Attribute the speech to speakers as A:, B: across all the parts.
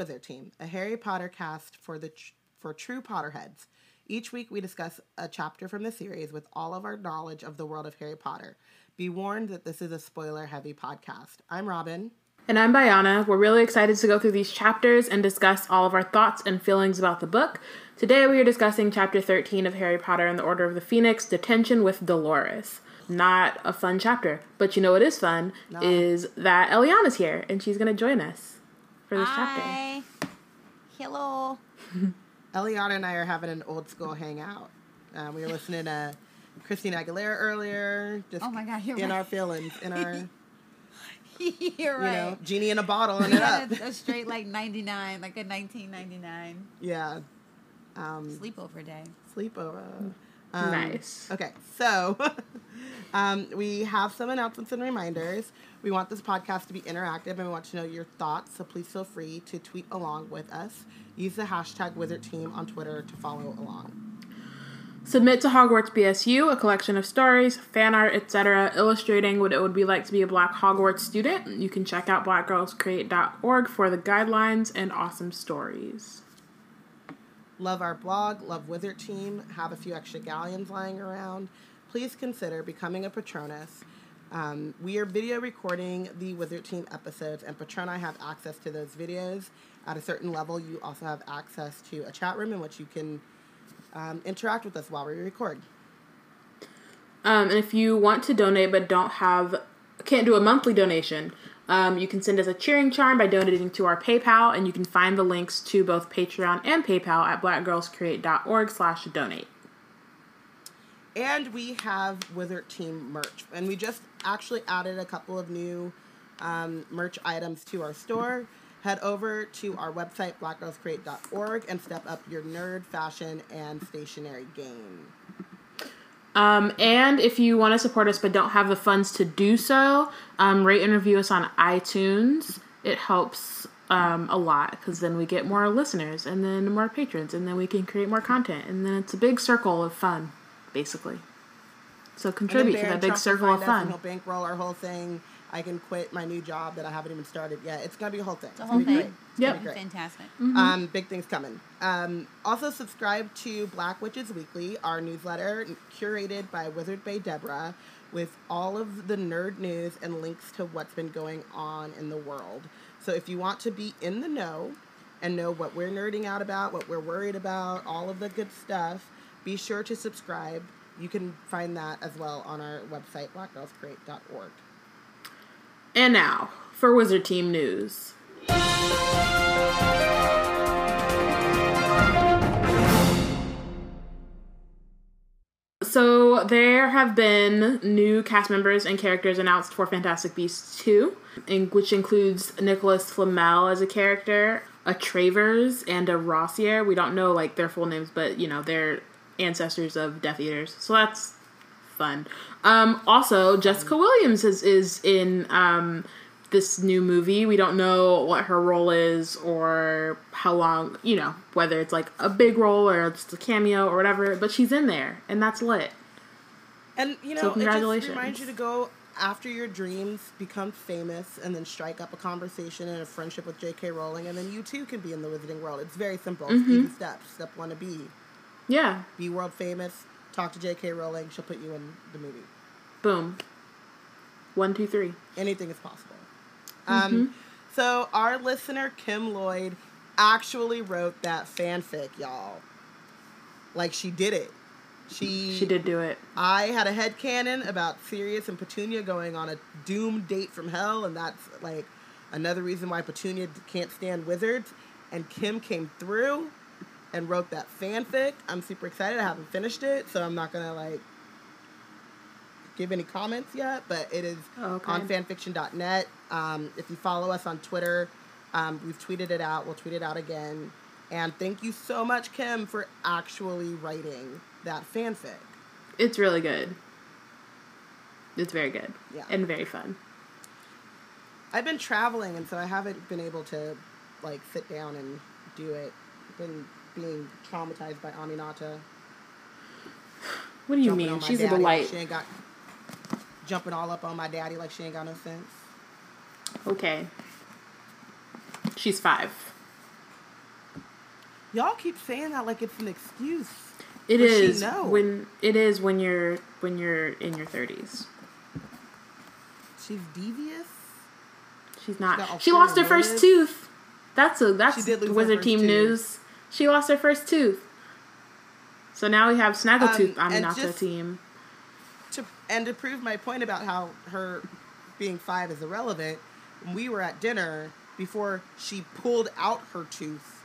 A: Wizard Team, a Harry Potter cast for the tr- for true Potterheads. Each week we discuss a chapter from the series with all of our knowledge of the world of Harry Potter. Be warned that this is a spoiler-heavy podcast. I'm Robin.
B: And I'm Bayana. We're really excited to go through these chapters and discuss all of our thoughts and feelings about the book. Today we are discussing chapter 13 of Harry Potter and the Order of the Phoenix, Detention with Dolores. Not a fun chapter, but you know what is fun is that Eliana's here and she's going to join us for this chapter.
C: Hi. Hello.
A: Eliana and I are having an old school hangout. Uh, we were listening to Christina Aguilera earlier. Just
C: Oh my God, you're
A: in
C: right.
A: our feelings, in our
C: You're
A: you
C: right.
A: know genie in a bottle and it up.
C: a, a straight like 99, like a 1999
A: yeah. Um,
C: sleepover day.
A: sleepover. Um,
B: nice.
A: Okay, so um, we have some announcements and reminders. We want this podcast to be interactive and we want to know your thoughts, so please feel free to tweet along with us. Use the hashtag Wizard Team on Twitter to follow along.
B: Submit to Hogwarts BSU a collection of stories, fan art, etc., illustrating what it would be like to be a Black Hogwarts student. You can check out blackgirlscreate.org for the guidelines and awesome stories.
A: Love our blog, love Wizard Team, have a few extra galleons lying around. Please consider becoming a Patronus. Um, we are video recording the Wizard Team episodes, and Patroni have access to those videos. At a certain level, you also have access to a chat room in which you can um, interact with us while we record.
B: Um, and if you want to donate but don't have, can't do a monthly donation, um, you can send us a cheering charm by donating to our PayPal, and you can find the links to both Patreon and PayPal at blackgirlscreate.org slash donate.
A: And we have Wizard Team merch. And we just actually added a couple of new um, merch items to our store. Head over to our website, blackgirlscreate.org, and step up your nerd, fashion, and stationery game.
B: Um, and if you want to support us but don't have the funds to do so, um, rate and review us on iTunes. It helps um, a lot because then we get more listeners and then more patrons and then we can create more content and then it's a big circle of fun, basically. So contribute to that big circle of
A: find us and
B: fun.
A: He'll bankroll our whole thing. I can quit my new job that I haven't even started yet. It's gonna be a whole thing.
C: The
A: It's
C: whole
A: gonna be
C: thing.
A: great. It's
B: Yep.
A: gonna be great.
C: Fantastic.
A: Um, big things coming. Um, also, subscribe to Black Witches Weekly, our newsletter curated by Wizard Bay Deborah, with all of the nerd news and links to what's been going on in the world. So, if you want to be in the know and know what we're nerding out about, what we're worried about, all of the good stuff, be sure to subscribe. You can find that as well on our website, blackgirlscreate.org.
B: And now for Wizard Team news. So there have been new cast members and characters announced for Fantastic Beasts 2, in, which includes Nicolas Flamel as a character, a Travers, and a Rosier. We don't know like their full names, but you know they're ancestors of Death Eaters, so that's fun. Um, also, Jessica Williams is is in um, this new movie. We don't know what her role is or how long, you know, whether it's like a big role or just a cameo or whatever, but she's in there and that's lit.
A: And you know,
B: So
A: it just reminds you to go after your dreams, become famous, and then strike up a conversation and a friendship with J.K. Rowling, and then you too can be in the wizarding world. It's very simple. It's
B: Mm-hmm.
A: steps. Step one to be
B: Yeah.
A: be world famous. Talk to J.K. Rowling. She'll put you in the movie.
B: Boom. One, two, three.
A: Anything is possible. Um, so our listener Kim Lloyd actually wrote that fanfic, y'all. Like she did it. She
B: She did do it.
A: I had a head canon about Sirius and Petunia going on a doomed date from hell, and that's like another reason why Petunia can't stand wizards. And Kim came through and wrote that fanfic. I'm super excited. I haven't finished it, so I'm not gonna like give any comments yet, but it is
B: Oh, okay.
A: on fanfiction.net. Um, if you follow us on Twitter, um, we've tweeted it out. We'll tweet it out again. And thank you so much, Kim, for actually writing that fanfic.
B: It's really good. It's very good.
A: Yeah.
B: And very fun.
A: I've been traveling, and so I haven't been able to like sit down and do it. I've been being traumatized by Aminata.
B: What do you
A: jumping
B: mean? She's a
A: daddy like
B: delight.
A: She ain't got jumping all up on my daddy like she ain't got no sense.
B: Okay. She's five.
A: Y'all keep saying that like it's an excuse.
B: It is when it is when you're when you're in your thirties.
A: She's devious.
B: She's not. She lost her first tooth. That's a that's
A: She did lose her
B: Wizard Team
A: tooth.
B: news. She lost her first tooth. So now we have Snaggletooth
A: Um,
B: on Minato team.
A: To, and to prove my point about how her being five is irrelevant, we were at dinner before she pulled out her tooth.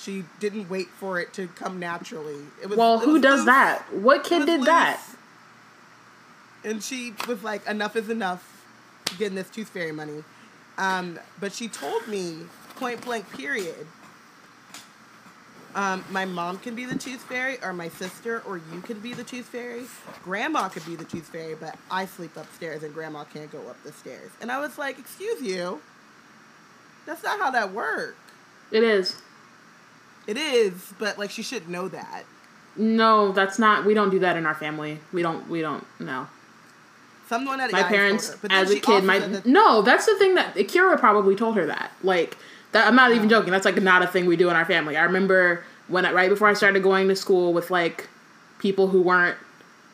A: She didn't wait for it to come naturally. It was,
B: Well, who does
A: loose.
B: that? What kid did that?
A: And she was like, "Enough is enough, getting this tooth fairy money." Um, but she told me point blank, period. Um, my mom can be the tooth fairy, or my sister, or you can be the tooth fairy. Grandma could be the tooth fairy, but I sleep upstairs, and Grandma can't go up the stairs. And I was like, "Excuse you, that's not how that works."
B: It is.
A: It is, but like she should know that.
B: No, that's not. We don't do that in our family. We don't. We don't. No.
A: Someone at
B: My
A: yeah, I told
B: parents,
A: her.
B: As a kid, my
A: that-
B: no. That's the thing that Akira probably told her that. Like that. I'm not even joking. That's like not a thing we do in our family. I remember when I, right before I started going to school with like people who weren't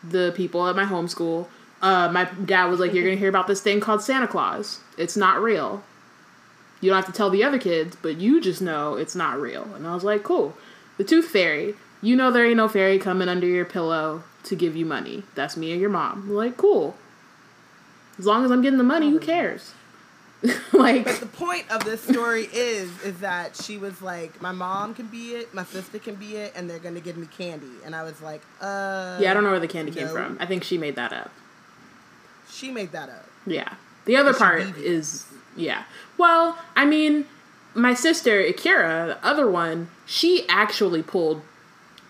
B: the people at my homeschool. Uh, my dad was like, "You're gonna hear about this thing called Santa Claus. It's not real. You don't have to tell the other kids, but you just know it's not real." And I was like, "Cool." The Tooth Fairy. You know there ain't no fairy coming under your pillow to give you money. That's me and your mom. I'm like, cool. As long as I'm getting the money, who cares? like,
A: But the point of this story is is that she was like, my mom can be it, my sister can be it, and they're gonna give me candy. And I was like, uh.
B: yeah, I don't know where the candy came from. I think she made that up.
A: She made that up.
B: Yeah. The other part is yeah. Well, I mean, my sister Akira, the other one, she actually pulled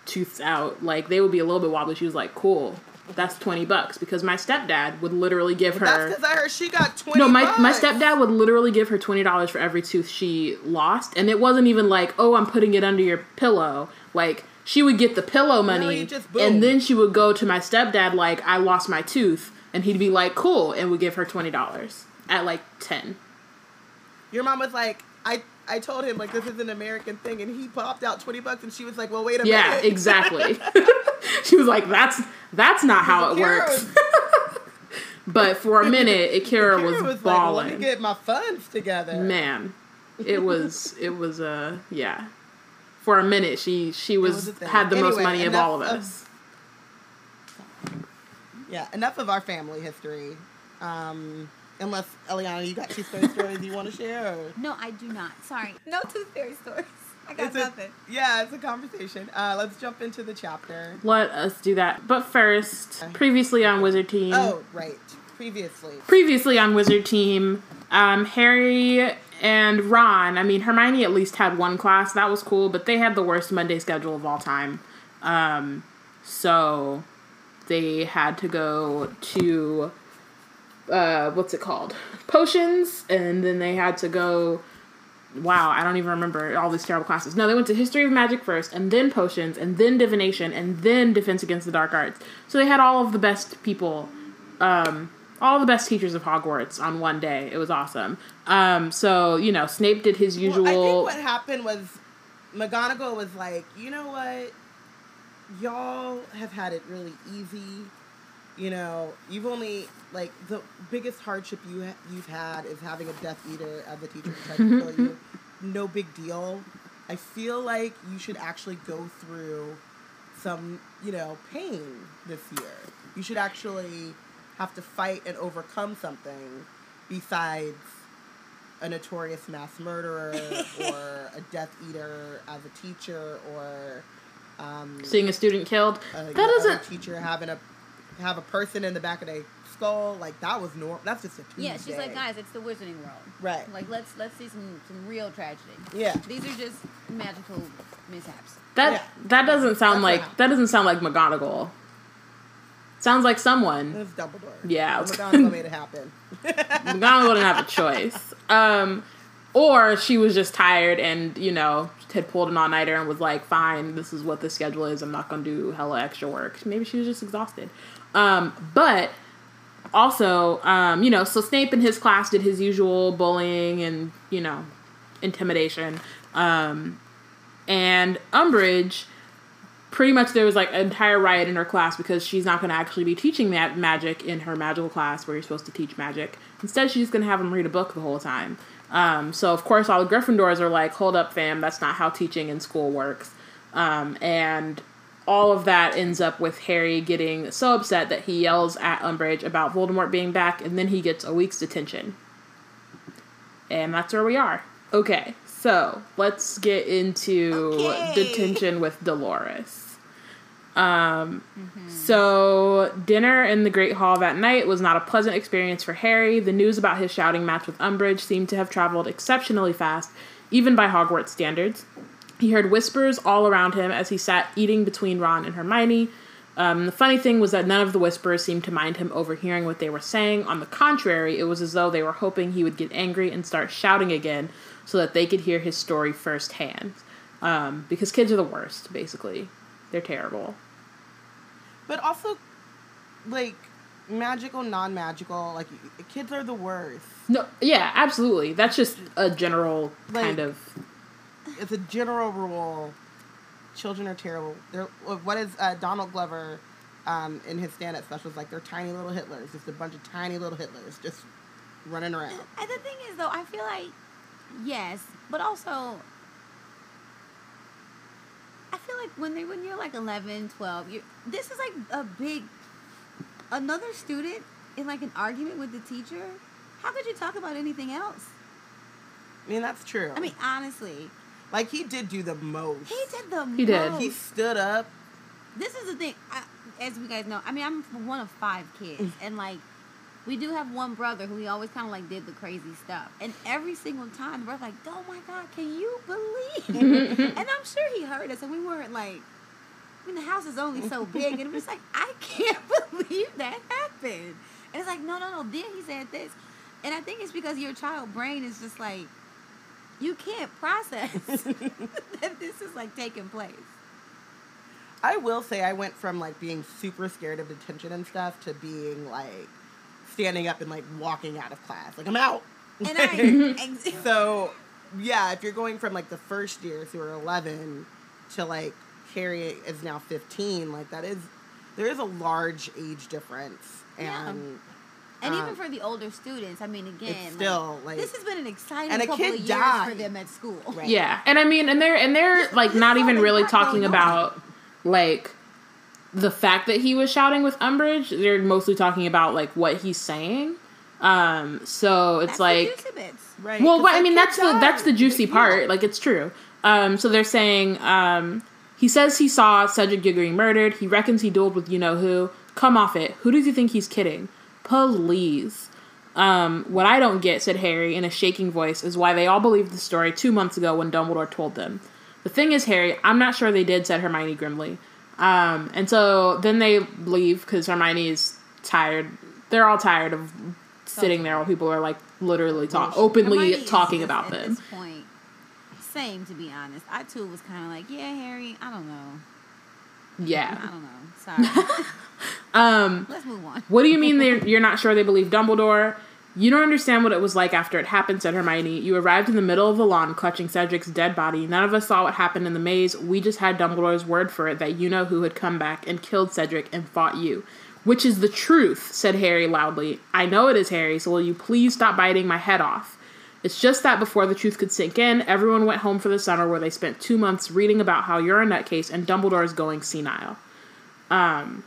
B: tooths out. Like they would be a little bit wobbly. She was like, "Cool, that's twenty bucks." Because my stepdad would literally give her That's
A: because I heard she got twenty.
B: No, my, my stepdad would literally give her twenty dollars for every tooth she lost, and it wasn't even like, "Oh, I'm putting it under your pillow." Like she would get the pillow money,
A: just
B: and then she would go to my stepdad like, "I lost my tooth," and he'd be like, "Cool," and would give her twenty dollars at like ten.
A: Your mom was like, I. I told him like this is an American thing, and he popped out twenty bucks, and she was like, "Well, wait a
B: Yeah,
A: minute."
B: Yeah, exactly. she was like, "That's that's not how it works." But for a minute, Akira, was,
A: was like,
B: balling.
A: "Let me get my funds together."
B: Man, it was it was uh yeah. For a minute, she she was,
A: was
B: had the most money of all of
A: of-
B: us.
A: Yeah, enough of our family history. Um, unless Eliana, you got two fairy stories you want to share? Or?
C: No, I do not. Sorry. No tooth fairy stories. I got
A: It's a,
C: nothing.
A: yeah, it's a conversation. Uh, let's jump into the chapter.
B: Let us do that. But first, previously on Wizard Team.
A: Oh, right. Previously.
B: Previously on Wizard Team, um, Harry and Ron. I mean, Hermione at least had one class that was cool, but they had the worst Monday schedule of all time. Um, so they had to go to uh, what's it called? Potions, and then they had to go. Wow, I don't even remember all these terrible classes. No, they went to History of Magic first, and then Potions, and then Divination, and then Defense Against the Dark Arts. So they had all of the best people, um, all the best teachers of Hogwarts on one day. It was awesome. Um, so you know, Snape did his usual.
A: Well, I think what happened was McGonagall was like, you know what? Y'all have had it really easy. You know, you've only like the biggest hardship you ha- you've had is having a Death Eater as a teacher try to kill you. No big deal. I feel like you should actually go through some, you know, pain this year. You should actually have to fight and overcome something besides a notorious mass murderer or a Death Eater as a teacher or um,
B: seeing a student killed.
A: a,
B: that doesn't.
A: teacher having a have a person in the back of their skull like that was normal. That's just a Tuesday.
C: Yeah, she's like, guys, it's the Wizarding World.
A: Right.
C: Like, let's let's see some some real tragedy.
A: Yeah.
C: These are just magical mishaps.
B: That
A: Yeah.
B: that doesn't sound
A: That's
B: like that doesn't sound like McGonagall. Sounds like
A: It
B: someone.
A: was Dumbledore.
B: Yeah.
A: But McGonagall made it happen.
B: McGonagall didn't have a choice. Um, or she was just tired and you know had pulled an all nighter and was like, "Fine, this is what the schedule is. I'm not gonna do hella extra work." Maybe she was just exhausted. Um, but also, um, you know, so Snape in his class did his usual bullying and you know intimidation. Um, and Umbridge, pretty much there was like an entire riot in her class because she's not going to actually be teaching ma- magic in her magical class where you're supposed to teach magic. Instead, she's going to have them read a book the whole time. Um, so of course, all the Gryffindors are like, "Hold up, fam! That's not how teaching in school works." Um, and all of that ends up with Harry getting so upset that he yells at Umbridge about Voldemort being back, and then he gets a week's detention. And that's where we are. Okay, so let's get into
C: Okay.
B: detention with Dolores. Um, so dinner in the Great Hall that night was not a pleasant experience for Harry. The news about his shouting match with Umbridge seemed to have traveled exceptionally fast, even by Hogwarts standards. He heard whispers all around him as he sat eating between Ron and Hermione. Um, the funny thing was that none of the whispers seemed to mind him overhearing what they were saying. On the contrary, it was as though they were hoping he would get angry and start shouting again so that they could hear his story firsthand. Um, because kids are the worst, basically. They're terrible.
A: But also, like, magical, non magical, like, kids are the worst.
B: No, yeah, absolutely. That's just a general
A: Like-
B: kind of.
A: It's a general rule. Children are terrible. They're, what is uh, Donald Glover um, in his stand up specials like? They're tiny little Hitlers. Just a bunch of tiny little Hitlers just running around.
C: And the thing is, though, I feel like yes, but also I feel like when they when you're like 11, 12, you this is like a big another student in like an argument with the teacher. How could you talk about anything else?
A: I mean, that's true.
C: I mean, honestly,
A: like, he did do the most.
C: he did the
B: He did.
C: most.
A: He stood up.
C: this is the thing. I, as we guys know, I mean, I'm one of five kids, and like, we do have one brother who he always kind of like did the crazy stuff, and every single time the brother's like, "Oh my god, can you believe?" and I'm sure he heard us, and we weren't like. I mean, the house is only so big, and it was like, I can't believe that happened. And it's like, no, no, no. Then he said this, and I think it's because your child brain is just like, you can't process that this is like taking place.
A: I will say I went from like being super scared of detention and stuff to being like standing up and like walking out of class. Like I'm out.
C: And I,
A: so yeah, if you're going from like the first year, you're 11, to like Harry is now 15, like that is there is a large age difference,
C: Yeah.
A: And
C: And even
A: Um,
C: for the older students, I mean, again,
A: it's still like,
C: this has been an exciting
A: And a
C: couple
A: kid
C: of years
A: died.
C: for them at school.
A: Right.
B: Yeah, and I mean, and they're and they're like not even really talking about like the fact that he was shouting with Umbridge. They're mostly talking about like what he's saying. Um, so it's
C: That's
B: like
C: the juicy bits.
A: right.
B: well,
A: 'cause
B: what, I mean
A: kid
B: that's the that's the juicy
A: Big
B: part.
A: deal.
B: Like it's true. Um, so they're saying um, he says he saw Cedric Diggory murdered. He reckons he dueled with you know who. Come off it. Who does he think he's kidding? Please. Um, what I don't get, said Harry in a shaking voice, is why they all believed the story two months ago when Dumbledore told them. The thing is, Harry, I'm not sure they did, said Hermione grimly. Um, and so then they leave because Hermione is tired. They're all tired of sitting there while people are like literally talk openly
C: Hermione
B: talking about
C: at
B: them.
C: this point, same to be honest. I too was kind of like, yeah, Harry. I don't know.
B: Yeah.
C: I don't know. Sorry.
B: Um,
C: Let's move on.
B: What do you mean you're not sure they believe Dumbledore? You don't understand what it was like after it happened, said Hermione. You arrived in the middle of the lawn clutching Cedric's dead body. None of us saw what happened in the maze. We just had Dumbledore's word for it that you know who had come back and killed Cedric and fought you. Which is the truth, said Harry loudly. I know it is, Harry, so will you please stop biting my head off? It's just that before the truth could sink in, everyone went home for the summer where they spent two months reading about how you're a nutcase and Dumbledore is going senile. Um,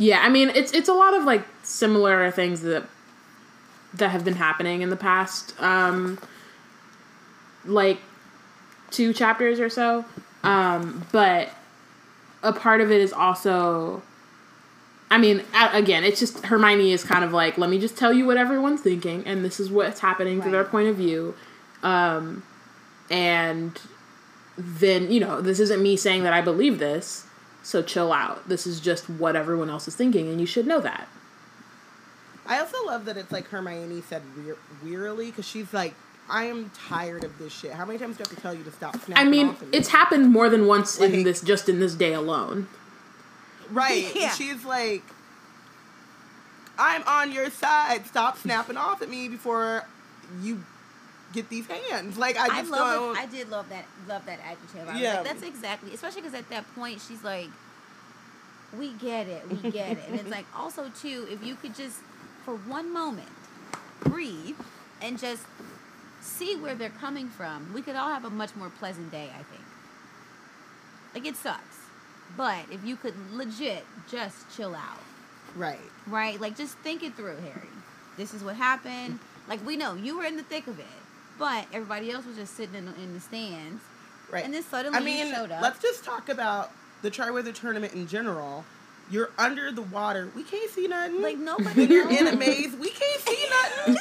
B: yeah, I mean it's it's a lot of like similar things that that have been happening in the past um like two chapters or so. Um but a part of it is also I mean, again, it's just Hermione is kind of like, let me just tell you what everyone's thinking, and this is what's happening through their point of view. Um, and then, you know, this isn't me saying that I believe this, so chill out. This is just what everyone else is thinking, and you should know that.
A: I also love that it's like Hermione said weir- wearily because she's like, I am tired of this shit. How many times do I have to tell you to stop snapping
B: I mean,
A: off at me?"
B: it's happened more than once in this, just in this day alone.
A: right.
C: Yeah.
A: She's like, I'm on your side. Stop snapping off at me before you get these hands. Like I
C: I
A: just
C: love
A: don't.
C: it. I did love that. Love that adjective. I was
A: Yeah.
C: like, that's exactly. Especially because at that point she's like, "We get it. We get it." And it's like also too, if you could just for one moment breathe and just see where they're coming from, we could all have a much more pleasant day. I think. Like it sucks, but if you could legit just chill out,
A: right.
C: right? Like just think it through, Harry. This is what happened. Like we know you were in the thick of it, but everybody else was just sitting in the, in the stands.
A: Right.
C: And then suddenly
A: I
C: you
A: mean,
C: showed up.
A: let's just talk about the Triwizard tournament in general. You're under the water. We can't see nothing.
C: Like nobody
A: when you're in a maze, we can't see nothing.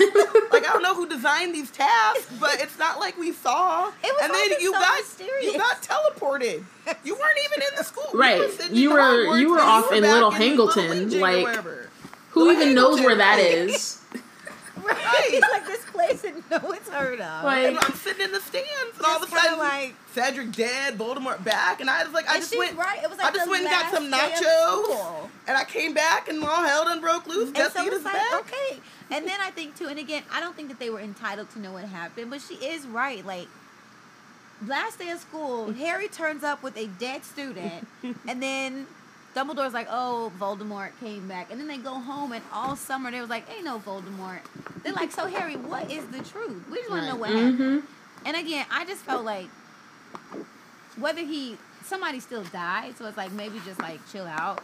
A: like I don't know who designed these tasks, but it's not like we saw.
C: It was
A: and then you
C: so
A: got
C: mysterious.
A: you got teleported. You weren't even in the school.
B: Right.
A: sitting
B: You
A: in
B: were-
A: Hogwarts
B: you were off in Little Hangleton,
A: Legion
B: like- Who
A: Little
B: even knows where
A: Hangleton,
B: that
A: right.
B: is?
C: right. like this place that no one's heard of.
B: Like-
A: And I'm sitting in the stands, and all of a sudden,
C: like-
A: Cedric dead, Voldemort back, and I was like, I just went,
C: right. It was like
A: I just went and got some
C: day
A: nachos, and I came back, and all hell done broke loose.
C: And
A: Death
C: so
A: Eater's
C: it's like,
A: back.
C: okay. And then I think too, and again, I don't think that they were entitled to know what happened, but she is right. Like last day of school, Harry turns up with a dead student, and then Dumbledore's like, "Oh, Voldemort came back," and then they go home, and all summer they was like, "Ain't no Voldemort." They're like, "So Harry, what is the truth? We just want to know what happened."
B: hmm
C: And again, I just felt like whether he somebody still died, so it's like maybe just like chill out.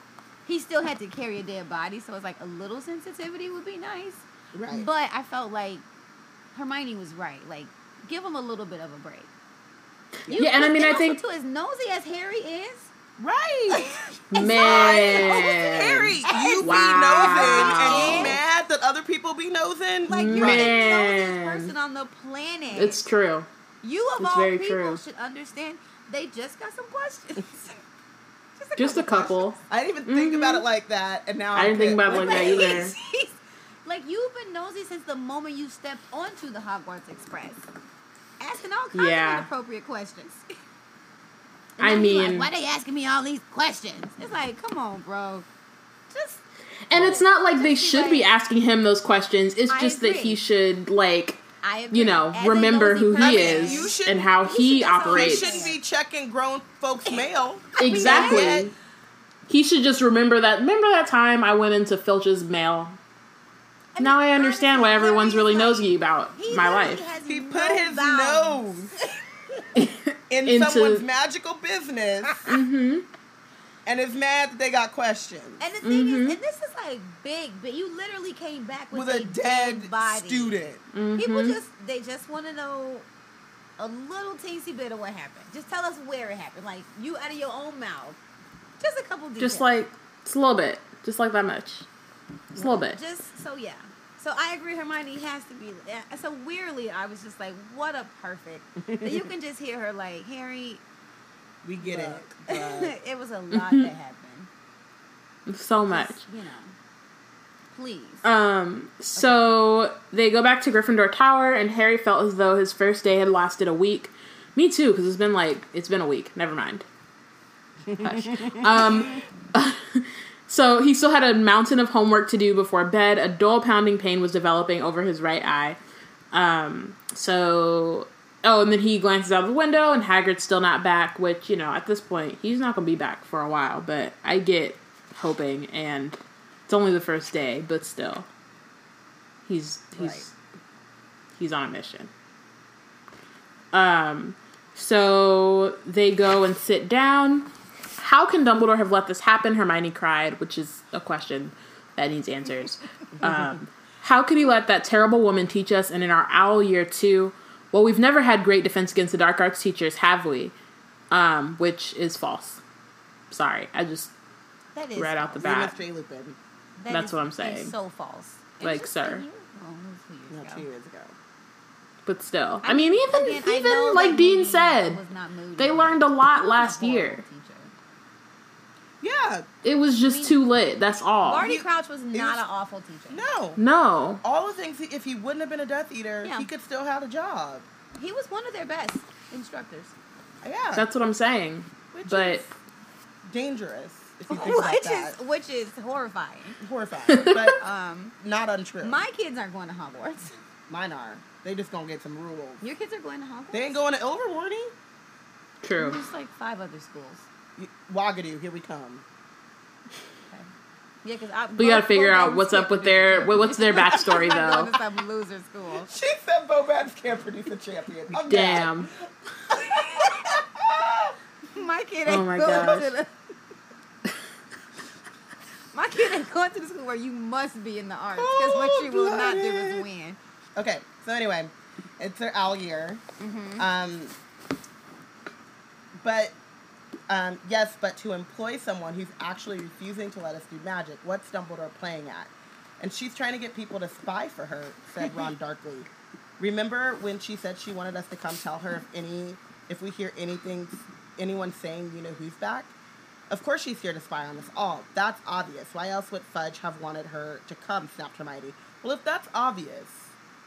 C: He still had to carry a dead body, so it's like a little sensitivity would be nice.
A: Right.
C: But I felt like Hermione was right. Like, give him a little bit of a break.
B: Yeah, and I mean, I
C: also,
B: think-
C: too, as nosy as Harry is,
A: right.
B: Man.
A: Harry, you
B: Wow.
A: be nosing, and
C: Yeah.
A: you mad that other people be nosing?
C: like you're
B: Man.
C: the nosiest person on the planet.
B: It's true.
C: you of
B: it's
C: all
B: very
C: people
B: true.
C: should understand. They just got some questions. just
B: Just a couple.
A: I didn't even think
B: Mhm.
A: about it like that, and now
B: I
A: I'm
B: didn't think about it like that either.
C: Like you've been nosy since the moment you stepped onto the Hogwarts Express, asking all kinds
B: Yeah.
C: of inappropriate questions.
B: I
C: now he's like,
B: mean-
C: why they asking me all these questions? It's like, come on, bro, just
B: And it's not like they
C: Just be
B: should be asking him those questions. It's
C: I
B: just that he should like
C: I
B: you know
C: As
B: remember who he
C: person,
B: is
A: You should-
B: and how he
C: should- that's all
A: He shouldn't be checking grown folks' mail.
B: Exactly.
A: Yeah.
B: He should just remember that. Remember that time I went into Filch's mail.
C: I
B: now I understand why everyone's really
C: like-
B: nosy about my life.
C: has
A: He
C: no
A: put his
C: bounds.
A: nose in
B: Into-
A: someone's magical business
B: hmm
A: and is mad that they got questions
C: And the thing
B: Mhm.
C: is, and this is like big, but you literally came back with,
A: with a dead
C: body.
A: student.
C: People
B: Mhm.
C: just they just want to know a little teensy bit of what happened. Just tell us where it happened, like you out of your own mouth. Just a couple details.
B: Just like just a little bit, just like that much, just a little bit.
C: Just so yeah. So I agree, Hermione has to be. uh, So weirdly, I was just like, what a perfect. that you can just hear her like Harry.
A: We get it.
C: look."
A: but-
C: it was a lot that happened.
B: So much.
C: You know. Please.
B: Um, so they go back to Gryffindor Tower, and Harry felt as though his first day had lasted a week. Me too, because it's been like it's been a week. Never mind. Hush. um, so he still had a mountain of homework to do before bed. A dull pounding pain was developing over his right eye. Um, so oh, and then he glances out the window, and Hagrid's still not back. Which you know, at this point, he's not gonna be back for a while. But I get hoping, and it's only the first day, but still, he's he's
A: Right.
B: he's on a mission. Um, so they go and sit down. How can Dumbledore have let this happen? Hermione cried, which is a question that needs answers. Um, how could he let that terrible woman teach us? And in our owl year too, well, we've never had great defense against the dark arts teachers, have we? Um, which is false. Sorry, I just
C: that is
B: right out the bat.
A: missed Lupin.
C: That
B: That's
C: is-
B: what I'm saying.
C: so false. It
B: Like, sir.
C: a year- it was two years ago.
A: two years ago.
B: but still. I,
C: I
B: mean,
C: mean,
B: even
C: again,
B: even like Dean said,
C: was not moody.
B: they learned a lot last
C: a horrible
B: year.
C: Teacher.
A: Yeah.
B: It was just
C: I mean,
B: too lit. That's all.
C: Barty Crouch was not
A: was-
C: an awful teacher.
A: No.
B: No.
A: All the things, he, if he wouldn't have been a Death Eater,
C: Yeah.
A: he could still have a job.
C: He was one of their best instructors.
A: Yeah.
B: That's what I'm saying.
A: Which
B: but
A: is dangerous, if you think about
C: which
A: that.
C: is which is horrifying.
A: Horrifying, but
C: Um,
A: not untrue.
C: my kids aren't going to Hogwarts.
A: Mine are. They just gonna get some rules.
C: Your kids are going to Hogwarts.
A: They ain't going to Ilvermorny.
B: True.
C: There's like five other schools.
A: Y- Wagadu, here we come.
C: Okay. Yeah, because I.
B: We gotta figure out what's up with their
C: teacher.
B: what- what's their backstory
C: I'm
B: though.
C: going loser school.
A: She said Bobats can't produce a champion. I'm
B: Damn.
C: My kid
B: Oh
C: ain't
B: my
C: going
B: gosh.
C: to the. My kid ain't going to the school where you must be in the arts because
A: Oh,
C: what she will not do is win.
A: Okay, so anyway, it's their owl year.
C: Mm-hmm.
A: Um, but um, yes, but to employ someone who's actually refusing to let us do magic, what's Dumbledore playing at? And she's trying to get people to spy for her," said Ron darkly. Remember when she said she wanted us to come tell her if any, if we hear anything, anyone saying you know who's back? Of course she's here to spy on us all. That's obvious. Why else would Fudge have wanted her to come? snapped Hermione. Well, if that's obvious,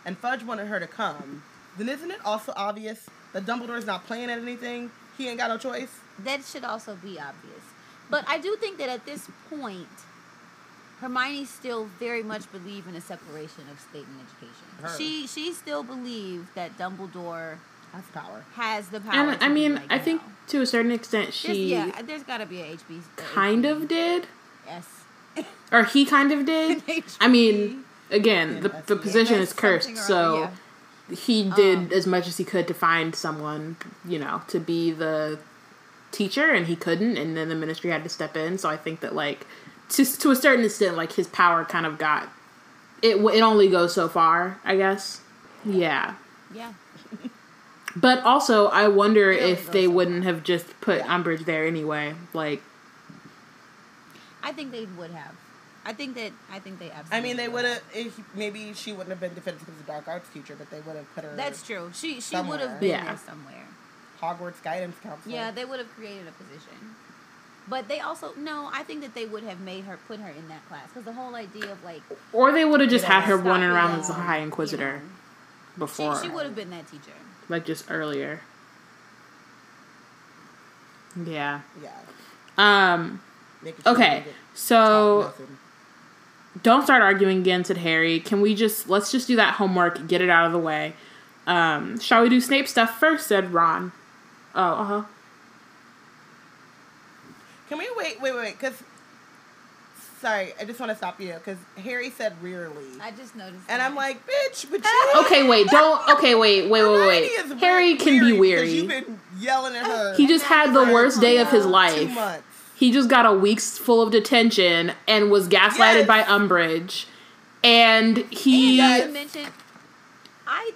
A: and Fudge wanted her to come, then isn't it also obvious that Dumbledore's not playing at anything? He ain't got no choice.
C: That should also be obvious. But I do think that at this point, Hermione still very much believe in a separation of state and education.
A: Her.
C: She she still believes that Dumbledore
A: has power.
C: has the power.
B: And I mean,
C: like,
B: I think
C: no.
B: to a certain extent
C: There's-
B: she
C: yeah, there's got to be a HB.
B: kind
C: HB.
B: of did,
C: Yes.
B: or he kind of did. I mean, again, the, the position is cursed, so
C: yeah.
B: He did
C: Um,
B: as much as he could to find someone, you know, to be the teacher, and he couldn't, and then the ministry had to step in. So I think that like to to a certain extent, like his power kind of got it. It only goes so far, I guess. Yeah.
C: Yeah.
B: But also, I wonder if they
C: so
B: wouldn't
C: far.
B: have just put
A: Yeah.
B: Umbridge there anyway. Like,
C: I think they would have. I think that I think they absolutely.
A: I mean, they would have. Maybe she wouldn't have been definitive as a dark arts teacher, but they would have put her.
C: That's true. She she would have been
B: Yeah.
C: there somewhere.
A: Hogwarts guidance counselor.
C: Yeah, they would have created a position. But they also no. I think that they would have made her put her in that class because the whole idea of like
B: or they would have just had her running around as a High
C: you
B: Inquisitor
C: know.
B: before,
C: she, she would have been that teacher.
B: like just earlier. Yeah.
A: Yeah.
B: Um.
A: Sure
B: Okay. So
A: nothing.
B: Don't start arguing again, said Harry. Can we just let's just do that homework, get it out of the way. Um, shall we do Snape stuff first? Said Ron. Oh, uh huh.
A: Can we wait? Wait, wait, wait. Because sorry, I just want to stop you because Harry said rearly,
C: I just noticed.
A: and
C: that.
A: I'm like, bitch, but you.
B: Okay, wait. Don't. Okay, wait. Wait. Wait. Wait. wait. Harry can be
A: 'cause
B: weary.
A: You've been yelling at her.
B: He just had the worst day of his
A: two
B: life.
A: months.
B: He just got a week's full of detention and was gaslighted
A: Yes.
B: by Umbridge. And he
C: Not uh, Yes. I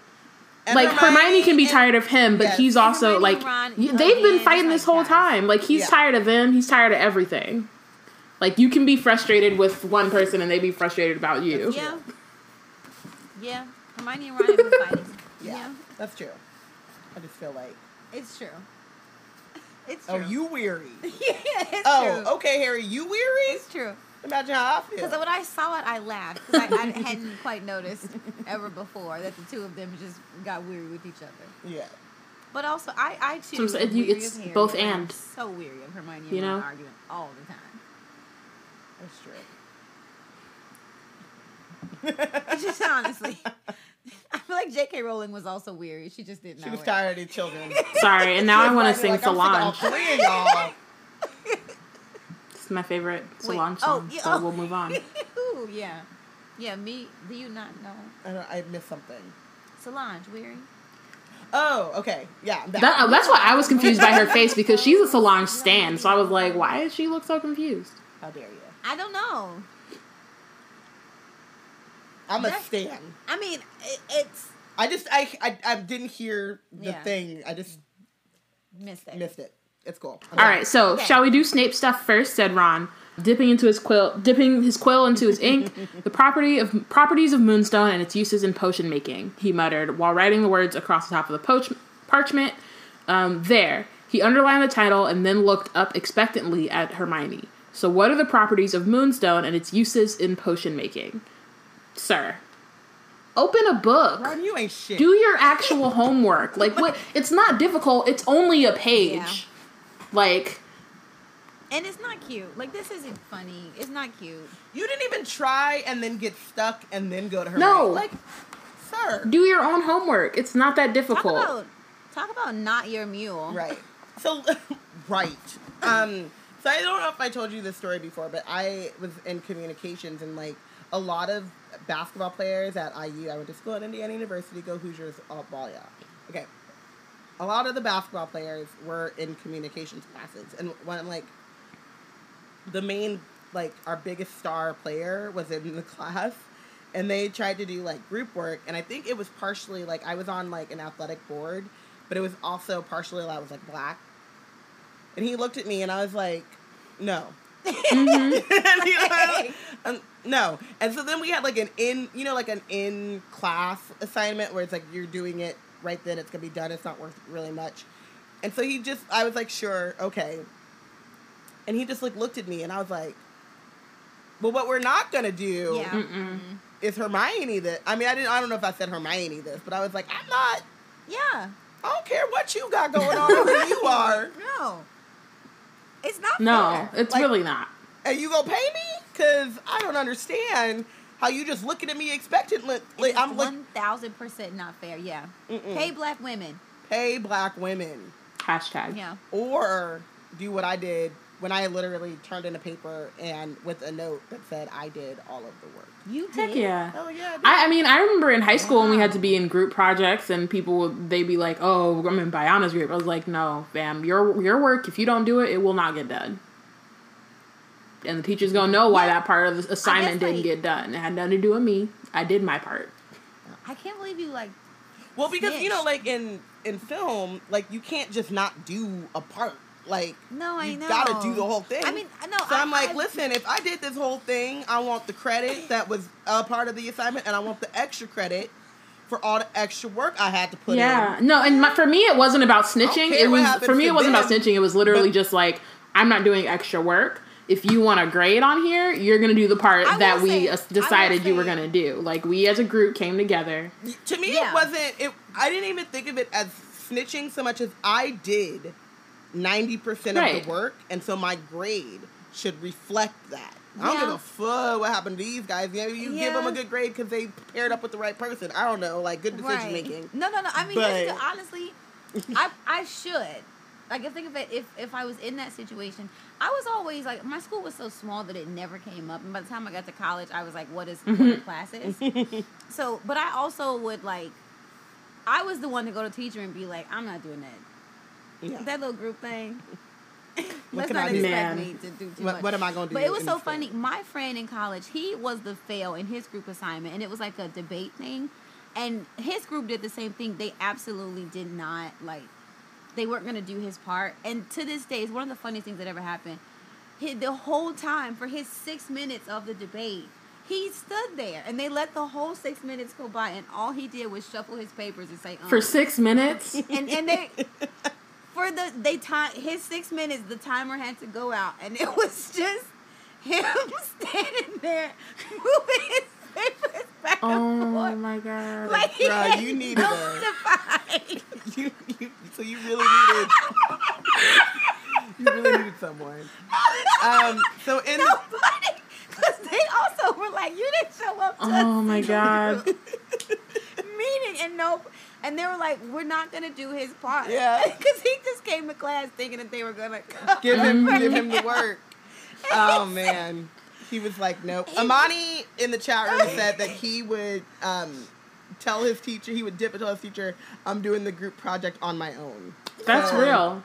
A: And
B: like Hermione, can be
A: and-
B: tired of him, but
A: Yes.
B: he's also
C: Hermione
B: like
C: Ron
B: they've been fighting
C: it's
B: this whole
C: guys.
B: time. Like he's
A: Yeah.
B: tired of them. He's tired of everything. Like you can be frustrated with one person and they be frustrated about you.
C: yeah, yeah. Hermione and Ron have been fighting.
A: Yeah,
C: yeah,
A: that's true. I just feel like,
C: it's true. It's oh, true.
A: oh, you weary.
C: yeah, it's
A: Oh,
C: true.
A: okay, Harry, you weary?
C: It's true.
A: Imagine how I feel.
C: Because when I saw it, I laughed because I, I hadn't quite noticed ever before that the two of them just got weary with each other.
A: yeah.
C: But also, I, I too,
B: So
C: am
B: it's- you-
C: weary
B: it's
C: Harry,
B: both
C: I'm
B: and.
C: so weary of Hermione and
B: You
C: Ron
B: know?
C: arguing all the time.
A: That's true.
C: just honestly, I feel like J.K. Rowling was also weary. She just didn't know.
A: She was
C: it.
A: tired of children.
B: Sorry, and now I want to sing
A: like, I'm sick of all
B: Solange.
A: three y'all.
B: It's my favorite
C: Wait,
B: Solange
C: oh,
B: song.
C: yeah,
B: so
C: oh.
B: we'll move on.
C: Ooh, yeah, yeah. Me, do you not know
A: I, don't, I missed something.
C: Solange weary?
A: Oh, okay. Yeah. That,
B: That, uh, that's why I was confused by her face because she's a Solange stan. So I was like, why does she look so confused?
A: How dare you?
C: I don't know.
A: I'm a stan.
C: I mean, it, it's
A: I just I, I I didn't hear the
C: Yeah.
A: thing. I just
C: missed it.
A: missed it. It's cool. I'm
B: All
A: done.
B: right, so
C: Okay.
B: shall we do Snape stuff first? Said Ron, dipping into his quill, dipping his quill into his ink. the property of properties of Moonstone and its uses in potion making. He muttered while writing the words across the top of the poach, parchment. Um, there, he underlined the title and then looked up expectantly at Hermione. So, what are the properties of Moonstone and its uses in potion making, sir? Open a book
A: Ron, you ain't shit.
B: do your actual homework. Like what? It's not difficult. It's only a page.
C: Yeah.
B: Like
C: And it's not cute. Like this isn't funny. It's not cute.
A: You didn't even try and then get stuck and then go to her.
B: No.
A: Like, sir.
B: Do your own homework. It's not that
C: Talk
B: difficult.
C: about talk about not your mule.
A: Right. So, right. Um, so I don't know if I told you this story before, but I was in communications and like a lot of basketball players at IU. I went to school at Indiana University. Go Hoosiers! All ball, yeah. Okay. A lot of the basketball players were in communications classes, and when like the main like our biggest star player was in the class and they tried to do like group work and i think it was partially like i was on like an athletic board but it was also partially i was like black and he looked at me and i was like no and he was, um, no and so then we had like an in you know like an in class assignment where it's like you're doing it right then it's gonna be done it's not worth really much and so he just i was like sure okay and he just like looked at me and I was like, Well what we're not gonna do
C: Yeah.
A: Is Hermione this I mean I didn't I don't know if I said Hermione this, but I was like, I'm not
C: Yeah.
A: I don't care what you got going on or who you are.
C: No. It's not
B: No,
C: fair.
B: it's
A: Like-
B: really not.
A: And you gonna pay me? Cause I don't understand how you just looking at me expectantly. Like,
C: It's
A: I'm like
C: one thousand percent not fair. Yeah.
A: Mm-mm.
C: Pay black women.
A: pay black women.
B: Hashtag.
C: Yeah.
A: Or do what I did when I literally turned in a paper and with a note that said I did all of the work.
C: You
B: Heck
C: did.
B: yeah.
A: Oh yeah.
B: I, I mean, I remember in high school when we had to be in group projects, and people would they'd be like, "Oh, I'm in Bayana's group." I was like, "No, fam, your your work. If you don't do it, it will not get done." And the teacher's gonna know why that part of the assignment didn't get done. It had nothing to do with me. I did my part.
C: I can't believe you like.
A: Well, because you know, like in in film, like you can't just not do a part. Like
C: No, I
A: you
C: know.
A: gotta do the whole thing.
C: I mean, no.
A: so
C: I,
A: I'm like,
C: I-
A: listen, if I did this whole thing, I want the credit that was a part of the assignment, and I want the extra credit for all the extra work I had to put
B: yeah,
A: in.
B: Yeah, no, and my, for me, it wasn't about snitching. It was for me, it wasn't about snitching. It was literally
A: but-
B: just like I'm not doing extra work. If you want a grade on here, you're gonna do the part
C: I
B: that we
C: say-
B: uh,
C: I will
B: decided you were gonna do. Like we as a group came together.
A: To me,
C: Yeah.
A: it wasn't. It. I didn't even think of it as snitching so much as I did ninety percent of the work, and so my grade should reflect that. I don't
C: Yeah.
A: give a fuck what happened to these guys. Yeah, you give them a good grade because they paired up with the right person. I don't know, like good decision
C: Right.
A: making.
C: No, no, no. I mean,
A: But-
C: honestly, I I should. Like, if think of it, if if I was in that situation, I was always like, my school was so small that it never came up, and by the time I got to college, I was like, what is mm-hmm. what are classes? so, but I also would like, I was the one to go to teacher and be like, I'm not doing that.
A: Yeah.
C: That little group thing. Let's not
A: I do?
C: expect
B: Man.
C: me to do too
A: What,
C: much.
A: what am I going to do?
C: But it was so funny. My friend in college, he was the fail in his group assignment, and it was like a debate thing. And his group did the same thing. They absolutely did not like. They weren't gonna do his part. And to this day, it's one of the funniest things that ever happened. He, the whole time for his six minutes of the debate, he stood there, and they let the whole six minutes go by, and all he did was shuffle his papers and say, um,
B: For six minutes,
C: and and they for the they time his six minutes the timer had to go out and it was just him standing there moving his papers back
B: oh
C: and forth Oh
B: my god!
C: like he
A: Bruh,
C: had
A: you needed
C: no
A: a- you, you, so you really needed. you really needed someone. Um. So in the,
C: nobody because they also were like you didn't show up to
B: Oh my god!
C: meeting and no and they were like we're not gonna do his part
A: Yeah.
C: because he just came to class thinking that they were gonna
A: give him give him the work. Oh man. He was like, nope. Amani in the chat room said that he would um, tell his teacher, he would dip and tell his teacher, I'm doing the group project on my own.
B: That's
A: So,
B: real.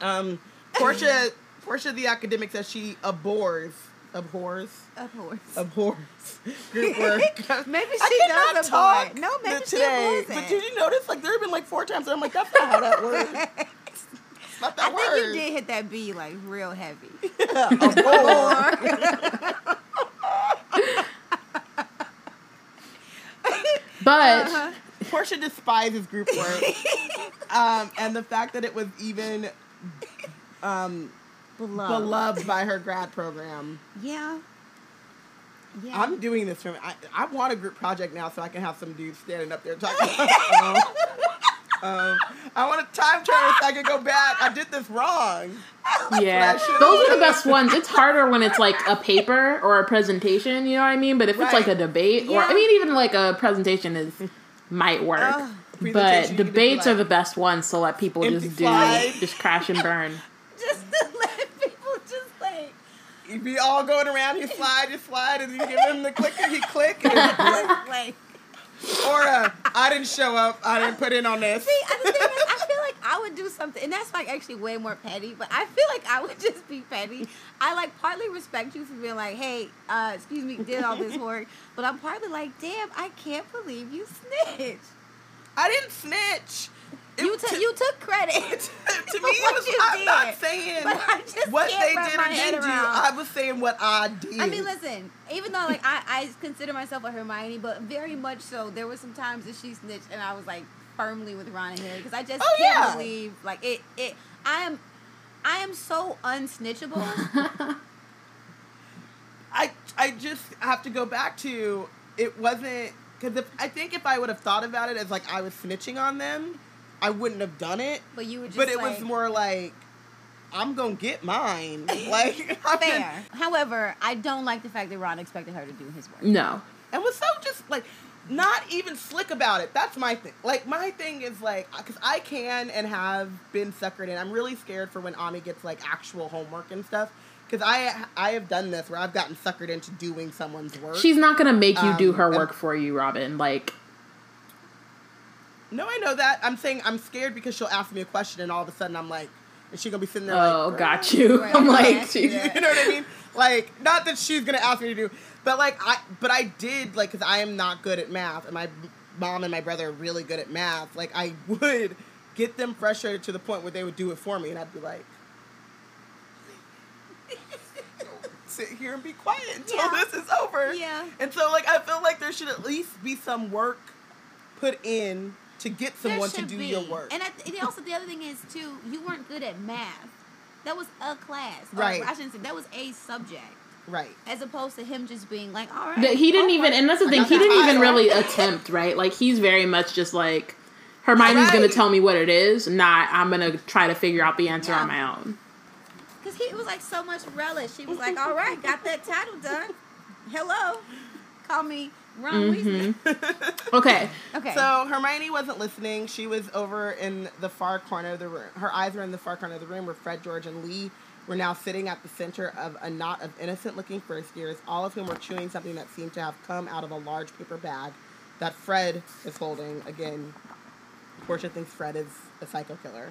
A: Um, Portia, Portia the academic says she abhors, abhors,
C: Abhors.
A: abhors group work.
C: Maybe
A: I
C: she
A: cannot
C: does
A: talk.
C: No, maybe
A: th-
C: she
A: today.
C: avoids
A: But did you notice? Like there have been like four times. that I'm like, that's not how that works. It's not that
C: I think you did hit that B like real heavy.
A: Abhor.
B: But
C: Uh-huh.
A: Portia despises group work, um, and the fact that it was even um,
C: Beloved.
A: beloved by her grad program.
C: Yeah. Yeah.
A: I'm doing this for me. I, I want a group project now so I can have some dudes standing up there talking. About, um, I want a time turner so I can go back. I did this wrong.
B: yeah, those are the best ones. It's harder when it's like a paper or a presentation. You know what I mean? But if it's like a
A: Right.
B: debate, or I mean, even like a presentation is might work.
C: Ugh.
B: but
A: Presentation, you can
B: debates
A: do,
B: are the best ones to let people just do,
A: slide.
B: just crash and burn.
C: Just to let people just like.
A: You be all going around, you slide, you slide, and you give him the click and he click. And it's like,
C: like
A: or uh, I didn't show up, I didn't put in on this.
C: See, and the thing is, I feel like I would do something, and that's like actually way more petty. But I feel like I would just be petty. I like partly respect you for being like, "Hey, uh, excuse me, did all this work," but I'm partly like, "Damn, I can't believe you snitched.
A: I didn't snitch.
C: You you took credit
A: to me, was,
C: you
A: I'm
C: did.
A: not saying
C: But I just
A: what they did or didn't do. I was saying what I did.
C: I mean, listen. Even though like I, I consider myself a Hermione, but very much so, there were some times that she snitched, and I was like firmly with Ron and Harry because I just
A: Oh,
C: can't
A: yeah.
C: believe like it. It. I am. I am so unsnitchable.
A: I I just have to go back to it wasn't because if I think if I would have thought about it as like I was snitching on them, I wouldn't have done it.
C: But you were just
A: but it
C: like,
A: was more like I'm gonna get mine. Like I'm
C: fair.
A: gonna-
C: However, I don't like the fact that Ron expected her to do his work.
B: No.
A: and was so just like not even slick about it. That's my thing. Like my thing is like because I can and have been suckered in. I'm really scared for when Ami gets like actual homework and stuff. Because I I have done this where I've gotten suckered into doing someone's work.
B: She's not gonna make you do
A: Um,
B: her
A: and-
B: work for you, Robin. Like,
A: No, I know that. I'm saying I'm scared because she'll ask me a question and all of a sudden I'm like, is she gonna be sitting there
B: oh,
A: like,
B: got you.
C: Right.
B: I'm like,
C: Yeah.
A: you know what I mean? Like, not that she's gonna ask me to do, but like I, but I did like because I am not good at math, and my mom and my brother are really good at math. Like I would get them frustrated to the point where they would do it for me, and I'd be like. Sit here and be quiet until
C: Yeah.
A: this is over.
C: Yeah.
A: And so, like, I feel like there should at least be some work put in to get
C: There
A: someone to do
C: be.
A: your work.
C: And I, and also the other thing is too, you weren't good at math. That was a class. Or,
A: Right.
C: I shouldn't say that was a subject,
A: right.
C: as opposed to him just being like, all right.
B: that he didn't even,
C: homework."
B: and that's the thing, he didn't even really attempt, right? Like, he's very much just like, Hermione's gonna tell me what it is, not I'm gonna try to figure out the answer
C: Yeah.
B: on my own.
C: Because he was like so much relish. He was like, all right, got that title done. Hello. Call me Ron Weasley.
B: Okay.
C: Okay.
A: So Hermione wasn't listening. She was over in the far corner of the room. Her eyes were in the far corner of the room where Fred, George, and Lee were now sitting at the center of a knot of innocent-looking first years, all of whom were chewing something that seemed to have come out of a large paper bag that Fred is holding. Again, Portia thinks Fred is a psycho killer.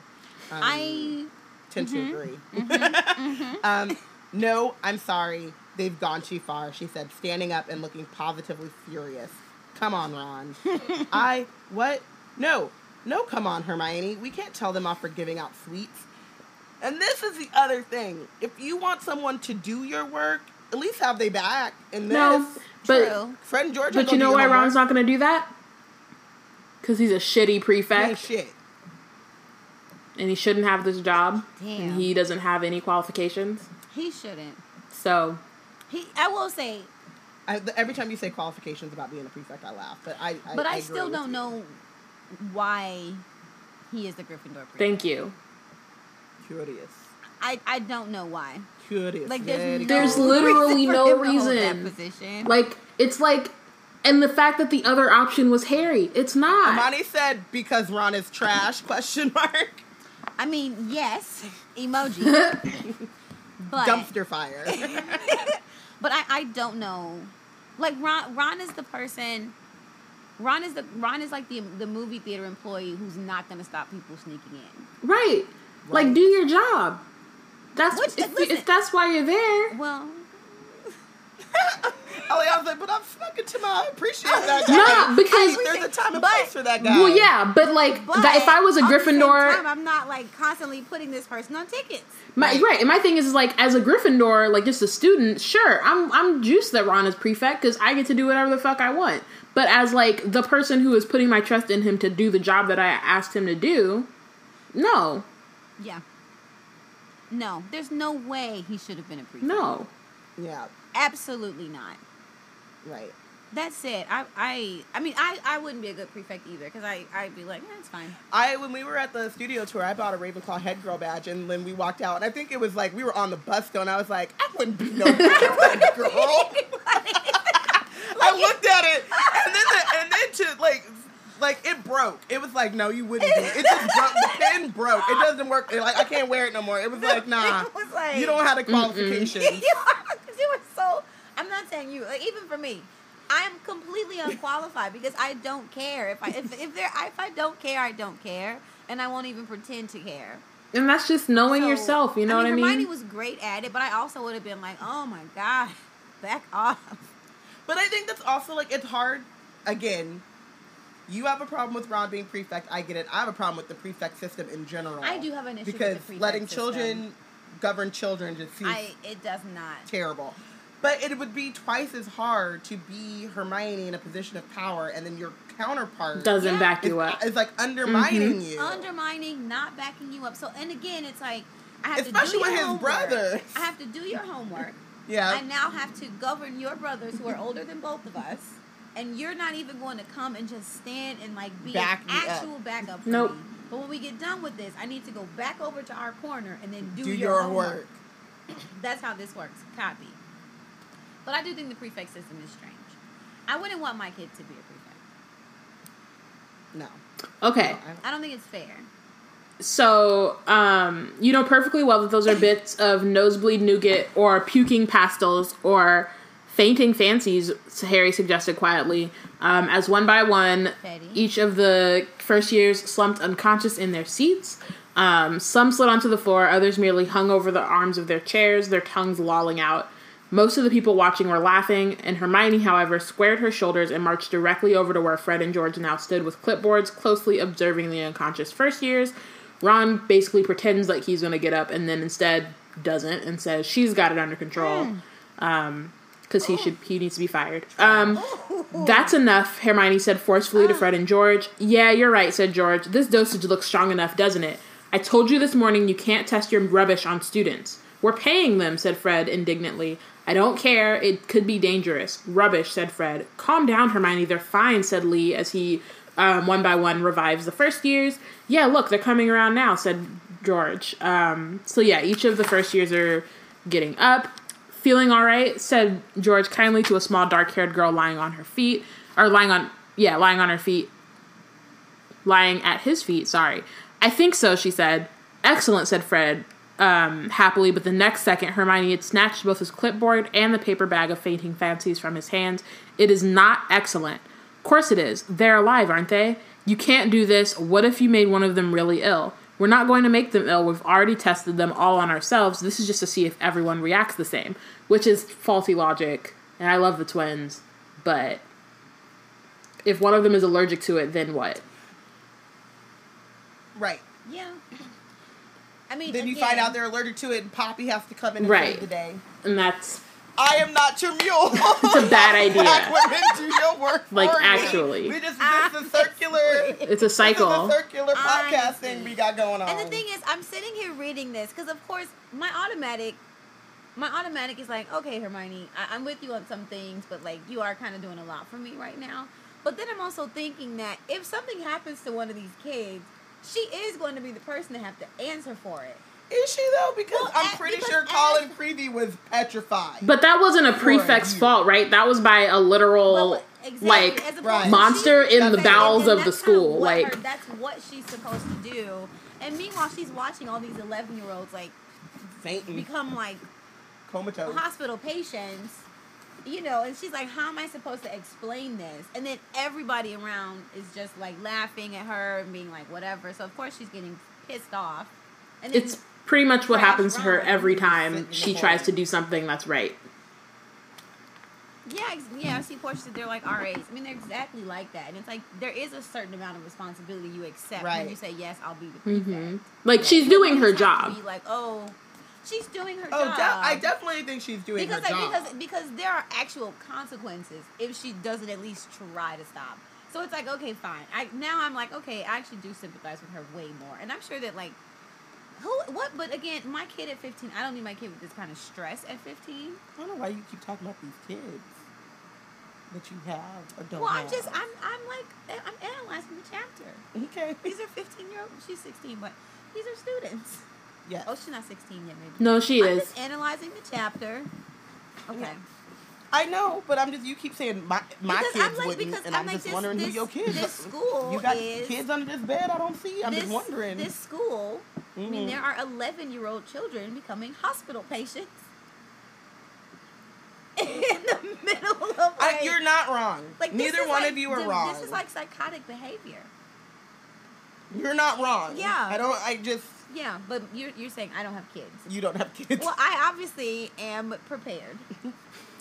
A: Um,
C: I
A: tend to
C: Mm-hmm.
A: agree. um, no, I'm sorry. They've gone too far, she said, standing up and looking positively furious. Come on, Ron. I, what? No, no, come on, Hermione. We can't tell them off for giving out sweets. And this is the other thing. If you want someone to do your work, at least have they back And this.
B: No, but
C: true.
A: Fred George.
B: but you know why Ron's not gonna do that? Because he's a shitty
A: Ain't
B: prefect,
A: shit.
B: and he shouldn't have this job,
C: Damn.
B: and he doesn't have any qualifications.
C: he shouldn't.
B: So
C: He I will say,
A: I, the- every time you say qualifications about being a prefect, I laugh. But I, I
C: but I,
A: agree
C: still don't
A: you.
C: know why he is the Gryffindor prefect.
B: thank you.
A: Curious.
C: I, I don't know why.
A: Curious.
C: Like there's no
B: There's literally
C: reason
B: no
C: him to hold
B: reason.
C: Position.
B: Like it's like, and the fact that the other option was Harry, it's not.
A: Hermione said because Ron is trash? Question mark.
C: I mean, yes, emoji. but
A: Dumpster fire.
C: but I, I don't know. Like Ron Ron is the person Ron is the Ron is like the the movie theater employee who's not gonna stop people sneaking in.
B: right. Like do your job. That's
C: Which-
B: if,
C: listen-
B: if that's why you're there.
C: Well,
A: Ellie, Oh, I was like, but I'm snuck into my. I appreciate that guy.
B: No, because-
A: there's a time and
C: But-
A: place for that guy.
B: Well, yeah, but like
C: but
B: that, if I was a
C: at the same
B: Gryffindor,
C: time, I'm not like constantly putting this person on tickets.
B: My,
A: Right.
B: right. and my thing is, is like as a Gryffindor, like just a student, sure, I'm I'm juiced that Ron is prefect because I get to do whatever the fuck I want. But as like the person who is putting my trust in him to do the job that I asked him to do, no,
C: Yeah. No, there's no way he should have been a prefect.
B: no,
A: Yeah.
C: Absolutely not.
A: Right.
C: That's it. I, I, I mean, I, I wouldn't be a good prefect either because I, I'd be like, eh, it's fine.
A: I when we were at the studio tour, I bought a Ravenclaw head girl badge, and then we walked out, and I think it was like we were on the bus though, and I was like, I wouldn't be no head girl. I looked at it, and then the, and then to like like it broke. It was like, no, you wouldn't. Do it. it just broke. The pin broke. It doesn't work. It, Like I can't wear it no more. It was like, nah,
C: It was like-
A: you don't have the qualifications.
C: you are, you are so. I'm not saying you. Like, even for me, I am completely unqualified because I don't care. If I if if there if I don't care, I don't care, and I won't even pretend to care.
B: And that's just knowing
C: So,
B: yourself. You know
C: I mean,
B: what I mean?
C: Hermione was great at it, but I also would have been like, oh my god, back off.
A: But I think that's also like it's hard. Again, you have a problem with Ron being prefect. I get it. I have a problem with the prefect system in general.
C: I do have an issue with
A: because
C: the prefect
A: letting
C: system.
A: children govern children just seems
C: I it does not.
A: terrible. But it would be twice as hard to be Hermione in a position of power, and then your counterpart
B: Doesn't
C: Yeah.
B: back
A: is,
B: you up.
A: It's like undermining
B: Mm-hmm.
A: you.
C: undermining, not backing you up. So, and again, it's like I have
A: Especially
C: to do
A: with
C: your
A: his
C: homework.
A: brothers.
C: I have to do your homework.
A: yeah.
C: I now have to govern your brothers who are older than both of us, and you're not even going to come and just stand and like be
A: Back
C: an
A: me up.
C: actual backup for
B: Nope.
C: me. But when we get done with this, I need to go back over to our corner and then do,
A: do
C: your,
A: your
C: homework.
A: work.
C: That's how this works. Copy. But I do think the prefect system is strange. I wouldn't want my kid to be a prefect.
A: No.
B: Okay.
A: No, I don't-
C: I don't think it's fair.
B: So, um, you know perfectly well that those are bits of nosebleed nougat or puking pastels or fainting fancies, Harry suggested quietly. Um, as one by one,
C: Petty.
B: each of the first years slumped unconscious in their seats. Um, some slid onto the floor, others merely hung over the arms of their chairs, their tongues lolling out. Most of the people watching were laughing, and Hermione, however, squared her shoulders and marched directly over to where Fred and George now stood with clipboards, closely observing the unconscious first years. Ron basically pretends like he's going to get up and then instead doesn't and says she's got it under control. Um, because he should he needs to be fired. Um, that's enough. Hermione said forcefully to Fred and George. Yeah, you're right," said George. "This dosage looks strong enough, doesn't it? I told you this morning you can't test your rubbish on students. We're paying them," said Fred indignantly. "I don't care. It could be dangerous." Rubbish," said Fred. "Calm down, Hermione. They're fine," said Lee as he um, one by one revives the first years. "Yeah, look, they're coming around now," said George. Um, so yeah, each of the first years are getting up. Feeling all right, said George kindly to a small dark haired girl lying on her feet, or lying on, yeah, lying on her feet, lying at his feet, sorry. I think so, she said. Excellent, said Fred, um, happily, but the next second Hermione had snatched both his clipboard and the paper bag of fainting fancies from his hands. It is not excellent. Of course it is. They're alive, aren't they? You can't do this. What if you made one of them really ill? We're not going to make them ill. We've already tested them all on ourselves. This is just to see if everyone reacts the same, which is faulty logic. And I love the twins, but if one of them is allergic to it, then what?
A: Right.
C: I mean,
A: Then you
C: again,
A: find out they're allergic to it, and Poppy has to come in and
B: Right.
A: save the day.
B: And that's
A: I am not your mule.
B: It's a bad idea.
A: Black women do your work
B: Like,
A: for me.
B: actually.
A: We just this is a circular.
B: it's a
A: This is
B: cycle.
A: a circular
C: I
A: podcast thing we got going on.
C: And the thing is, I'm sitting here reading this because, of course, my automatic, my automatic is like, okay, Hermione, I- I'm with you on some things, but like you are kind of doing a lot for me right now. But then I'm also thinking that if something happens to one of these kids, she is going to be the person to have to answer for it.
A: is she though? Because
C: Well,
A: I'm
C: as-
A: pretty
C: because
A: sure
C: as-
A: Colin Creevey was petrified.
B: But that wasn't a prefect's fault, right? That was by a literal,
C: Well, exactly,
B: like,
A: right.
B: monster
C: she-
B: in the bowels
C: and
B: of the
C: that's kind
B: school.
C: what
B: Like,
C: her- that's what she's supposed to do. And meanwhile, she's watching all these 11 year olds like
A: Fainting,
C: become like
A: comatose.
C: hospital patients, you know, and she's like, How am I supposed to explain this? And then everybody around is just like laughing at her and being like, whatever. So, of course, she's getting pissed off. And
B: it's pretty much what happens to her every time she tries to do something that's right.
C: yeah, ex- yeah, I see portions that they're like RAs. I mean, they're exactly like that. And it's like, there is a certain amount of responsibility you accept when you say, Yes, I'll be the prefect.
B: hmm Like, she's doing her
C: You just have to
B: job.
C: Be like, oh, she's doing her
A: oh,
C: job.
A: de- I definitely think she's doing
C: because
A: her job.
C: because because there are actual consequences if she doesn't at least try to stop. So it's like okay, fine. I now I'm like okay, I actually do sympathize with her way more, and I'm sure that like who what. But again, my kid at 15, I don't need my kid with this kind of stress at 15.
A: I don't know why you keep talking about these kids that you have or don't
C: Well, I'm
A: have.
C: just I'm I'm like I'm analyzing the chapter.
A: okay.
C: These are 15 year old. She's 16, but these are students.
A: Yes.
C: Oh, she's not 16 yet, maybe.
B: No, she
C: I'm
B: is.
C: just analyzing the chapter. Okay.
A: I know, but I'm just you keep saying my my
C: Because
A: kids
C: I'm like-
A: wouldn't,
C: because
A: and
C: I'm
A: I'm,
C: like,
A: just
C: this-
A: wondering
C: this-
A: who your kids.
C: this school
A: you got
C: is-
A: kids under this bed. I don't see. I'm
C: this,
A: just wondering.
C: This school, I mean, there mm-hmm. are 11 year old children becoming hospital patients in the middle of like,
A: I, you're not wrong.
C: like
A: Neither one
C: like-
A: of you are
C: dude,
A: wrong.
C: This is like psychotic behavior.
A: you're not wrong.
C: Yeah.
A: I don't. I just.
C: Yeah, but you're, you're saying I don't have kids.
A: You don't have kids.
C: Well, I obviously am prepared.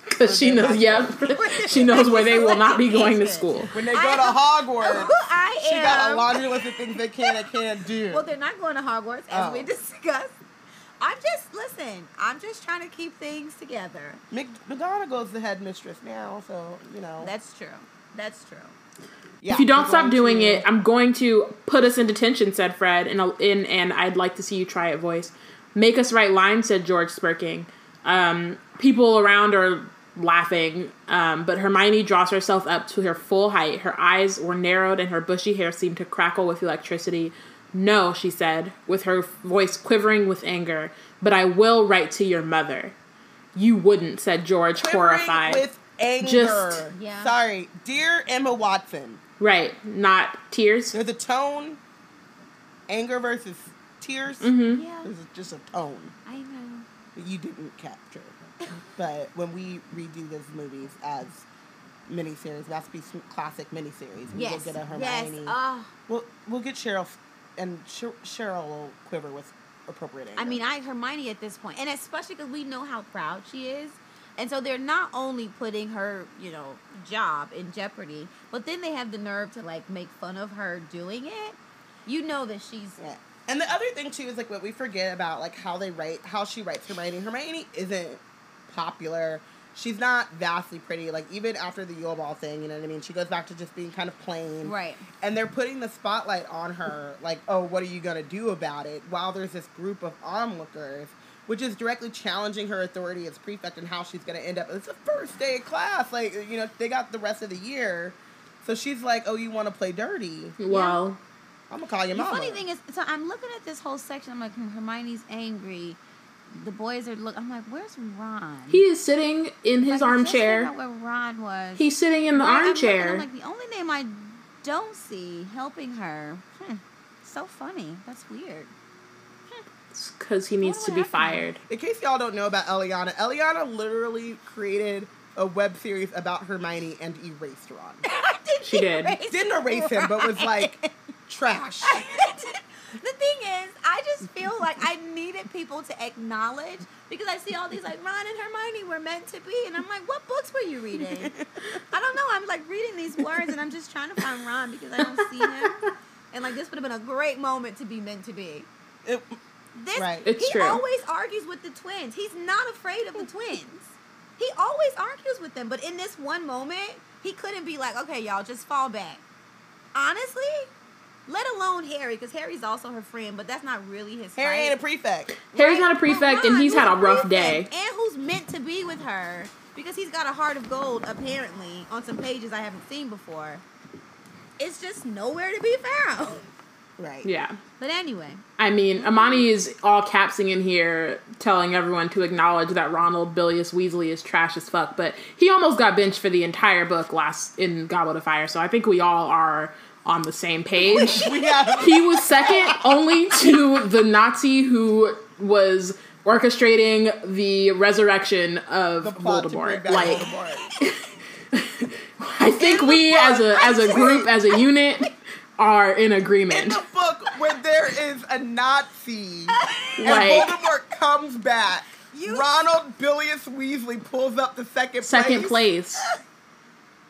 B: Because she knows, yeah, she knows where they will not be going to school.
A: when they go
C: I-
A: to Hogwarts,
C: I am, she
A: got a laundry list of things they can and can't do.
C: Well, they're not going to Hogwarts, as
A: Oh.
C: we discussed. I'm just listen. I'm just trying to keep things together.
A: Mc- McGonagall's the headmistress now, so you know.
C: That's true. That's true.
A: Yeah,
B: if you don't stop doing
A: to-
B: it, I'm going to put us in detention," said Fred. In, a, in and I'd like to see you try it. Voice, make us write lines," said George, smirking. Um, people around are laughing, um, but Hermione draws herself up to her full height. Her eyes were narrowed, and her bushy hair seemed to crackle with electricity. No, she said, with her voice quivering with anger. But I will write to your mother. You wouldn't," said George,
A: Quivering
B: horrified.
A: with anger.
B: Just-
C: Yeah.
A: Sorry, dear Emma Watson.
B: Right, not tears.
A: There's a tone. Anger versus tears.
B: Mm-hmm.
C: Yeah,
A: There's just a tone
C: I know.
A: that you didn't capture. but when we redo those movies as miniseries, masterpiece classic miniseries, we
C: Yes.
A: will get a
C: Yes. Oh,
A: We'll we'll get Cheryl, and Cheryl will quiver with appropriate anger.
C: I mean, I Hermione at this point, and especially because we know how proud she is, and so they're not only putting her, you know, job in jeopardy, but then they have the nerve to like make fun of her doing it. You know that she's
A: Yeah. And the other thing too is like what we forget about like how they write how she writes Hermione. Hermione isn't popular. She's not vastly pretty. Like even after the Yule Ball thing, you know what I mean? She goes back to just being kind of plain.
C: right.
A: And they're putting the spotlight on her, like, oh, what are you gonna do about it? While there's this group of onlookers, which is directly challenging her authority as prefect and how she's gonna end up. It's the first day of class, like you know, they got the rest of the year. So she's like, "Oh, you want to play dirty?
B: Well,
A: I'm gonna call your
C: mom.
A: The
C: funny thing is, so I'm looking at this whole section. I'm like, hmm, Hermione's angry. The boys are look. I'm like, where's Ron?
B: he is sitting in his
C: Like, I just
B: armchair.
C: figured where Ron was.
B: He's sitting in the
C: Right, I'm looking,
B: armchair.
C: I'm like, the only name I don't see helping her. Hmm, so funny. That's weird.
B: Because he needs to be fired.
A: In case y'all don't know about Eliana, Eliana literally created a web series about Hermione and erased Ron.
B: She did.
A: Didn't erase him, but was like trash.
C: the thing is, I just feel like I needed people to acknowledge because I see all these like Ron and Hermione were meant to be, and I'm like, what books were you reading? I don't know. I'm like reading these words, and I'm just trying to find Ron because I don't see him. And like this would have been a great moment to be meant to be.
A: It-
C: This
A: Right.
B: It's
C: he
B: true.
C: always argues with the twins. He's not afraid of the twins. He always argues with them, but in this one moment, he couldn't be like, "Okay, y'all, just fall back." Honestly, let alone Harry, because Harry's also her friend, but that's not really his.
A: Harry
C: fight.
A: ain't a prefect.
B: Harry's
C: Right?
B: not a
C: But
B: prefect, and he's had a rough day.
C: and who's meant to be with her because he's got a heart of gold apparently on some pages I haven't seen before. It's just nowhere to be found.
A: Right.
B: Yeah.
C: But anyway,
B: I mean, Amani is all capsing in here, telling everyone to acknowledge that Ronald Bilius Weasley is trash as fuck. But he almost got benched for the entire book last in Goblet of Fire, so I think we all are on the same page. He was second only to the Nazi who was orchestrating the resurrection of
A: the
B: Voldemort. Like,
A: Voldemort.
B: I think we as a as a group, as a unit, are in agreement.
A: In
B: agreement.
A: the book where there is a Nazi and
B: Like-
A: Voldemort comes back,
C: You-
A: Ronald Bilius Weasley pulls up the second
B: Second
A: place.
B: place.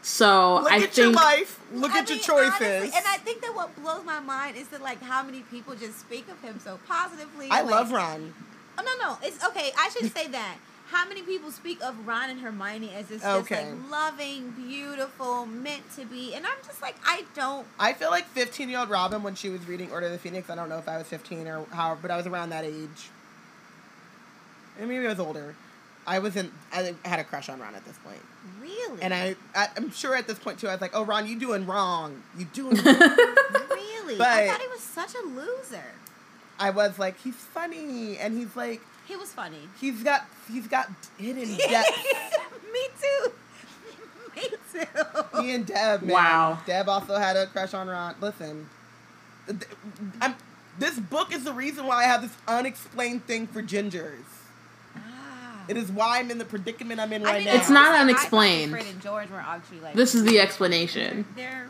B: So
A: Look
B: I
A: at your life. Look
C: I
A: at your choices.
C: honestly, and I think that what blows my mind is that like how many people just speak of him so positively.
A: I
C: like-
A: love Ron.
C: Oh no, no, it's okay. I should say that. How many people speak of Ron and Hermione as this
A: Okay.
C: just like loving, beautiful, meant to be, and I'm just like I don't.
A: I feel like 15 year old Robin when she was reading Order of the Phoenix. I don't know if I was 15 or how, but I was around that age. And maybe I was older. I wasn't. I had a crush on Ron at this point,
C: Really?
A: and I, I I'm sure at this point too. I was like, "Oh, Ron, you doing wrong. You doing."
C: wrong. really?
A: But I
C: thought he was such a loser.
A: I was like, he's funny, and he's like,
C: He was funny.
A: he's got he's got hidden depth.
C: Me too. Me too.
A: Me and Deb, man.
B: Wow.
A: Deb also had a crush on Ron. Listen, I'm, this book is the reason why I have this unexplained thing for gingers.
C: Ah.
A: It is why I'm in the predicament I'm in right
C: mean,
A: now.
B: It's not
C: I thought
B: unexplained.
C: Fred and George were actually like.
B: This is the explanation.
C: They're.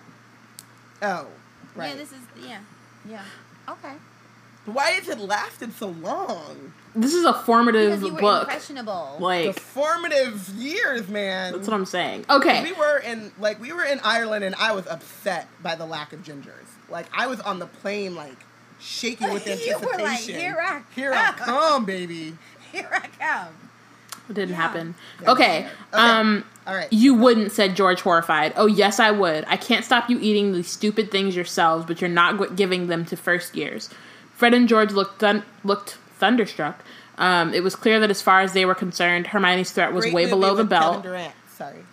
A: Oh, right.
C: Yeah, this is. Yeah. Yeah. Okay.
A: But why has it lasted so long?
B: This is a formative
C: Because you were
B: book.
C: impressionable.
A: The
B: Like
A: formative years, man.
B: that's what I'm saying. Okay.
A: We were in like we were in Ireland, and I was upset by the lack of gingers. Like I was on the plane, like shaking with
C: You
A: anticipation.
C: were like, "Here I
A: here I come, baby.
C: Here I come.
B: It didn't
C: Yeah.
B: happen.
A: Yeah,
B: Okay.
A: okay.
B: Um
A: All right.
B: you wouldn't said George horrified. Oh yes I would. I can't stop you eating these stupid things yourselves, but you're not giving them to first years. Fred and George looked thun- looked thunderstruck. Um, it was clear that as far as they were concerned, Hermione's threat was
A: Great
B: way
A: movie
B: below the
A: with Kevin
B: belt.
A: Durant. Sorry.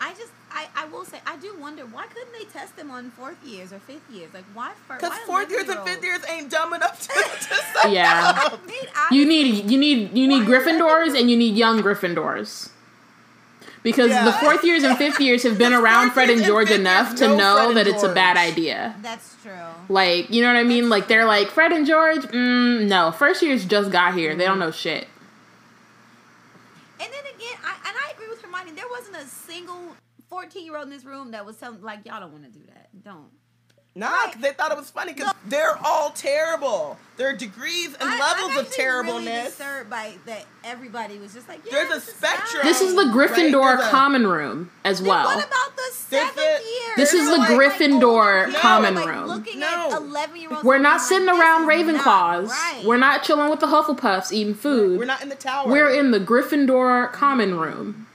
C: I just, I, I will say, I do wonder why couldn't they test them on fourth years or fifth years? Like why first?
A: Because fourth years and fifth years ain't dumb enough to, to suck
B: Yeah.
A: up.
C: I mean, I,
B: You need you need you need Gryffindors and you need young Gryffindors. Because
A: Yeah.
B: the fourth years and fifth years have been around Fred and George enough to
A: know
B: know that it's a bad idea.
C: That's true.
B: Like, you know what I mean? Like they're like Fred and George. Mm, no, first years just got here. They don't know shit.
C: And then again, I and I agree with Hermione. There wasn't a single fourteen year old in this room that was telling like y'all don't want to do that. Don't.
A: Nah,
C: Right.
A: 'cause they thought it was funny because they're all terrible. There are degrees and
C: I,
A: levels
C: I'm
A: of
C: actually Really
A: terribleness.
C: disturbed by that. Everybody was just like, yeah,
A: There's a
C: this is
A: spectrum.
B: This is the Gryffindor
A: there's a-
B: common room as
C: Then
B: well.
C: What about the seventh
A: a-
C: year?
B: This is
A: the oh
C: Like,
B: Gryffindor
C: older kids,
B: common
C: like,
B: room.
C: Looking
A: No.
C: at eleven year olds.
B: We're not sitting around Ravenclaws.
C: Right.
B: We're not chilling with the Hufflepuffs eating food.
A: We're not in the tower.
B: We're in the Gryffindor common room.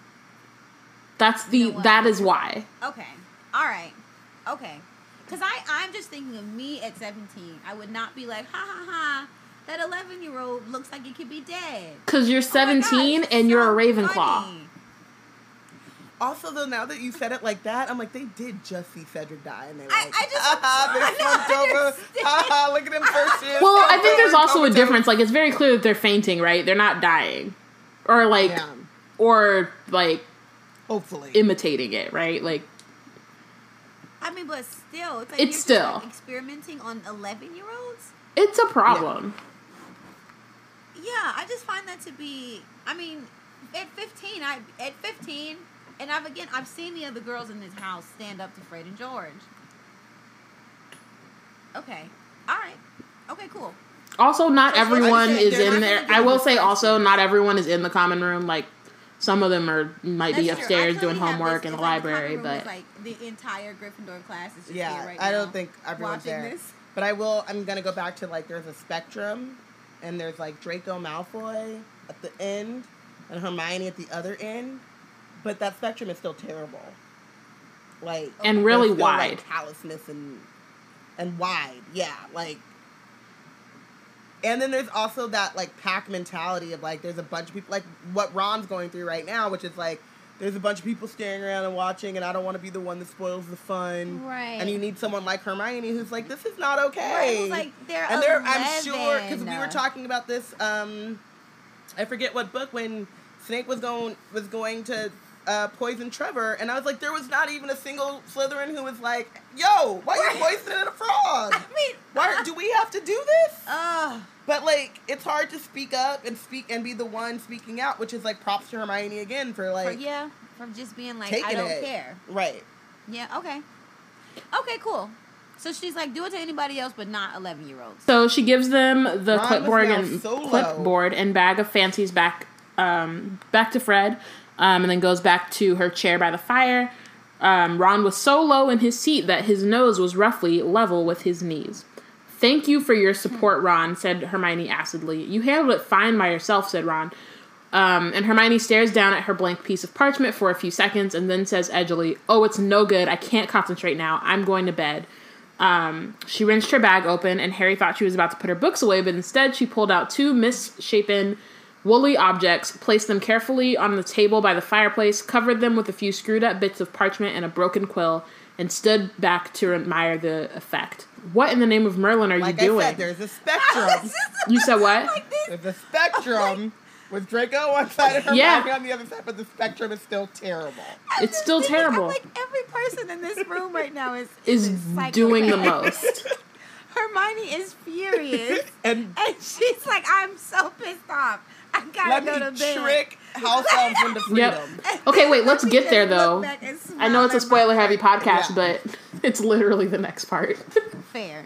B: That's the
C: You know
B: that is why.
C: Okay. All right. Okay. Because I I'm just thinking of me at 17. I would not be like, ha ha ha. That 11 year old looks like it could be dead.
B: Cuz you're
C: Oh God,
B: 17
C: it's
B: and you're a Ravenclaw.
C: funny.
A: Also, though, now that you said it like that, I'm like, they did just see Cedric die, and they were like,
C: I just-
A: ha ha,
C: I
A: they
C: don't
A: over.
C: understand.
A: Ha ha, look at him first.
B: Well, I think there's also a difference. Like it's very clear that they're fainting, right? They're not dying, or like,
A: Yeah,
B: or like
A: hopefully.
B: imitating it, right? Like
C: I mean, but still, it's like
B: It's
C: you're
B: still.
C: like, experimenting on 11 year olds.
B: it's a problem.
C: Yeah, I just find that to be. I mean, at 15, I at 15, and I've again I've seen the other girls in this house stand up to Fred and George. Okay, all right, okay, cool.
B: Also, not everyone is in there. I will say also, not everyone is in the common room. Like some of them are might be
C: That's. I
B: upstairs doing homework in the
C: it's like common
B: library, but
C: like the entire Gryffindor class is just
A: yeah,
C: here right
A: I
C: now
A: don't think everyone's
C: watching
A: there.
C: this.
A: But I will. I'm gonna go back to like there's a spectrum, and there's like Draco Malfoy at the end, and Hermione at the other end. But that spectrum is still terrible. Like oh
B: and really
A: there's still,
B: wide.
A: like, callousness and and wide. Yeah, like. And then there's also that like pack mentality of like there's a bunch of people like what Ron's going through right now, which is like there's a bunch of people staring around and watching, and I don't want to be the one that spoils the fun.
C: Right.
A: And you need someone like Hermione who's like, this is not okay.
C: Right, like they're
A: and there, I'm sure because we were talking about this. Um, I forget what book when Snape was going was going to uh, poison Trevor, and I was like, there was not even a single Slytherin who was like, "Yo, why are you poisoning a frog?
C: I mean,
A: Why do we have to do this?"
C: uh,
A: But like, it's hard to speak up and speak and be the one speaking out, which is like props to Hermione again for
C: for,
A: like
C: yeah, from just being like, I don't
A: it.
C: care.
A: Right.
C: Yeah, okay, okay, cool. So she's like, do it to anybody else, but not 11 year olds.
B: So she gives them the
A: Ron
B: clipboard and
A: solo.
B: clipboard and bag of fancies back um, back to Fred, um, and then goes back to her chair by the fire. Um, Ron was so low in his seat that his nose was roughly level with his knees. Thank you for your support, Ron, said Hermione acidly. You handled it fine by yourself, said Ron. Um, and Hermione stares down at her blank piece of parchment for a few seconds and then says edgily, Oh, it's no good. I can't concentrate now. I'm going to bed. Um, she wrenched her bag open, and Harry thought she was about to put her books away, but instead she pulled out two misshapen, woolly objects, placed them carefully on the table by the fireplace, covered them with a few screwed up bits of parchment and a broken quill, and stood back to admire the effect. What in the name of Merlin are
A: Like
B: you
A: I
B: doing?
A: said, there's a spectrum.
B: you said what?
C: Like
A: there's a spectrum. with Draco on one side and
B: Yeah.
A: Hermione on the other side, but the spectrum is still terrible.
C: I'm
B: It's
C: just
B: still
C: thinking, I'm
B: terrible.
C: like every person in this room right now is
B: Is
C: a psychopath.
B: doing the most.
C: Hermione is furious,
A: And
C: and she's like, "I'm so pissed off. I gotta
A: let
C: go
A: me
C: to bed."
A: trick house elves into
B: Yep. Okay, wait, let's get there though. I know it's a spoiler heavy podcast,
A: Yeah.
B: but it's literally the next part.
C: Fair.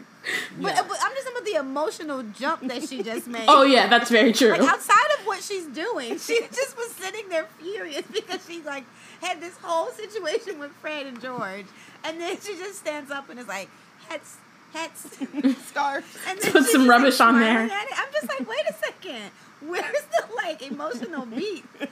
C: But,
A: Yeah.
C: but I'm just talking about the emotional jump that she just made.
B: oh yeah, that's very true.
C: Like outside of what she's doing, she just was sitting there furious because she like had this whole situation with Fred and George, and then she just stands up and is like, "Hats, hats."
A: Scarf.
C: And then
B: Put some rubbish on there.
C: I'm just like, wait a second. Where's the like emotional beat?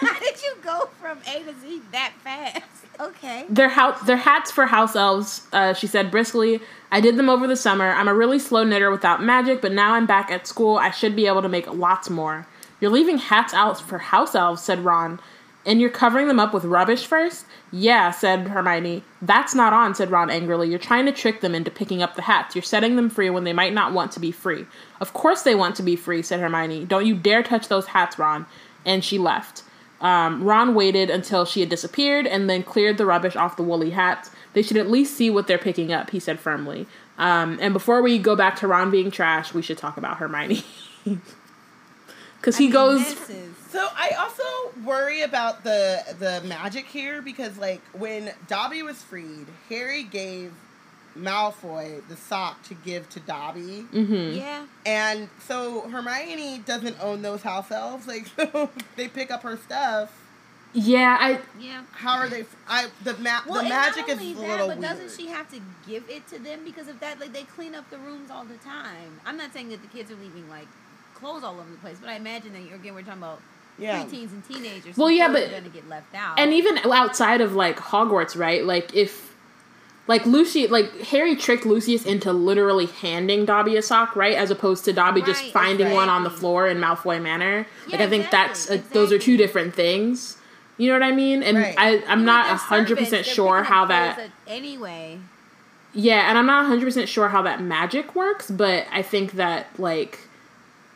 C: How did you go from A to Z that fast? Okay.
B: Their house, their hats for house elves. Uh, she said briskly. I did them over the summer. I'm a really slow knitter without magic, but now I'm back at school. I should be able to make lots more. You're leaving hats out for house elves," said Ron. And you're covering them up with rubbish first? Yeah, said Hermione. That's not on, said Ron angrily. You're trying to trick them into picking up the hats. You're setting them free when they might not want to be free. Of course they want to be free, said Hermione. Don't you dare touch those hats, Ron. And she left. Um, Ron waited until she had disappeared and then cleared the rubbish off the woolly hats. They should at least see what they're picking up, he said firmly. Um, and before we go back to Ron being trash, we should talk about Hermione. Because he
C: I mean,
B: goes.
C: This is,
A: So I also worry about the the magic here because like when Dobby was freed, Harry gave Malfoy the sock to give to Dobby.
B: Mhm.
C: yeah.
A: And so Hermione doesn't own those house elves. Like so they pick up her stuff.
B: Yeah, I.
C: Yeah.
A: How are they? I the ma-
C: Well,
A: the magic
C: not
A: is a
C: only that,
A: little
C: but
A: weird.
C: doesn't she have to give it to them because of that? Like they clean up the rooms all the time. I'm not saying that the kids are leaving like clothes all over the place, but I imagine that again we're talking about
A: yeah.
C: preteens and teenagers.
B: Well,
C: some
B: yeah, but-
C: gonna get left out.
B: And even outside of like Hogwarts, right? Like if. Like Lucy, like Harry tricked Lucius into literally handing Dobby a sock, right? As opposed to Dobby just
C: Right,
B: finding one on the floor in Malfoy Manor. like I think that's
C: exactly,
B: uh, those are two different things. You know what I mean? And
A: Right.
B: I, I'm
C: Even
B: not
C: their
B: hundred percent sure how that.
C: at- anyway.
B: Yeah, and I'm not 100% sure how that magic works, but I think that, like,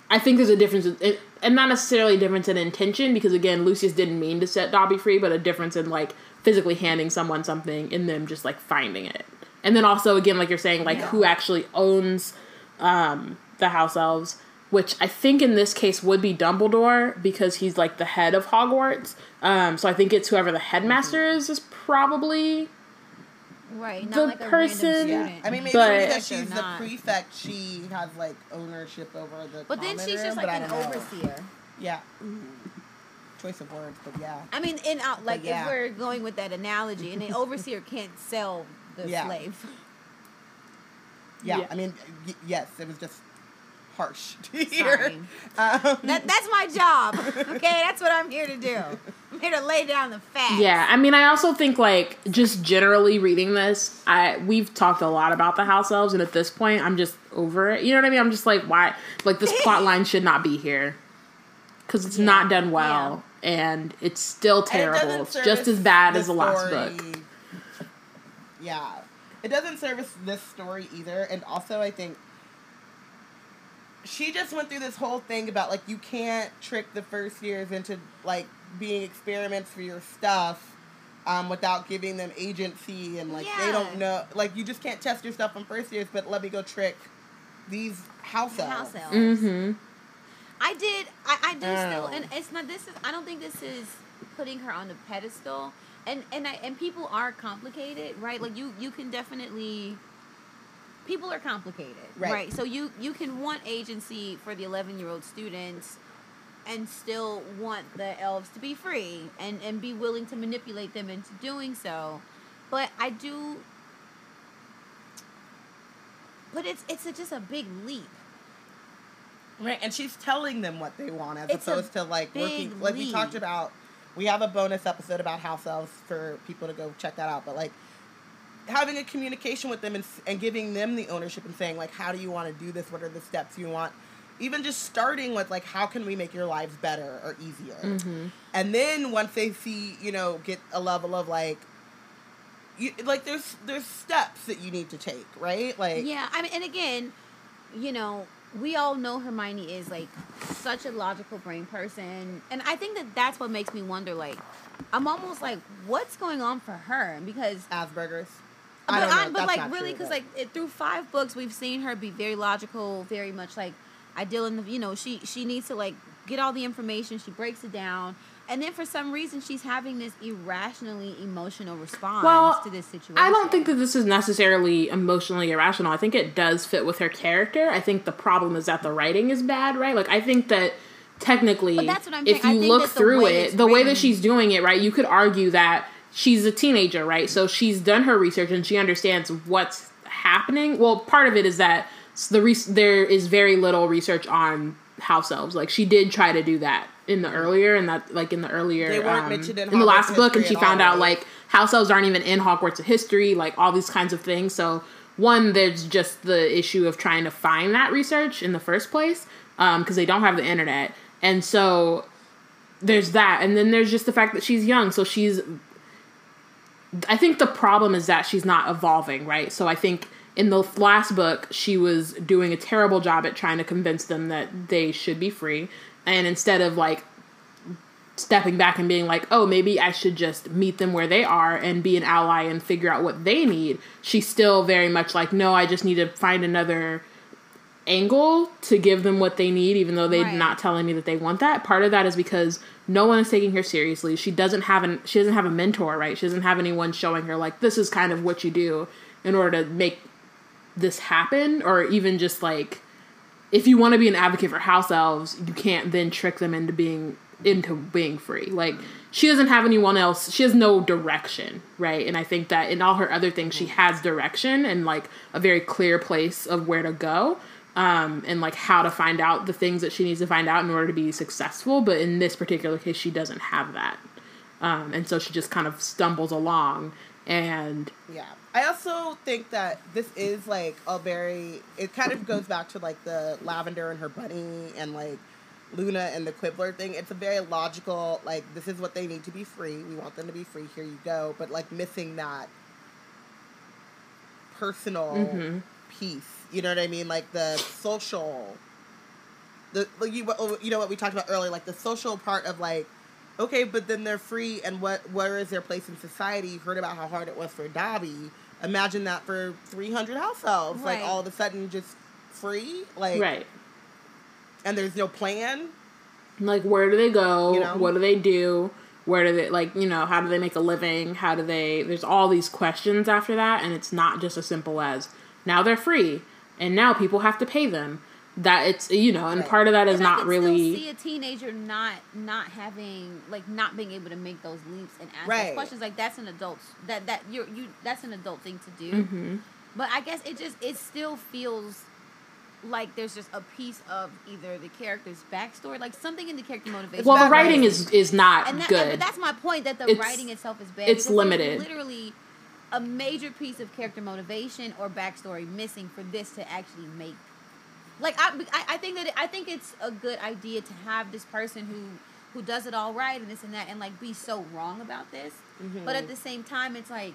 B: I think there's a difference, in, and not necessarily a difference in intention, because again, Lucius didn't mean to set Dobby free, but a difference in, like, physically handing someone something and them just, like, finding it. And then also, again, like you're saying, like,
C: Yeah.
B: who actually owns um, the house elves, which I think in this case would be Dumbledore, because he's, like, the head of Hogwarts. Um, so I think it's whoever the headmaster is, is probably
C: Right. Not
B: The
C: like
B: person-
C: random
A: Yeah. I mean, maybe
B: But-
A: because she's the
C: not.
A: prefect, she has like ownership over the.
C: But then she's
A: room,
C: just like an
A: don't know.
C: overseer.
A: Yeah. Choice of words, but yeah.
C: I mean, in uh, out like
A: yeah.
C: if we're going with that analogy, and an overseer can't sell the
A: Yeah.
C: slave.
A: Yeah,
B: Yeah.
A: I mean, y- yes, it was just harsh to
C: Sorry.
A: hear. Um,
C: That that's my job. Okay, that's what I'm here to do. I'm here to lay down the facts.
B: Yeah, I mean, I also think like just generally reading this, I we've talked a lot about the house elves, and at this point, I'm just over it. You know what I mean? I'm just like, why? Like this plot line should not be here because it's not done well, and it's still
A: and it
B: terrible. It's just as bad
A: the
B: as the last
A: story-
B: book.
A: Yeah, it doesn't service this story either, and also I think she just went through this whole thing about like you can't trick the first years into like being experiments for your stuff. Um, without giving them agency and like they don't know like you just can't test your stuff on first years but let me go trick these house elves.
C: house elves.
B: Mm-hmm.
C: I did. I, I do still,
A: Oh.
C: and it's not. This is. I don't think this is putting her on a pedestal. And and I and people are complicated, right? Like you you can definitely. People are complicated,
A: Right.
C: right? So you you can want agency for the eleven year old students, and still want the elves to be free and and be willing to manipulate them into doing so. But I do. But it's it's a, just a big leap.
A: Right, and she's telling them what they want as
C: It's
A: opposed to like working. Like we talked about, we have a bonus episode about house elves for people to go check that out. But like having a communication with them and, and giving them the ownership and saying like, how do you want to do this? What are the steps you want? Even just starting with like, how can we make your lives better or easier?
B: Mm-hmm.
A: And then once they see, you know, get a level of like. You, like there's there's steps that you need to take, right? Like
C: Yeah, I mean, and again, you know, we all know Hermione is like such a logical brain person, and I think that that's what makes me wonder. Like, I'm almost like, what's going on for her? Because
A: Asperger's.
C: But,
A: I don't know.
C: I- but
A: That's
C: like
A: not
C: really, because like it, through five books, we've seen her be very logical, very much like I deal in the you know she she needs to like get all the information, she breaks it down, and then for some reason she's having this irrationally emotional response
B: Well,
C: to this situation.
B: I don't think that this is necessarily emotionally irrational. I think it does fit with her character. I think the problem is that the writing is bad, right? Like I think that technically
C: that's what I'm
B: if
C: saying.
B: You look through it, the way that she's doing it, right, you could argue that she's a teenager, right? So she's done her research and she understands what's happening. Well, part of it is that the res- there is very little research on house elves. Like she did try to do that in the earlier and that like in the earlier
A: They weren't
B: um,
A: mentioned in
B: in the last book and she found out like house elves aren't even in Hogwarts history, like all these kinds of things. So one, there's just the issue of trying to find that research in the first place because they don't have the internet, and so there's that, and then there's just the fact that she's young, so she's. I think the problem is that she's not evolving, right? So I think in the last book she was doing a terrible job at trying to convince them that they should be free, and instead of like stepping back and being like, oh, maybe I should just meet them where they are and be an ally and figure out what they need. She's still very much like, no, I just need to find another angle to give them what they need, even though they're
C: Right.
B: not telling me that they want that. Part of that is because no one is taking her seriously. She doesn't have an she doesn't have a mentor, right? She doesn't have anyone showing her like this is kind of what you do in order to make this happen, or even just like if you want to be an advocate for house elves, you can't then trick them into being into being free. Like she doesn't have anyone else. She has no direction, right? And I think that in all her other things, she mm. has direction and like a very clear place of where to go. Um, and like how to find out the things that she needs to find out in order to be successful. But in this particular case, she doesn't have that. Um, and so she just kind of stumbles along and
A: Yeah. I also think that this is like a very it kind of goes back to like the lavender and her bunny and like Luna and the Quibbler thing. It's a very logical like this is what they need to be free. We want them to be free. Here you go. But like missing that personal
B: Mhm.
A: piece. You know what I mean? Like the social the like you you know what we talked about earlier like the social part of like okay, but then they're free, and what where is their place in society? You heard about how hard it was for Dobby. Imagine that for three hundred house elves, like all of a sudden just free, like
B: right.
A: and there's no plan.
B: like where do they go
A: You know?
B: what do they do where do they like you know how do they make a living how do they there's all these questions after that and it's not just as simple as now they're free and now people have to pay them that it's you know and
A: Right.
B: part of that is
C: And I
B: not
C: can
B: really
C: still see a teenager not not having like not being able to make those leaps and ask
A: Right.
C: those questions. Like that's an adult that that you're you that's an adult thing to do.
B: Mhm.
C: But I guess it just it still feels like there's just a piece of either the character's backstory, like something in the character motivation.
B: well the writing
A: writing.
B: is is not
C: and that,
B: good
C: But that's my point. That the
B: It's-
C: writing itself is bad.
B: it's limited.
C: Literally, a major piece of character motivation or backstory missing for this to actually make. Like I, I, think that it, I think it's a good idea to have this person who who does it all right and this and that and like be so wrong about this, but at mm-hmm. the same time, it's like.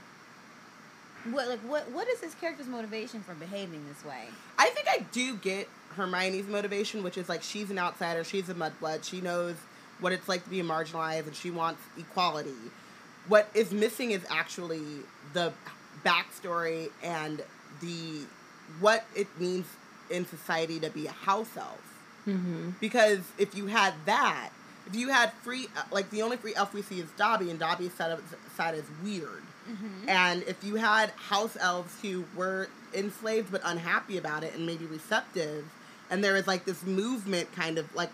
C: What like what what is this character's motivation for behaving this way?
A: I think I do get Hermione's motivation, which is like she's an outsider, she's a mudblood, she knows what it's like to be marginalized, and she wants equality. What is missing is actually the backstory and the what it means in society to be a house elf.
B: mm-hmm.
A: Because if you had that, if you had free, uh, like the only free elf we see is Dobby, and Dobby's side, of, side is weird. And if you had house elves who were enslaved but unhappy about it and maybe receptive, and there was like this movement kind of like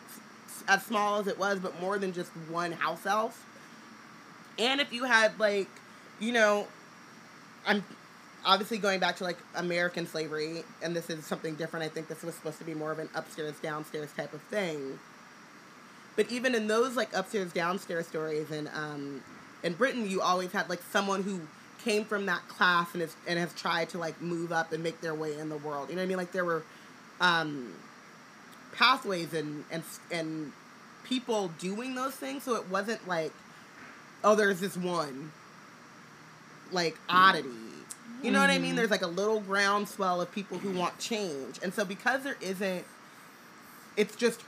A: as small as it was, but more than just one house elf. And if you had like, you know, I'm obviously going back to like American slavery, and this is something different. I think this was supposed to be more of an upstairs downstairs type of thing. But even in those like upstairs downstairs stories in um, in Britain, you always had like someone who came from that class and is and has tried to like move up and make their way in the world. You know what I mean? Like there were um, pathways and and and people doing those things, so it wasn't like oh, there's this one like oddity. You know what I mean? Hmm. There's like a little groundswell of people who want change. And so because there isn't it's just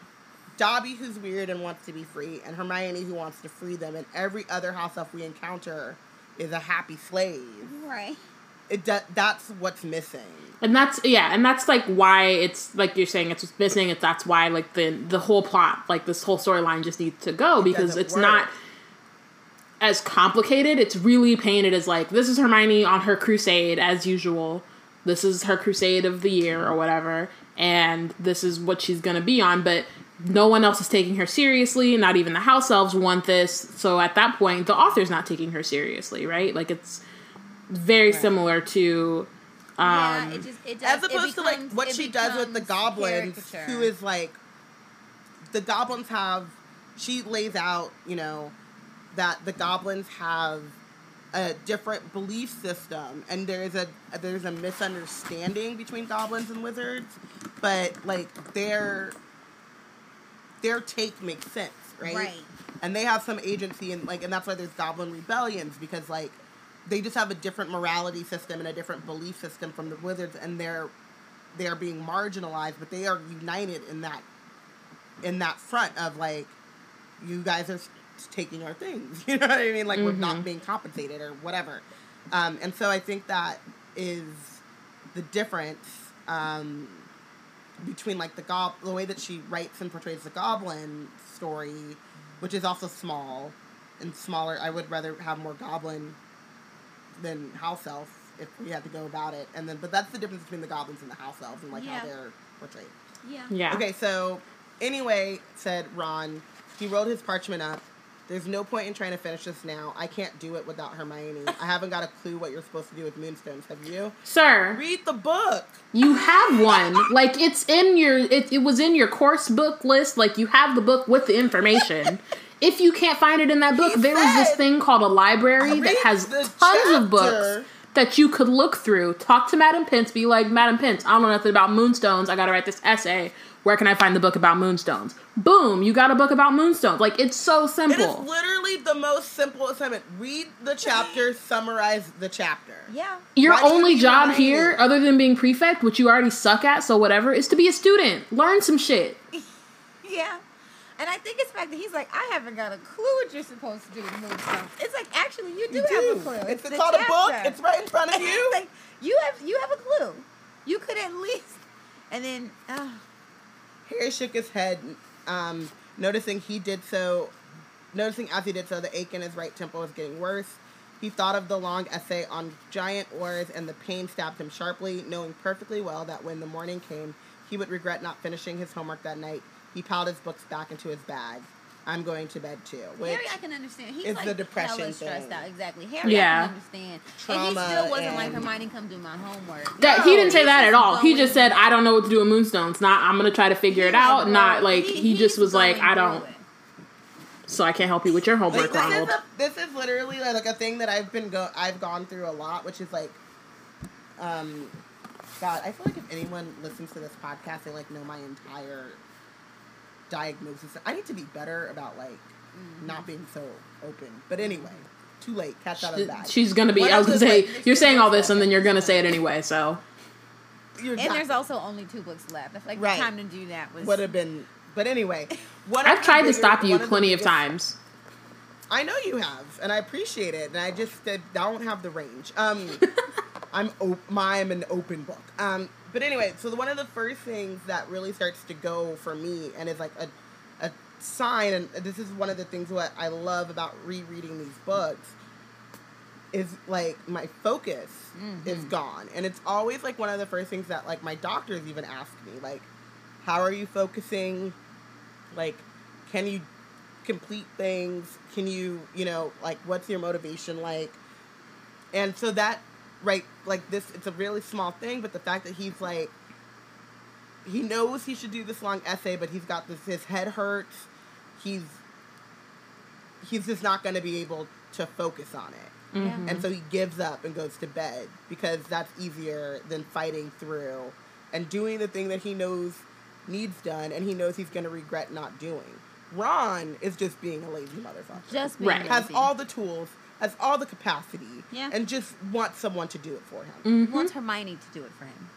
A: Dobby who's weird and wants to be free and Hermione who wants to free them and every other house elf we encounter is a happy slave.
C: Right.
A: It do- that's what's missing.
B: And that's yeah, and that's like why it's like you're saying it's just missing. It's that's why like the the whole plot, like this whole storyline, just needs to go because it's
A: work.
B: not as complicated. It's really painted as like this is Hermione on her crusade as usual. This is her crusade of the year or whatever, and this is what she's gonna be on. But no one else is taking her seriously. Not even the house elves want this. So at that point, the author's not taking her seriously, right? Like it's very
A: Right.
B: similar to.
C: yeah,
B: Um,
C: it just it does.
A: As
C: it
A: opposed to like what she does with the goblins,
C: caricature.
A: who is like the goblins have. She lays out, you know, that the goblins have a different belief system, and there's a there's a misunderstanding between goblins and wizards, but like their their take makes sense, right?
C: Right.
A: And they have some agency, and like, and that's why there's goblin rebellions because like they just have a different morality system and a different belief system from the wizards, and they're they are being marginalized, but they are united in that in that front of like you guys are taking our things. You know what I mean? Like we're not being compensated or whatever. Um, and so I think that is the difference um, between like the gob the way that she writes and portrays the goblin story, which is also small and smaller. I would rather have more goblin than house elf if we had to go about it. And then, but that's the difference between the goblins and the house elves and like
C: Yeah.
A: how they're portrayed.
C: Yeah.
B: yeah.
A: Okay, so anyway, said Ron, he rolled his parchment up. There's no point in trying to finish this now. I can't do it without Hermione. I haven't got a clue what you're supposed to do with moonstones. Have you?
B: Sir,
A: Read the book.
B: you have one. Like it's in your it, it was in your course book list. Like you have the book with the information. if you can't find it in that book,
A: He
B: there is this thing called a library that has tons of books that you could look through. Talk to Madam Pince, be like, Madam Pince, I don't know nothing about moonstones. I gotta write this essay. Where can I find the book about moonstones? Boom, you got a book about moonstones. Like it's so simple.
A: It is literally the most simple assignment. Read the chapter, summarize the chapter.
C: Yeah.
B: Your
A: Why do you
B: only job
A: Hermione?
B: here, other than being prefect, which you already suck at, so whatever, is to be a student. Learn some shit.
C: Yeah. And I think it's the fact that he's like, I haven't got a clue what you're supposed to do with moonstones. It's like actually you do
A: You
C: have a clue.
A: It's,
C: the
A: called a book. It's right in front of you.
C: Like you have you have a clue. You could at least and then uh,
A: Harry shook his head, um, noticing he did so. Noticing as he did so, the ache in his right temple was getting worse. He thought of the long essay on giant wars, and the pain stabbed him sharply, knowing perfectly well that when the morning came, he would regret not finishing his homework that night. He piled his books back into his bag. I'm going to bed too. Which,
C: Harry I can understand. He's
A: is
C: like
A: the depression
C: hella stressed
A: thing.
C: out. Exactly. Harry
B: Yeah.
C: I can understand. and he still wasn't like
A: and-
C: Hermione come do my homework.
B: That
A: No,
B: he didn't say that at all. He just said, "I don't know what to do with moonstones." Not, I'm gonna try to figure it out.
C: like,
B: Not like he, just was like, "I don't,"
C: it.
B: so I can't help you with your homework,
A: like, this, is
B: Ronald.
A: a, this is literally like a thing that I've been go I've gone through a lot, which is like, um, God, I feel like if anyone listens to this podcast, they like know my entire diagnosis. I need to be better about like not being so open. But anyway, too late. Catch out of that.
B: She's gonna be.
A: What
B: I was gonna say,
A: like,
B: you're saying all this, and then you're gonna say it anyway. So
A: You're
C: And there's also only two books left. I feel like
A: Right.
C: the time to do that was
A: would have been. But anyway, one
B: I've tried to stop you plenty of
A: biggest-
B: times.
A: I know you have, and I appreciate it. And I just uh, don't have the range. Um, I'm op- I'm an open book. Um, but anyway, so the, one of the first things that really starts to go for me, and is like a a sign, and this is one of the things what I love about rereading these books, is like my focus is mm-hmm. gone, and it's always like one of the first things that like my doctors even ask me, like, how are you focusing? Like, can you complete things? Can you, you know, like, what's your motivation like? And so that, right, like this, it's a really small thing, but the fact that he's like, he knows he should do this long essay, but he's got this, his head hurts. He's, he's just not going to be able to focus on it.
C: Yeah.
A: And so he gives up and goes to bed because that's easier than fighting through and doing the thing that he knows needs done and he knows he's going to regret not doing. Ron is just being a lazy motherfucker.
C: just being
B: Right.
A: has all the tools, has all the capacity
C: Yeah.
A: and just wants someone to do it for him.
B: Mm-hmm.
C: Wants Hermione to do it for him.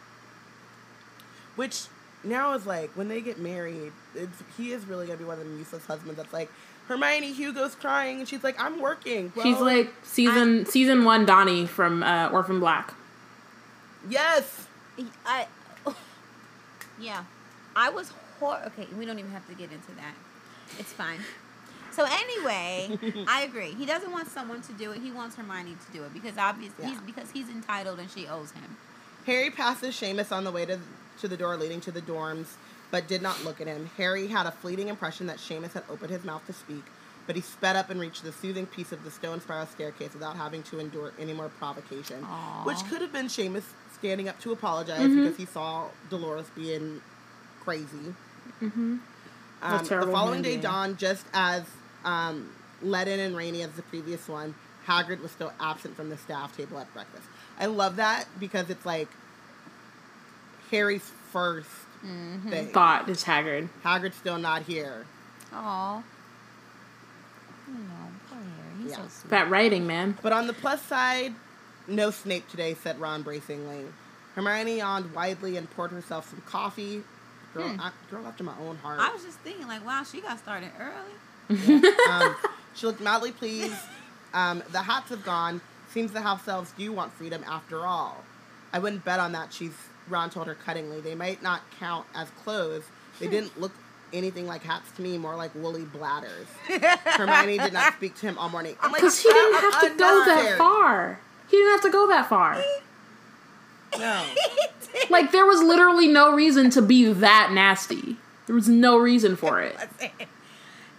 A: Which now is like when they get married, it's, he is really gonna be one of the useless husbands that's like, Hermione, Hugo's crying, and she's like, I'm working.
B: She's like season season one Donnie from uh, Orphan Black.
A: yes.
C: I, yeah, I was hor. Okay, we don't even have to get into that. It's fine. So anyway, I agree. He doesn't want someone to do it. He wants Hermione to do it because obviously he's because he's entitled and she owes him.
A: Harry passes Seamus on the way to to the door leading to the dorms, but did not look at him. Harry had a fleeting impression that Seamus had opened his mouth to speak, but he sped up and reached the soothing peace of the stone spiral staircase without having to endure any more provocation,
C: Aw.
A: which could have been Seamus standing up to apologize
B: Mm-hmm.
A: because he saw Dolores being crazy.
B: Mm-hmm.
A: Um, the following day
B: human
A: dawned just as um, leaden and rainy as the previous one. Hagrid was still absent from the staff table at breakfast. I love that because it's like Harry's 1st
C: Mm-hmm.
A: thing.
B: Thought is Hagrid.
A: Hagrid's still not here.
C: Oh, no, poor Harry. He's
A: Yeah.
C: so sweet.
B: That writing, man.
A: But on the plus side, no Snape today, said Ron bracingly. Hermione yawned widely and poured herself some coffee. Girl,
C: Hmm.
A: I, girl after my own heart.
C: I was just thinking, like, wow, she got started early.
A: Um, she looked mildly pleased. Um, the hats have gone. Seems the house elves do want freedom after all. I wouldn't bet on that, she's Ron told her cuttingly. They might not count as clothes. They didn't look anything like hats to me, more like woolly bladders. Hermione did not speak to him all morning. I'm like,
B: Because he didn't have to go that far. He didn't have to go that far.
A: No.
B: Like there was literally no reason to be that nasty. There was no reason for it.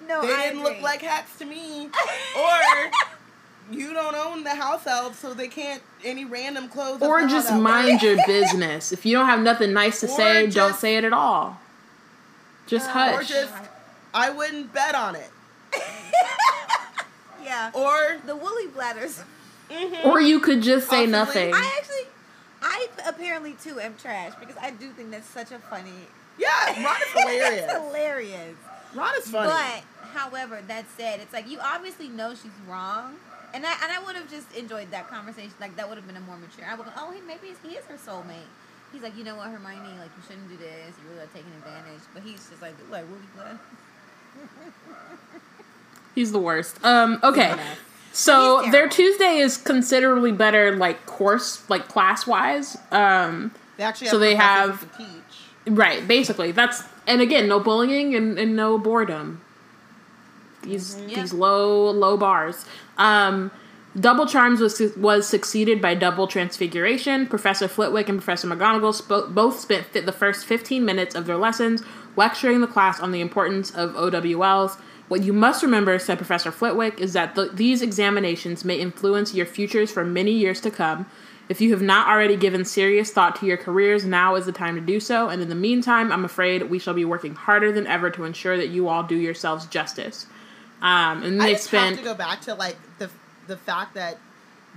C: No,
A: They
C: I
A: didn't look like hats to me. Or you don't own the house elves, so they can't any random clothes.
B: Or just mind your business. If you don't have nothing nice to
A: Or
B: say, don't say it at all. Just oh,
A: Or
B: hush.
A: just, I wouldn't bet on it.
C: yeah.
A: Or
C: The woolly bladders. Mm-hmm.
B: Or you could just say
A: Possibly.
B: nothing.
C: I actually, I apparently too am trash because I do think that's such a funny.
A: yeah, Ron is hilarious.
C: it's hilarious.
A: Ron is funny.
C: But however, that said, it's like you obviously know she's wrong, and I and I would have just enjoyed that conversation. Like that would have been a more mature. I would go, oh, he maybe he is her soulmate. He's like, you know what, Hermione, like you shouldn't do this. You really are taking advantage. But he's just like, like Woody blood.
B: He's the worst. Um, okay.
A: Enough.
B: So their. Tuesday is considerably better, like course, like class wise. Um,
A: They actually
B: So they have-
A: to teach.
B: right, basically. That's and again, no bullying and, and no boredom. These
C: Yeah.
B: these low low bars. Um, Double Charms was was succeeded by Double Transfiguration. Professor Flitwick and Professor McGonagall spo- both spent the first 15 minutes of their lessons lecturing the class on the importance of OWLs. What you must remember, said Professor Flitwick, is that th- these examinations may influence your futures for many years to come. If you have not already given serious thought to your careers, now is the time to do so. And in the meantime, I'm afraid we shall be working harder than ever to ensure that you all do yourselves justice. Um, and
A: I
B: they
A: just
B: spent
A: have to go back to like the the fact that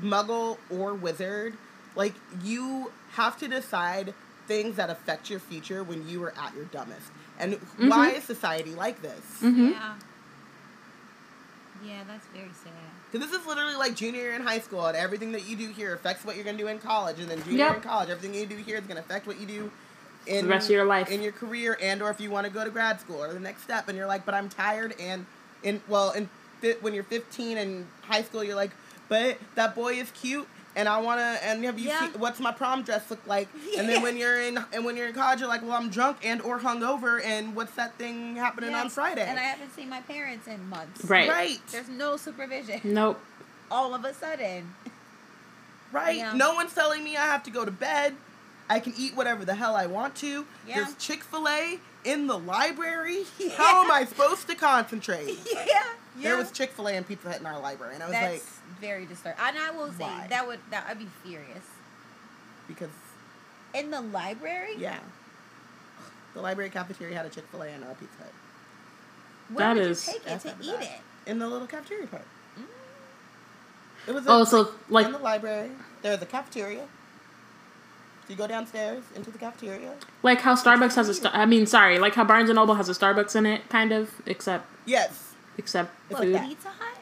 A: Muggle or Wizard, like you have to decide things that affect your future when you are at your dumbest. And
B: Mm-hmm.
A: why is society like this?
C: Yeah. Yeah, that's very sad.
A: Because this is literally like junior year in high school, and everything that you do here affects what you're going to do in college, and then junior year in college, everything you do here is going to affect what you do in
B: The rest of your life.
A: in your career, and or if you want to go to grad school or the next step, and you're like, but I'm tired, and in well, in fi- when you're 15 in high school, you're like, but that boy is cute. And I wanna, and have you
C: Yeah.
A: seen what's my prom dress look like?
C: Yeah.
A: And then when you're in, and when you're in college, you're like, well, I'm drunk and or hungover, and what's that thing happening
C: Yeah.
A: on Friday?
C: And I haven't seen my parents in months.
B: Right.
A: right,
C: There's no supervision.
B: Nope.
C: All of a sudden.
A: Right.
C: Yeah.
A: No one's telling me I have to go to bed. I can eat whatever the hell I want to.
C: Yeah.
A: There's Chick fil A in the library. How am I supposed to concentrate?
C: Yeah. Yeah.
A: There was Chick fil A and Pizza Hut in our library. And I was
C: That's
A: like,
C: very disturbing. And I will say
A: Why?
C: that would that I'd be furious.
A: because,
C: In the library?
A: yeah. The library cafeteria had a Chick fil A and a Pizza Hut.
C: Where
B: That
C: would
B: is-
C: you take it
A: That's
C: to eat
A: bad.
C: it?
A: In the little cafeteria part. Mm. It was
B: Oh,
A: a-
B: so like
A: in the library. There's a cafeteria. So you go downstairs into the cafeteria.
B: like how Starbucks has a star. I mean, sorry, like how Barnes and Noble has a Starbucks in it, kind of, except
A: Yes.
B: except
A: It's
C: What,
B: food.
C: Pizza Hut?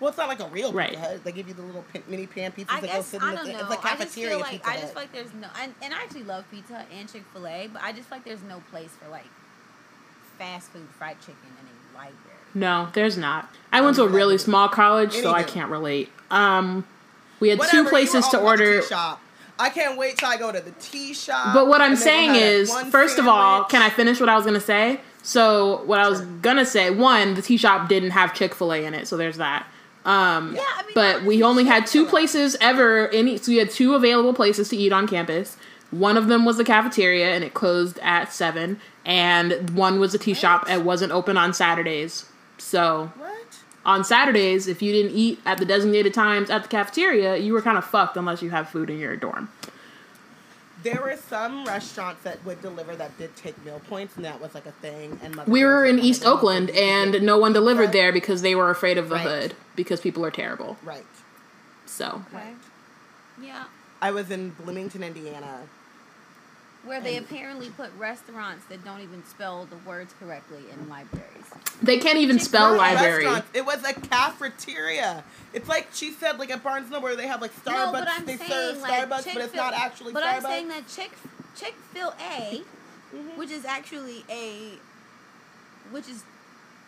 A: Well, it's not like a real
B: Right.
A: Pizza Hut. They give you the little mini pan pizzas
C: I
A: that go
C: guess
A: sit in
C: I
A: the
C: don't
A: thing.
C: know.
A: It's like
C: I just feel like
A: Pizza
C: I just feel like there's no, and, and I actually love Pizza Hut and Chick Fil A, but I just feel like there's no place for like fast food fried chicken in a library.
B: No, there's not. I went to a really
A: Anywho.
B: small college, so I can't relate. Um, we had
A: Whatever,
B: two places to order.
A: shop. I can't wait till I go to the tea shop.
B: But what I'm saying
A: we'll have
B: is,
A: one
B: first of all, can I finish what I was gonna say? So what I was gonna say, one, the tea shop didn't have Chick Fil A in it, so there's that. Um,
C: Yeah, I mean,
B: but we only had two places ever. Any, so we had two available places to eat on campus. One of them was the cafeteria, and it closed at seven. And one was a tea shop.
A: What?
B: It wasn't open on Saturdays. So
A: What?
B: on Saturdays, if you didn't eat at the designated times at the cafeteria, you were kind of fucked unless you have food in your dorm.
A: There were some restaurants that would deliver that did take meal points, and that was like a thing. And Mother
B: We were in East Oakland,
A: so you could
B: and no one delivered
A: Right.
B: there because they were afraid of the
A: Right.
B: hood because people are terrible.
A: right.
B: So
C: Okay. Yeah.
A: I was in Bloomington, Indiana.
C: Where they apparently put restaurants that don't even spell the words correctly in libraries.
B: they can't even
C: Chick-
B: spell
C: Not
B: library.
A: It was a cafeteria. It's like she said, like at Barnes Noble, where they have like Starbucks.
C: no, but I'm
A: they
C: saying
A: serve
C: like
A: Starbucks, but
C: Chick-fil-
A: it's not actually
C: But
A: Starbucks.
C: I'm saying that Chick Chick Fil A,
A: Mhm.
C: which is actually a, which is,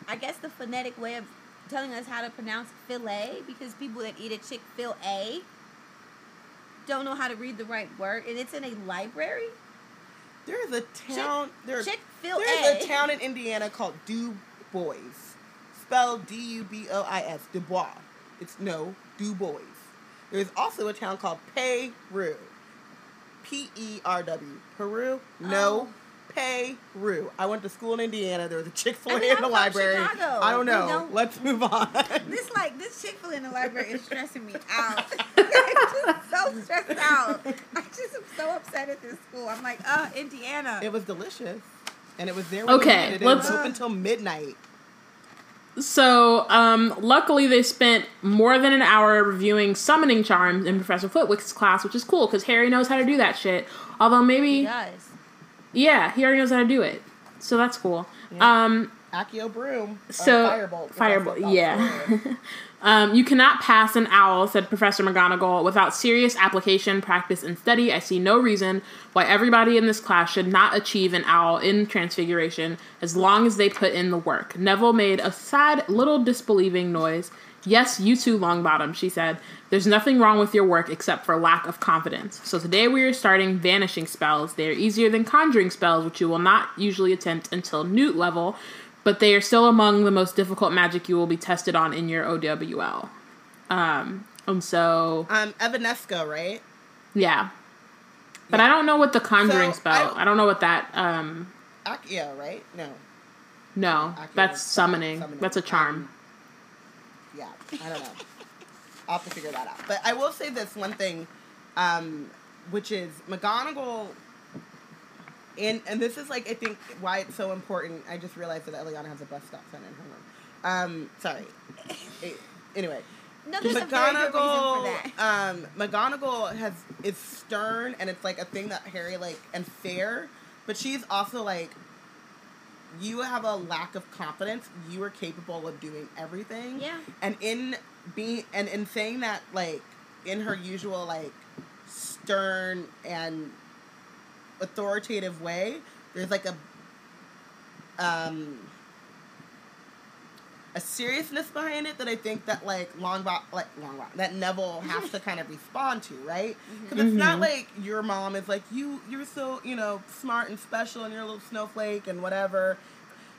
C: I guess the phonetic way of telling us how to pronounce filet because people that eat at Chick Fil A don't know how to read the right word, and it's in a library.
A: There is a town. there,
C: Chick Fil
A: there's
C: A.
A: town in Indiana called Du Bois, spelled D U B O I S. Du Bois. It's no Du Bois. There's also a town called Peru. P E R W. Peru? No.
C: Oh.
A: Peru. I went to school in Indiana. There was a Chick Fil A
C: I mean,
A: in
C: I'm
A: the
C: from
A: library.
C: Chicago.
A: I don't know.
C: don't-
A: Let's move on.
C: This like this Chick Fil A in the library is stressing me out. I'm just so stressed out. I just am so upset at this school. I'm like, uh, Indiana.
A: it was delicious, and it was there.
B: Okay,
A: you it. It
B: let's-
A: open until midnight.
B: So, um, luckily they spent more than an hour reviewing summoning charms in Professor Flitwick's class, which is cool because Harry knows how to do that shit. Although maybe,
C: He does.
B: Yeah, he already knows how to do it, so that's cool.
A: Yeah.
B: Um,
A: Accio broom.
B: So
A: firebolt.
B: firebolt, yeah. um, you cannot pass an owl, said Professor McGonagall, without serious application, practice, and study. I see no reason why everybody in this class should not achieve an owl in Transfiguration as long as they put in the work. Neville made a sad little disbelieving noise. Yes, you too, Longbottom, she said. There's nothing wrong with your work except for lack of confidence. So today we are starting vanishing spells. They are easier than conjuring spells, which you will not usually attempt until newt level, but they are still among the most difficult magic you will be tested on in your OWL. Um, and so,
A: Um, Evanesco, right?
B: yeah. But I don't know what the conjuring
A: So,
B: spell.
A: I-
B: I, don't know what that. Um,
A: Accio, right? No.
B: no, that's
A: is
B: summoning. That's a charm.
A: Um, yeah, I don't know. I'll have to figure that out. But I will say this one thing, um, which is McGonagall. And, and this is like I think why it's so important. I just realized that Eliana has a bus stop sign in her room. Um, sorry. Anyway,
C: No, there's a very good reason for
A: McGonagall, um, McGonagall has is stern and it's like a thing that Harry like and fair, but she's also like, you have a lack of confidence. You are capable of doing everything.
C: Yeah.
A: And in being and in saying that like in her usual like stern and authoritative way, there's like a um a seriousness behind it that I think that like Longbot like Longbot that Neville has to kind of respond to, right? Because it's not
B: Mhm.
A: like your mom is like you you're so you know smart and special and you're a little snowflake and whatever.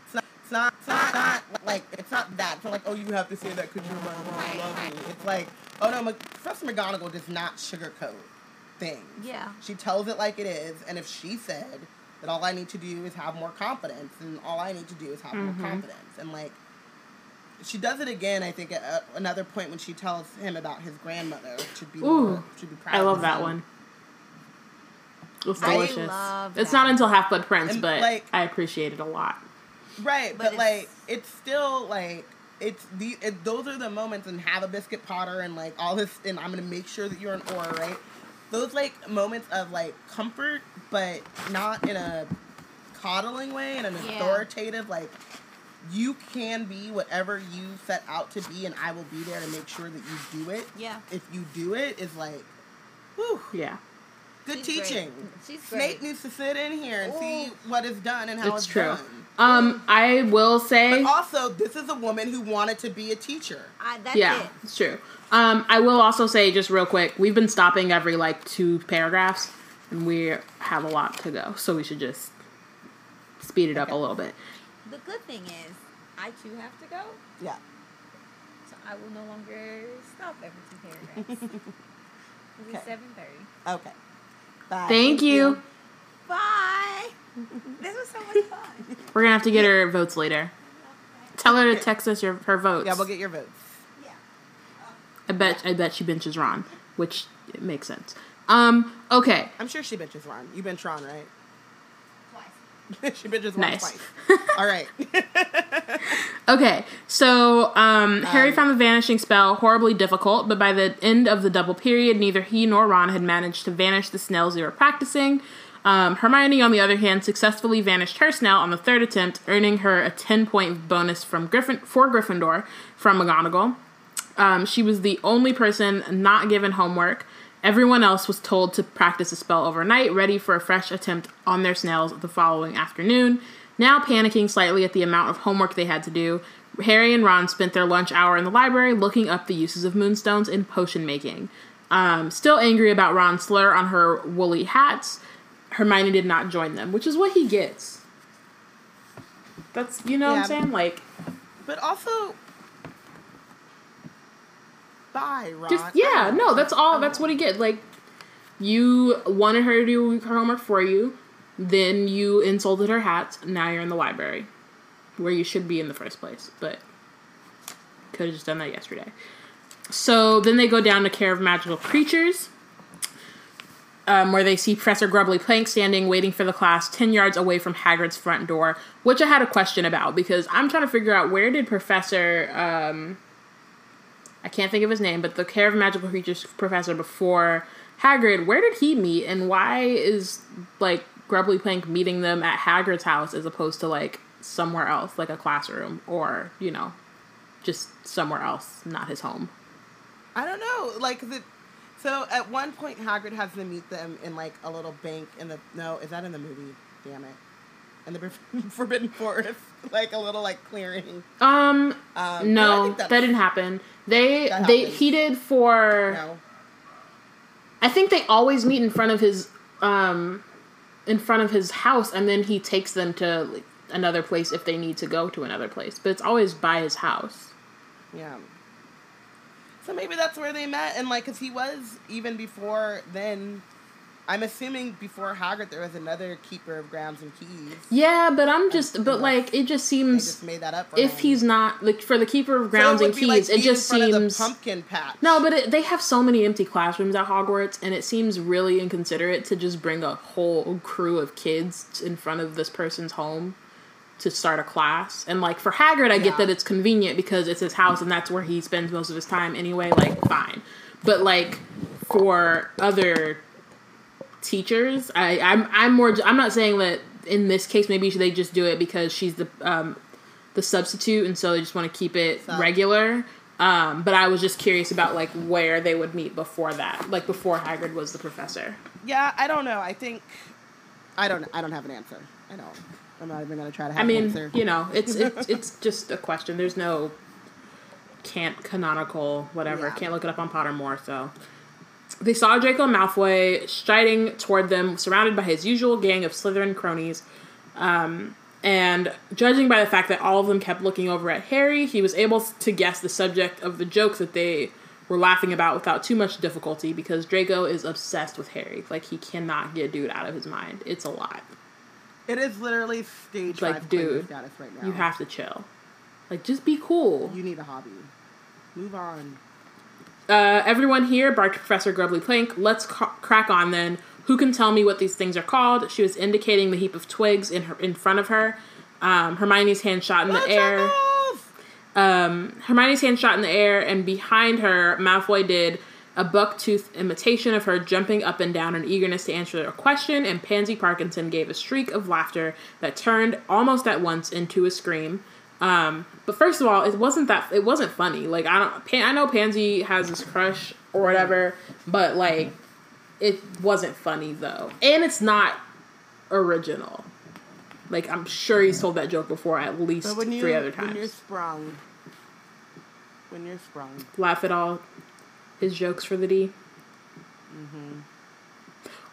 A: It's not. It's not, it's not, not like it's not that. It's not like oh you have to say that because you're my mom, you love me. It's like oh no, Mc- Professor McGonagall does not sugarcoat things.
C: Yeah.
A: She tells it like it is, and if she said that all I need to do is have more confidence, and all I need to do is have
B: Mhm.
A: more confidence, and like she does it again, I think at uh, another point when she tells him about his grandmother should be
B: Ooh,
A: more, should be proud.
B: I love
A: his
B: that one. It's
C: I
B: delicious.
C: love
B: It's
C: that.
B: not until Half Blood Prince,
A: And,
B: but
A: like-
B: I appreciate it a lot.
A: Right,
C: But
A: but, like
C: it's-
A: it's still like it's the it, those are the moments and have a biscuit Potter and like all this and I'm gonna make sure that you're an Auror, right? Those like moments of like comfort, but not in a coddling way, in an
C: Yeah.
A: authoritative like you can be whatever you set out to be, and I will be there to make sure that you do it.
C: Yeah.
A: If you do it, is like, whew,
B: Yeah.
A: Good
C: She's great.
A: teaching.
C: She's
A: Snape
C: great.
A: needs to sit in here and see what is done and how
B: It's
A: it's,
B: true.
A: done.
B: Um, I will say,
A: But also, this is a woman who wanted to be a teacher.
C: I, that's
B: yeah,
C: it.
B: it's true. Um, I will also say, just real quick, we've been stopping every like two paragraphs, and we have a lot to go, so we should just speed it up a little bit.
C: The good thing is, I too have to go,
A: Yeah.
C: so I will no longer stop every two paragraphs. It's
A: Okay.
C: seven thirty.
A: Okay. Bye.
B: Thank, you.
C: Bye. this was so much fun.
B: We're gonna have to get her votes later. Tell her to text us your her votes.
A: Yeah, we'll get your votes.
C: Yeah.
B: I bet I bet she benches Ron, which makes sense. Um, okay,
A: I'm sure she benches Ron. You bench Ron, right? She bitches
B: Nice.
A: All right.
B: okay. So um, Harry
A: Um,
B: found the vanishing spell horribly difficult, but by the end of the double period, neither he nor Ron had managed to vanish the snails they were practicing. Um, Hermione, on the other hand, successfully vanished her snail on the third attempt, earning her a ten point bonus from Griffin for Gryffindor from McGonagall. Um, she was the only person not given homework. Everyone else was told to practice a spell overnight, ready for a fresh attempt on their snails the following afternoon. Now panicking slightly at the amount of homework they had to do, Harry and Ron spent their lunch hour in the library looking up the uses of moonstones in potion making. Um, still angry about Ron's slur on her woolly hats, Hermione did not join them, which is what he gets. That's you know what I'm saying? Like
A: But also, bye, Ron.
B: Just yeah, no, that's all. That's what he get. Like you wanted her to do her homework for you, then you insulted her hat. Now you're in the library, where you should be in the first place. But could have just done that yesterday. So then they go down to care of magical creatures. Um, where they see Professor Grubbly Plank standing, waiting for the class, ten yards away from Hagrid's front door, which I had a question about because I'm trying to figure out where did Professor um, I can't think of his name, but the Care of Magical Creatures professor before Hagrid, where did he meet and why is like Grubbly Plank meeting them at Hagrid's house as opposed to like somewhere else, like a classroom or, you know, just somewhere else, not his home.
A: I don't know. Like, it, so at one point, Hagrid has to meet them in like a little bank in the. No, is that in the movie? Damn it. In the Forbidden Forest, like a little like clearing.
B: Um,
A: Um,
B: no, that didn't happen. They
A: That
B: they
A: happened.
B: he did for
A: No.
B: I think they always meet in front of his um in front of his house and then he takes them to another place if they need to go to another place. But it's always by his house.
A: Yeah. So maybe that's where they met, and like, cause he was even before then. I'm assuming before Hagrid there was another keeper of grounds and keys.
B: Yeah, but I'm just but like it just seems
A: just made that up. For
B: if
A: him.
B: he's not like for the keeper of
A: So
B: grounds
A: would
B: and keys,
A: like
B: it just
A: in front of
B: seems
A: the pumpkin patch.
B: No, but it, they have so many empty classrooms at Hogwarts, and it seems really inconsiderate to just bring a whole crew of kids in front of this person's home to start a class. And like for Hagrid, I get that it's convenient because it's his house and that's where he spends most of his time anyway. Like fine, but like for other teachers, I I'm I'm more I'm not saying that in this case maybe they just do it because she's the um the substitute and so they just want to keep it
A: Sub.
B: regular. Um, but I was just curious about like where they would meet before that, like before Hagrid was the professor.
A: Yeah, I don't know. I think I don't. I don't have an answer. I don't. I'm not even gonna try to have
B: I
A: an
B: mean,
A: answer.
B: you know, it's it's it's just a question. There's no can't canonical whatever.
A: Yeah.
B: Can't look it up on Pottermore. So they saw Draco Malfoy striding toward them, surrounded by his usual gang of Slytherin cronies. Um, and judging by the fact that all of them kept looking over at Harry, he was able to guess the subject of the joke that they were laughing about without too much difficulty because Draco is obsessed with Harry. Like he cannot get dude out of his mind. It's a lot.
A: It is literally stage
B: Like,
A: dude, right now.
B: You have to chill. Like just be cool.
A: You need a hobby. Move on.
B: Uh, everyone here barked Professor Grubbly Plank. Let's ca- crack on then. Who can tell me what these things are called? She was indicating the heap of twigs in her in front of her. Um, Hermione's hand shot in the air. Um, Hermione's hand shot in the air, and behind her, Malfoy did a buck-tooth imitation of her, jumping up and down in eagerness to answer a question. And Pansy Parkinson gave a shriek of laughter that turned almost at once into a scream. Um, but first of all, it wasn't that it wasn't funny. Like I don't, Pan, I know Pansy has this crush or whatever, but like it wasn't funny though, and it's not original. Like I'm sure he's told that joke before at least
A: But when you
B: three other times.
A: when you're sprung, when you're sprung,
B: Laugh at all his jokes for the D.
A: Mm-hmm.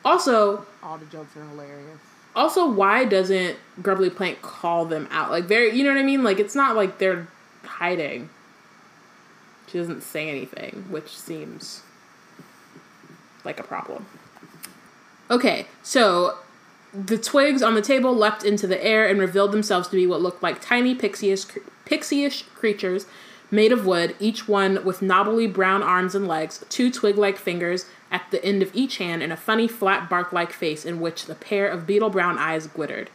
B: Also,
A: all the jokes are hilarious.
B: Also, why doesn't Grubbly Plank call them out? Like they're, you know what I mean? Like it's not like they're hiding. She doesn't say anything, which seems like a problem. Okay, so the twigs on the table leapt into the air and revealed themselves to be what looked like tiny pixie-ish, pixie-ish creatures made of wood, each one with knobbly brown arms and legs, two twig-like fingers at the end of each hand, and a funny flat bark-like face in which the pair of beetle-brown eyes glittered.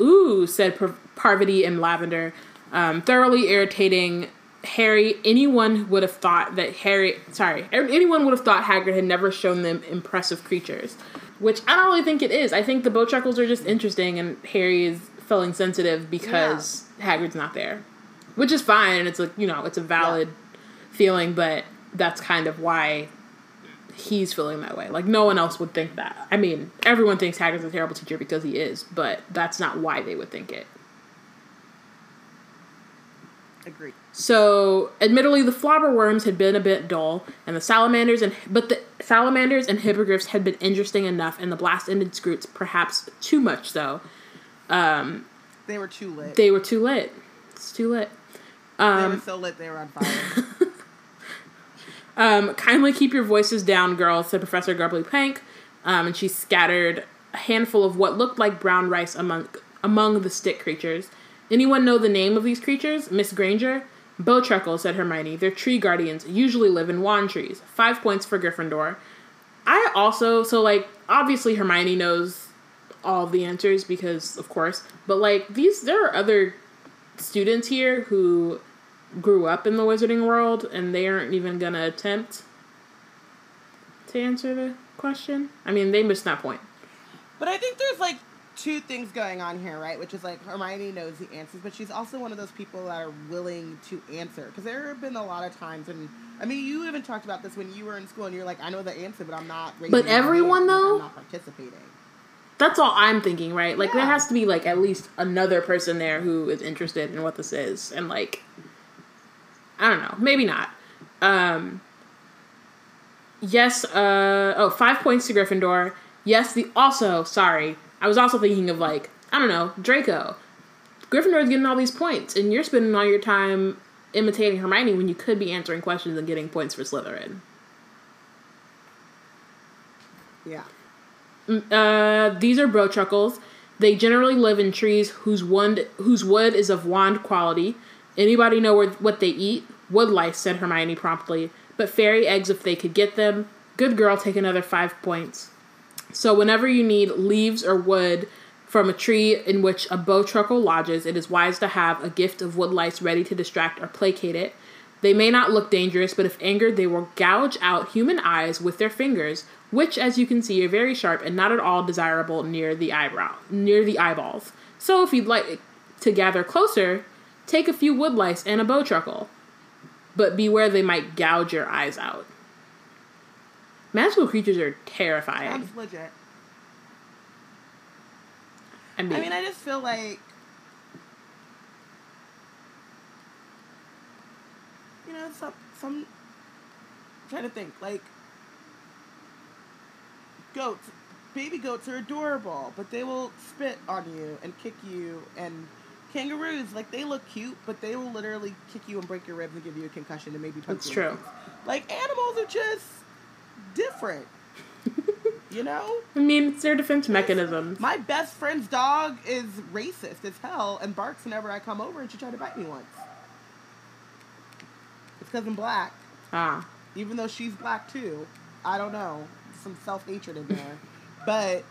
B: Ooh, said Par- Parvati in lavender, um, thoroughly irritating Harry. Anyone would have thought that Harry, sorry, anyone would have thought Hagrid had never shown them impressive creatures, which I don't really think it is. I think the Bowtruckles are just interesting, and Harry is feeling sensitive because Hagrid's not there, which is fine. And it's like you know, it's a valid feeling, but that's kind of why he's feeling that way. Like no one else would think that. I mean, everyone thinks Hagrid's a terrible teacher because he is, but that's not why they would think it.
A: Agreed.
B: So, admittedly, the flobberworms had been a bit dull, and the salamanders and but the salamanders and hippogriffs had been interesting enough, and the blast-ended skrewts perhaps too much so. Um,
A: They were too lit.
B: they were too lit. It's too lit.
A: They
B: Um,
A: were so lit. They were on fire.
B: Um, kindly keep your voices down, girls, said Professor Grubbly Plank, um, and she scattered a handful of what looked like brown rice among among the stick creatures. Anyone know the name of these creatures? Miss Granger? Bowtruckle, said Hermione. They're tree guardians, usually live in wand trees. Five points for Gryffindor. I also, so like, obviously Hermione knows all the answers because, of course, but like, these, there are other students here who grew up in the wizarding world and they aren't even gonna attempt to answer the question. I mean, they missed that point.
A: But I think there's like two things going on here, right? Which is like Hermione knows the answers, but she's also one of those people that are willing to answer. Because there have been a lot of times, and I mean, you even talked about this when you were in school, and you're like, I know the answer, but I'm not.
B: But everyone, though?
A: I'm not participating.
B: That's all I'm thinking, right? Like, there has to be like at least another person there who is interested in what this is, and like, I don't know, maybe not. Um, yes, uh, oh, five points to Gryffindor. Yes, the also, sorry, I was also thinking of like, I don't know, Draco. Gryffindor's getting all these points, and you're spending all your time imitating Hermione when you could be answering questions and getting points for Slytherin.
A: Yeah.
B: Uh, these are bowtruckles. They generally live in trees whose wood whose wood is of wand quality. Anybody know where, what they eat? Wood lice, said Hermione promptly. But fairy eggs if they could get them. Good girl, take another five points. So whenever you need leaves or wood from a tree in which a bowtruckle lodges, it is wise to have a gift of wood lice ready to distract or placate it. They may not look dangerous, but if angered, they will gouge out human eyes with their fingers, which, as you can see, are very sharp and not at all desirable near the eyebrow, near the eyeballs. So, if you'd like to gather closer, take a few wood lice and a bowtruckle, but beware they might gouge your eyes out. Magical creatures are terrifying.
A: Sounds legit.
B: I mean,
A: I mean, I just feel like. You know, some. some I'm trying to think. Like. Goats. Baby goats are adorable, but they will spit on you and kick you. And kangaroos, like, they look cute, but they will literally kick you and break your ribs and give you a concussion and maybe punch
B: That's
A: you
B: true.
A: Like, animals are just different. you know?
B: I mean, it's their defense mechanisms.
A: My best friend's dog is racist as hell and barks whenever I come over and she tried to bite me once. It's because I'm black.
B: Ah,
A: Even though she's black too. I don't know. Some self hatred in there. but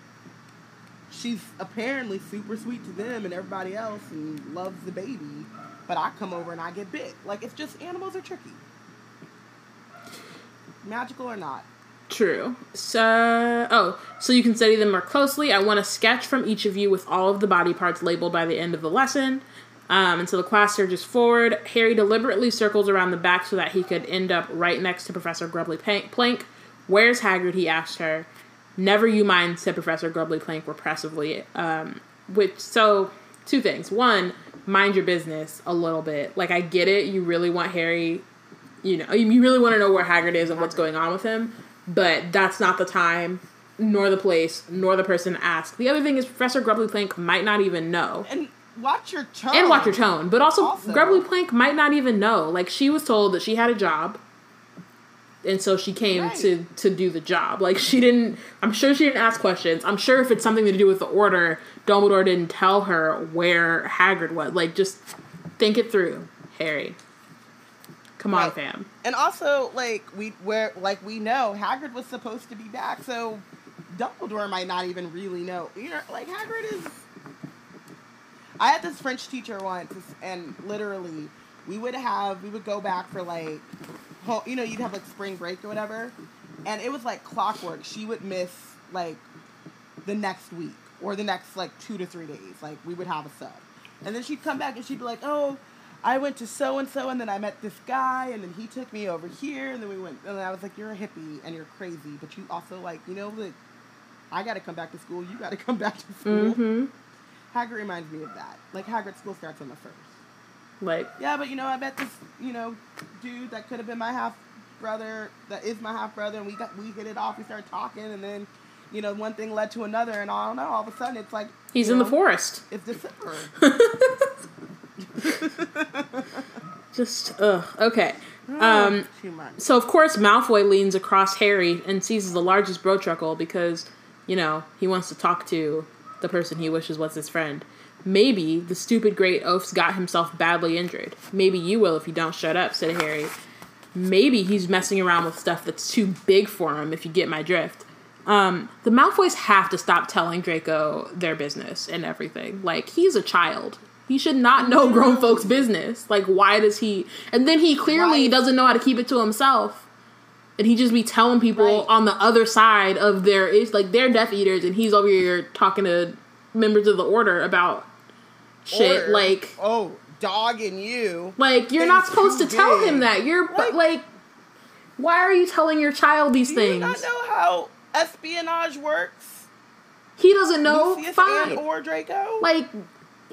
A: she's apparently super sweet to them and everybody else and loves the baby. But I come over and I get bit. Like, it's just animals are tricky. Magical or not.
B: True. So, oh, so you can study them more closely. I want a sketch from each of you with all of the body parts labeled by the end of the lesson. Um, and so the class surges forward. Harry deliberately circles around the back so that he could end up right next to Professor Grubbly Plank. Where's Hagrid? He asked her. Never you mind, said Professor Grubbly Plank repressively. Um, which, so, two things. One, mind your business a little bit. Like, I get it. You really want Harry, you know, you really want to know where Hagrid is and what's going on with him. But that's not the time, nor the place, nor the person to ask. The other thing is Professor Grubbly Plank might not even know.
A: And watch your tone.
B: And watch your tone. But also,
A: Also.
B: Grubbly Plank might not even know. Like, she was told that she had a job. And so she came
A: Right.
B: to to do the job. Like she didn't. I'm sure she didn't ask questions. I'm sure if it's something to do with the order, Dumbledore didn't tell her where Hagrid was. Like just think it through, Harry. Come on,
A: Right.
B: fam.
A: And also, like we where like we know, Hagrid was supposed to be back, so Dumbledore might not even really know. You know, like Hagrid is. I had this French teacher once, and literally, we would have we would go back for like, ho- you know, you'd have like spring break or whatever, and it was like clockwork. She would miss like the next week or the next like two to three days. Like we would have a sub, and then she'd come back and she'd be like, "Oh, I went to so and so, and then I met this guy, and then he took me over here, and then we went." And I was like, "You're a hippie and you're crazy, but you also like, you know, that I got to come back to school. You got to come back to school."
B: Mm-hmm.
A: Hagrid reminds me of that. Like Hagrid school starts on the first.
B: Like
A: Yeah, but you know, I met this, you know, dude that could have been my half brother, that is my half brother, and we got we hit it off. We started talking, and then, you know, one thing led to another, and I don't know. All of a sudden, it's like
B: he's in the forest.
A: It's December.
B: Just ugh. Okay. Um.
A: Too much.
B: So of course Malfoy leans across Harry and seizes the largest bowtruckle because, you know, he wants to talk to the person he wishes was his friend. Maybe the stupid great oaf's got himself badly injured. Maybe you will if you don't shut up, said Harry. Maybe he's messing around with stuff that's too big for him, if you get my drift. Um, the Malfoys have to stop telling Draco their business and everything. Like, he's a child. He should not know grown folks' business. Like, why does he? And then he clearly
A: Right.
B: doesn't know how to keep it to himself. And he just be telling people
A: Right.
B: on the other side of their it's like they're Death Eaters, and he's over here talking to members of the Order about shit.
A: Or,
B: like,
A: oh, dog and you.
B: like you're not supposed to
A: too
B: tell
A: big.
B: him that. You're
A: Like-
B: like, why are you telling your child these
A: Do
B: things?
A: Do not know how espionage works?
B: He doesn't know.
A: Lucius
B: Fine.
A: or Draco.
B: Like,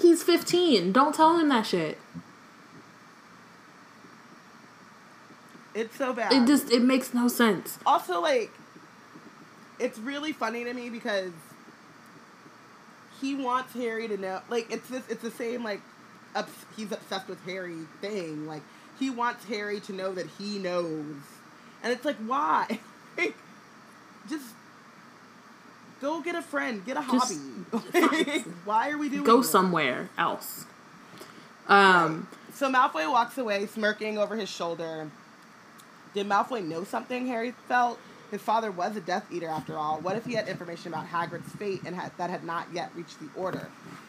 B: he's 15. Don't tell him that shit.
A: it's so bad.
B: It just it makes no sense.
A: also like it's really funny to me because he wants Harry to know like it's this it's the same like ups, he's obsessed with Harry thing like he wants Harry to know that he knows and it's like why like, just go get a friend get a
B: Just-
A: hobby why are we doing
B: Go
A: this?
B: somewhere else. Um,
A: So Malfoy walks away, smirking over his shoulder. Did Malfoy know something Harry felt? His father was a Death Eater after all. What if he had information about Hagrid's fate and had, that had not yet reached the Order?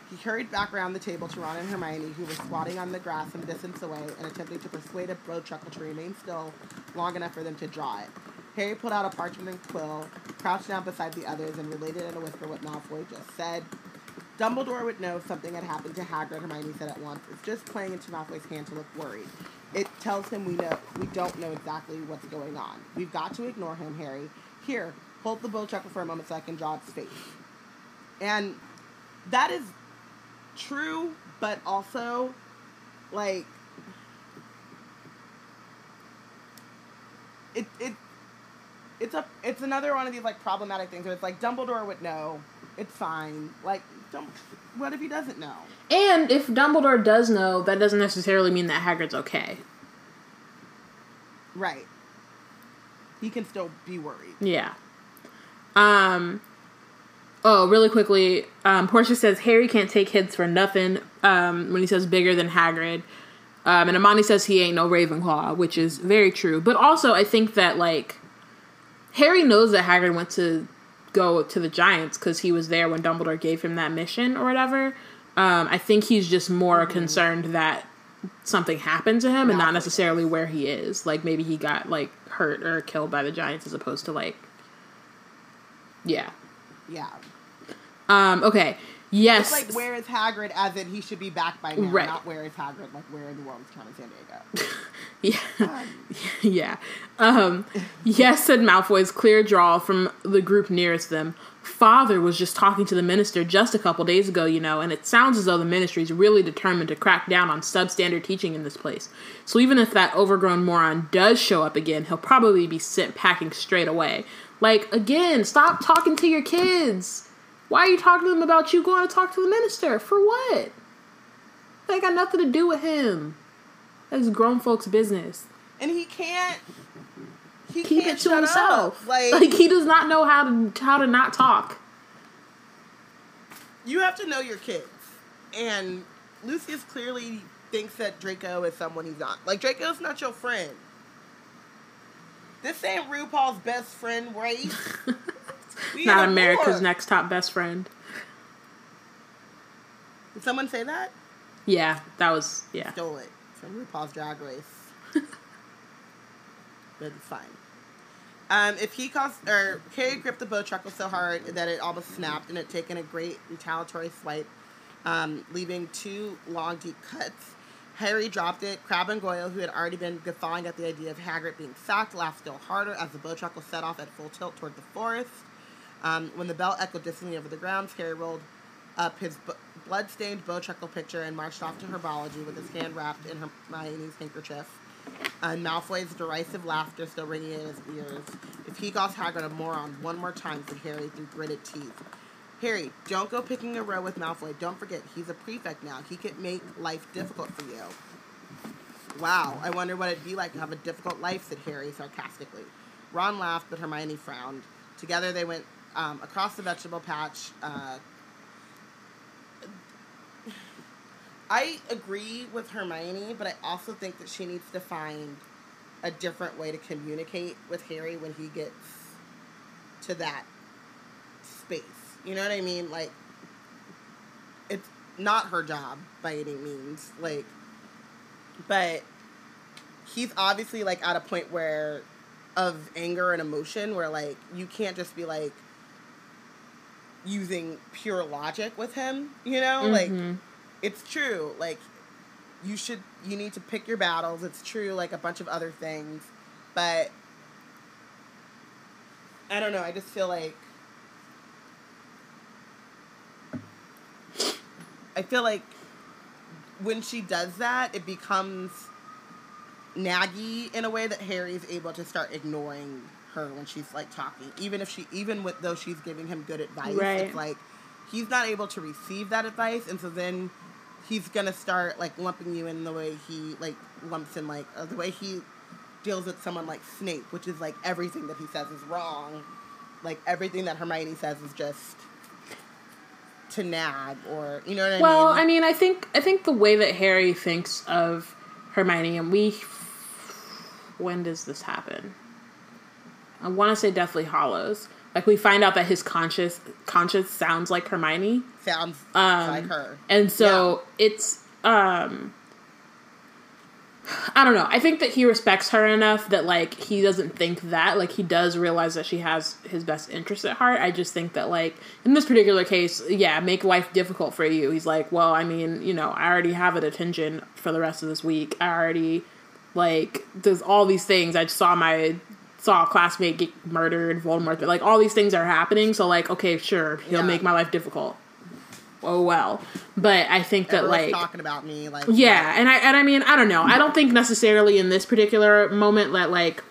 A: He hurried back around the table to Ron and Hermione, who were squatting on the grass some distance away and attempting to persuade a Bowtruckle to remain still long enough for them to draw it. Harry pulled out a parchment and quill, crouched down beside the others, and related in a whisper what Malfoy just said. Dumbledore would know if something had happened to Hagrid. Hermione said at once. It's just playing into Malfoy's hand to look worried. It tells him we know we don't know exactly what's going on. We've got to ignore him, Harry. Here, hold the bowtruckle for a moment so I can draw its face. And that is true, but also like it it it's a it's another one of these like problematic things where it's like Dumbledore would know. It's fine. Like, don't, what if he doesn't know?
B: and if Dumbledore does know, that doesn't necessarily mean that Hagrid's okay.
A: Right. He can still be worried.
B: Yeah. Um. Oh, really quickly, um, Portia says Harry can't take hits for nothing. Um, when he says bigger than Hagrid, um, and Amani says he ain't no Ravenclaw, which is very true. But also, I think that like Harry knows that Hagrid went to go to the Giants because he was there when Dumbledore gave him that mission or whatever. Um, I think he's just more concerned that something happened to him and not necessarily where he is. Like maybe he got like hurt or killed by the Giants as opposed to like, yeah.
A: Yeah.
B: Um, okay. Yes.
A: It's like where is Hagrid? As in he should be back by now,
B: Right.
A: not where is Hagrid? Like where in the world is Carmen Sandiego?
B: Yeah. yeah. Um, yes, said Malfoy's clear drawl from the group nearest them. Father was just talking to the minister just a couple days ago, you know, and it sounds as though the ministry is really determined to crack down on substandard teaching in this place. So even if that overgrown moron does show up again, he'll probably be sent packing straight away. Like, again, stop talking to your kids. Why are you talking to them about you going to talk to the minister? For what? That got nothing to do with him. That's grown folks' business.
A: And he can't. He
B: Keep
A: can't
B: it to himself.
A: Up. Like,
B: like he does not know how to how to not talk.
A: you have to know your kids, and Lucius clearly thinks that Draco is someone he's not. Like Draco's not your friend. This ain't RuPaul's best friend, right? We
B: not America's next top best friend.
A: Did someone say that?
B: Yeah, that was yeah.
A: Stole it from RuPaul's Drag Race. but it's fine. Um, if he caused or Harry gripped the bowtruckle so hard that it almost snapped and had taken a great retaliatory swipe, um, leaving two long deep cuts. Harry dropped it. Crabbe and Goyle, who had already been guffawing at the idea of Hagrid being sacked, laughed still harder as the bowtruckle set off at full tilt toward the forest. Um, when the bell echoed distantly over the grounds, Harry rolled up his b- blood-stained Bowtruckle picture and marched off to herbology with his hand wrapped in Hermione's handkerchief. And Malfoy's derisive laughter still ringing in his ears. If he calls Hagrid a moron one more time, said Harry through gritted teeth. Harry, don't go picking a row with Malfoy. Don't forget, he's a prefect now. He can make life difficult for you. Wow, I wonder what it'd be like to have a difficult life, said Harry sarcastically. Ron laughed, but Hermione frowned. Together they went um, across the vegetable patch. Uh, I agree with Hermione, but I also think that she needs to find a different way to communicate with Harry when he gets to that space. You know what I mean? Like, it's not her job by any means. Like, but he's obviously like at a point where of anger and emotion where like you can't just be like using pure logic with him, you know? Like
B: Mhm.
A: it's true. Like you should you need to pick your battles. It's true like a bunch of other things, but I don't know. I just feel like I feel like when she does that, it becomes naggy in a way that Harry's able to start ignoring her when she's like talking. Even if she even with though she's giving him good advice,
B: Right.
A: it's like he's not able to receive that advice and so then he's gonna start like lumping you in the way he like lumps in like uh, the way he deals with someone like Snape, which is like everything that he says is wrong. Like everything that Hermione says is just to nag or you know what I
B: Well,
A: mean?
B: Well, I mean, I think I think the way that Harry thinks of Hermione, and we, when does this happen? I want to say Deathly Hallows. Like we find out that his conscious conscious sounds like Hermione,
A: sounds
B: um,
A: like her.
B: and so it's um. I don't know. I think that he respects her enough that like he doesn't think that like he does realize that she has his best interest at heart. I just think that like in this particular case, yeah, make life difficult for you. He's like, well, I mean, you know, I already have a detention for the rest of this week. I already like does all these things. I saw my saw a classmate get murdered, Voldemort, but like all these things are happening. So like, okay, sure, he'll
A: Yeah.
B: make my life difficult. Oh well, but I think that
A: Everyone's
B: like
A: talking about me like
B: yeah, and I and I mean I don't know. I don't think necessarily in this particular moment that like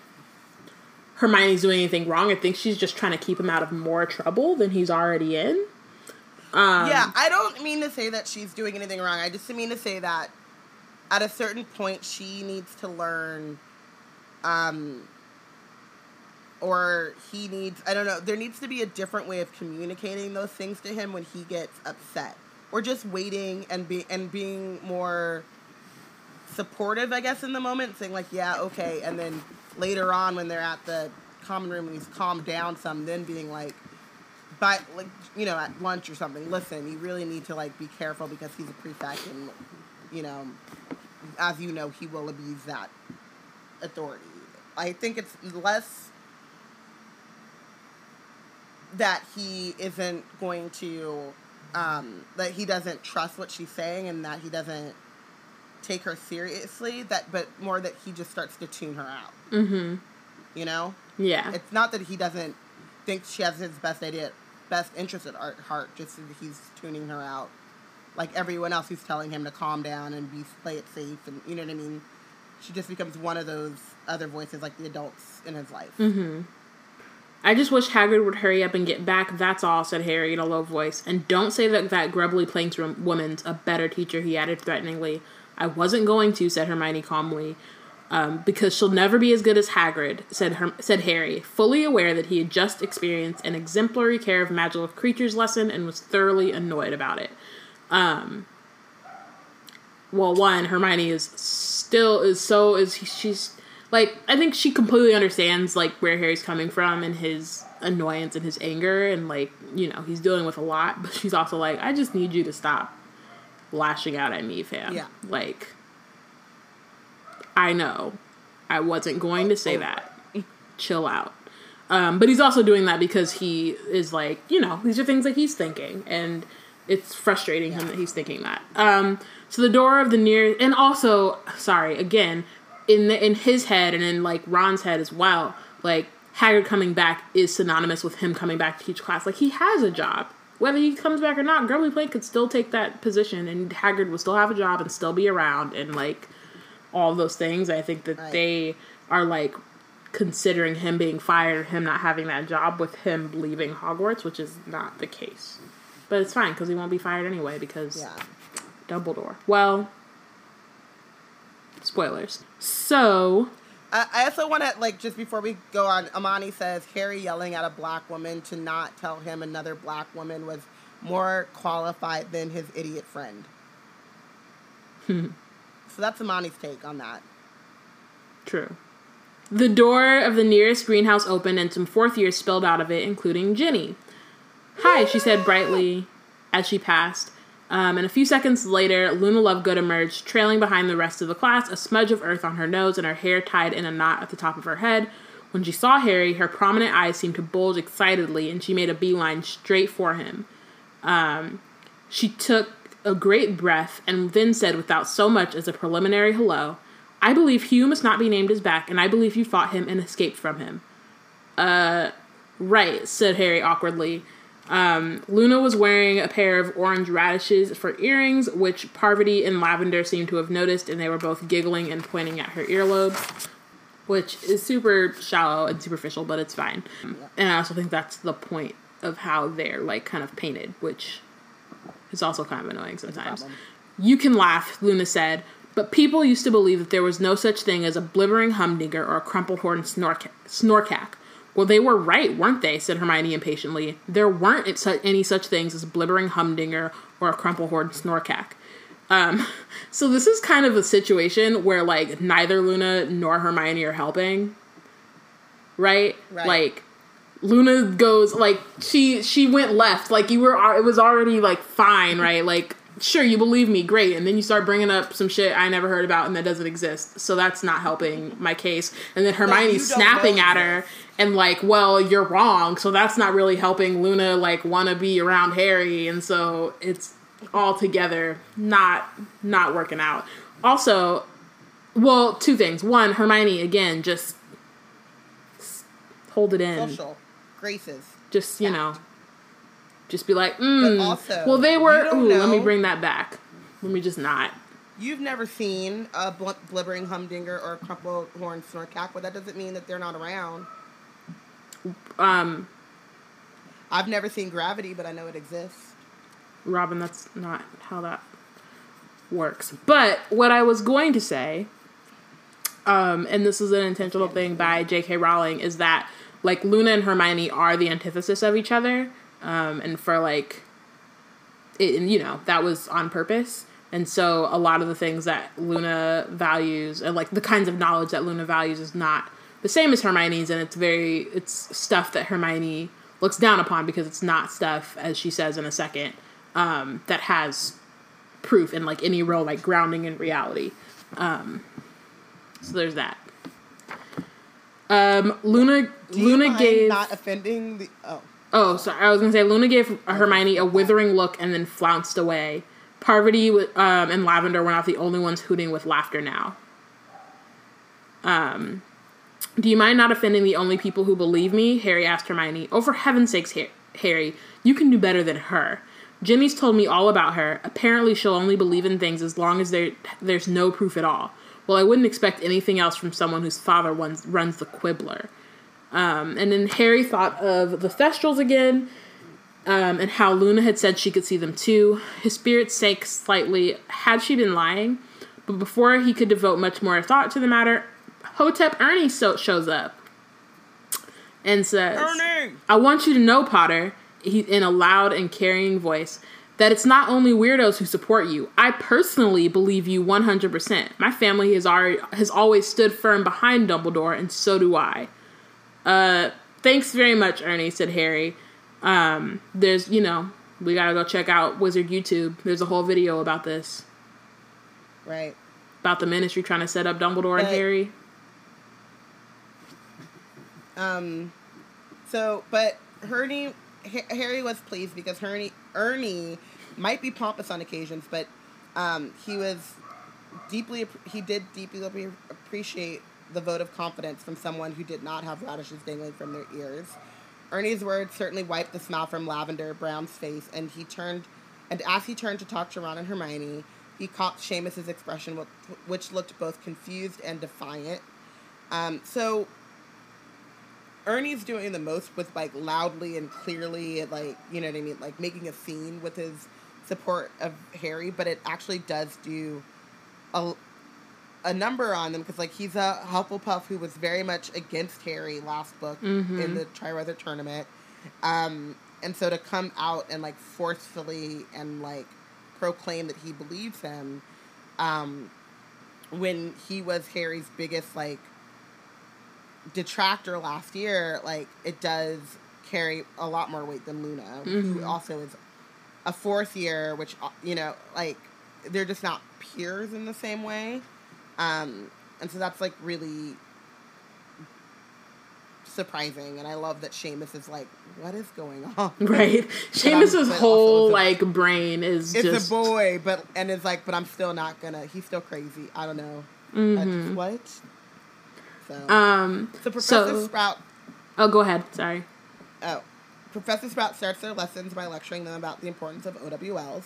B: Hermione's doing anything wrong. I think she's just trying to keep him out of more trouble than he's already in. Um,
A: yeah, I don't mean to say that she's doing anything wrong. I just mean to say that at a certain point she needs to learn um or he needs I don't know, there needs to be a different way of communicating those things to him when he gets upset. Or just waiting and be and being more supportive, I guess, in the moment, saying like, yeah, okay, and then later on when they're at the common room and he's calmed down some, then being like but like you know at lunch or something listen you really need to like be careful because he's a prefect and you know as you know he will abuse that authority i think it's less that he isn't going to um, that he doesn't trust what she's saying and that he doesn't take her seriously. That, but more that he just starts to tune her out.
B: Mm-hmm.
A: You know,
B: Yeah.
A: it's not that he doesn't think she has his best idea, best interest at heart-. Just that he's tuning her out, like everyone else who's telling him to calm down and be play it safe, and you know what I mean. She just becomes one of those other voices, like the adults in his life.
B: Mm-hmm. I just wish Hagrid would hurry up and get back. That's all," said Harry in a low voice. "And don't say that that Grubbly-Planks woman's a better teacher." He added threateningly. "I wasn't going to," said Hermione calmly. Um, because she'll never be as good as Hagrid," said Herm- said Harry, fully aware that he had just experienced an exemplary care of magical creatures lesson and was thoroughly annoyed about it. Um, well, one, Hermione is still is so is she's like I think she completely understands like where Harry's coming from and his annoyance and his anger and like you know he's dealing with a lot, but she's also like I just need you to stop lashing out at me, fam.
A: Yeah.
B: Like I know I wasn't going to say
A: Oh.
B: that. Chill out. Um, but he's also doing that because he is like, you know, these are things that he's thinking, and it's frustrating him that he's thinking that. Um, so the door of the near, and also, sorry, again, in the, in his head and in like Ron's head as well, like Hagrid coming back is synonymous with him coming back to teach class. Like he has a job, whether he comes back or not. Grumbly Plank could still take that position, and Hagrid will still have a job and still be around, and like all those things. I think that
A: Right.
B: they are like considering him being fired, him not having that job with him leaving Hogwarts, which is not the case. But it's fine because he won't be fired anyway because
A: Yeah.
B: Dumbledore. Well, spoilers. So,
A: I I also want to like just before we go on. Amani says Harry yelling at a black woman to not tell him another black woman was more qualified than his idiot friend. so that's Amani's take on that.
B: true. The door of the nearest greenhouse opened and some fourth years spilled out of it, including Ginny. Hi, she said brightly as she passed. Um, and a few seconds later, Luna Lovegood emerged, trailing behind the rest of the class, a smudge of earth on her nose and her hair tied in a knot at the top of her head. When she saw Harry, her prominent eyes seemed to bulge excitedly, and she made a beeline straight for him. Um, she took a great breath and then said, without so much as a preliminary hello, I believe Hugh must not be named as back, and I believe you fought him and escaped from him. Uh, right, said Harry awkwardly. Um, Luna was wearing a pair of orange radishes for earrings, which Parvati and Lavender seemed to have noticed, and they were both giggling and pointing at her earlobes, which is super shallow and superficial, but it's fine. And I also think that's the point of how they're like kind of painted, which is also kind of annoying sometimes. You can laugh, Luna said, but people used to believe that there was no such thing as a blibbering humdinger or a crumpled horn snork- snorkack. Well, they were right, weren't they? said Hermione impatiently. There weren't any such things as blibbering humdinger or a crumple horn snorkack. Um, so this is kind of a situation where like neither Luna nor Hermione are helping, right?
A: Right.
B: Like Luna goes like she she went left. Like you were it was already like fine, right? Like sure you believe me, great. And then you start bringing up some shit I never heard about and that doesn't exist. So that's not helping my case. And then Hermione's
A: don't
B: snapping at her and like, well, you're wrong. So that's not really helping Luna like want to be around Harry and so it's all together not not working out. Also, well, two things. One, Hermione again just hold it in
A: Social graces.
B: just you
A: Fact.
B: know just be like mm.
A: also,
B: well they were ooh, let me bring that back let me just not
A: You've never seen a bl- blibbering humdinger or a crumpled horn snorkack, but that doesn't mean that they're not around.
B: Um
A: I've never seen gravity, but I know it exists.
B: robin that's not how that works. But what i was going to say um and this is an intentional thing by j.k rowling is that like luna and hermione are the antithesis of each other. Um and for like it, and you know that was on purpose. And so a lot of the things that luna values and like the kinds of knowledge that luna values is not the same as hermione's and it's very it's stuff that hermione looks down upon because it's not stuff as she says in a second um, that has proof and like any real like grounding in reality um, so there's that um, luna
A: Do
B: luna gave
A: not offending the. Oh,
B: Oh, sorry. I was gonna say Luna gave Hermione a withering look and then flounced away. Parvati um, and Lavender were not the only ones hooting with laughter now. Um, do you mind not offending the only people who believe me? Harry asked Hermione. Oh, for heaven's sakes, Harry, you can do better than her. Ginny's told me all about her. Apparently, she'll only believe in things as long as there there's no proof at all. Well, I wouldn't expect anything else from someone whose father runs, runs the Quibbler. Um, and then Harry thought of the Thestrals again, um, and how Luna had said she could see them too. His spirit sank slightly. Had she been lying? But before he could devote much more thought to the matter, Hotep Ernie so- shows up and says,
A: Ernie!
B: I want you to know, Potter, he, in a loud and carrying voice, that it's not only weirdos who support you. I personally believe you 100%. My family has, already, has always stood firm behind Dumbledore, and so do I. Uh, thanks very much, Ernie, said Harry. Um, there's, you know, we gotta go check out Wizard YouTube. There's a whole video about this.
A: Right.
B: About the ministry trying to set up Dumbledore and Harry.
A: Um, so, but Ernie, Harry was pleased because Ernie, Ernie might be pompous on occasions, but um, he was deeply, he did deeply appreciate the vote of confidence from someone who did not have radishes dangling from their ears. Ernie's words certainly wiped the smile from Lavender Brown's face, and he turned, and as he turned to talk to Ron and Hermione, he caught Seamus's expression, which looked both confused and defiant. Um, so Ernie's doing the most with like loudly and clearly, like you know what I mean, like making a scene with his support of Harry, but it actually does do a a number on them because like he's a Hufflepuff who was very much against Harry last book
B: mm-hmm.
A: in the Triwizard tournament, um, and so to come out and like forcefully and like proclaim that he believes him, um, when he was Harry's biggest like detractor last year, like it does carry a lot more weight than Luna, mm-hmm. who also is a fourth year, which uh, you know, like they're just not peers in the same way. Um, and so that's like really surprising, and I love that Seamus is like, "What is going on?"
B: Right. Seamus's whole like brain is
A: it's
B: just...
A: a boy, but and it's like, but I'm still not gonna. He's still crazy. I don't know. Mm-hmm. What?
B: So, um,
A: so Professor so, Sprout.
B: Oh, go ahead. Sorry.
A: Oh, Professor Sprout starts their lessons by lecturing them about the importance of OWLs.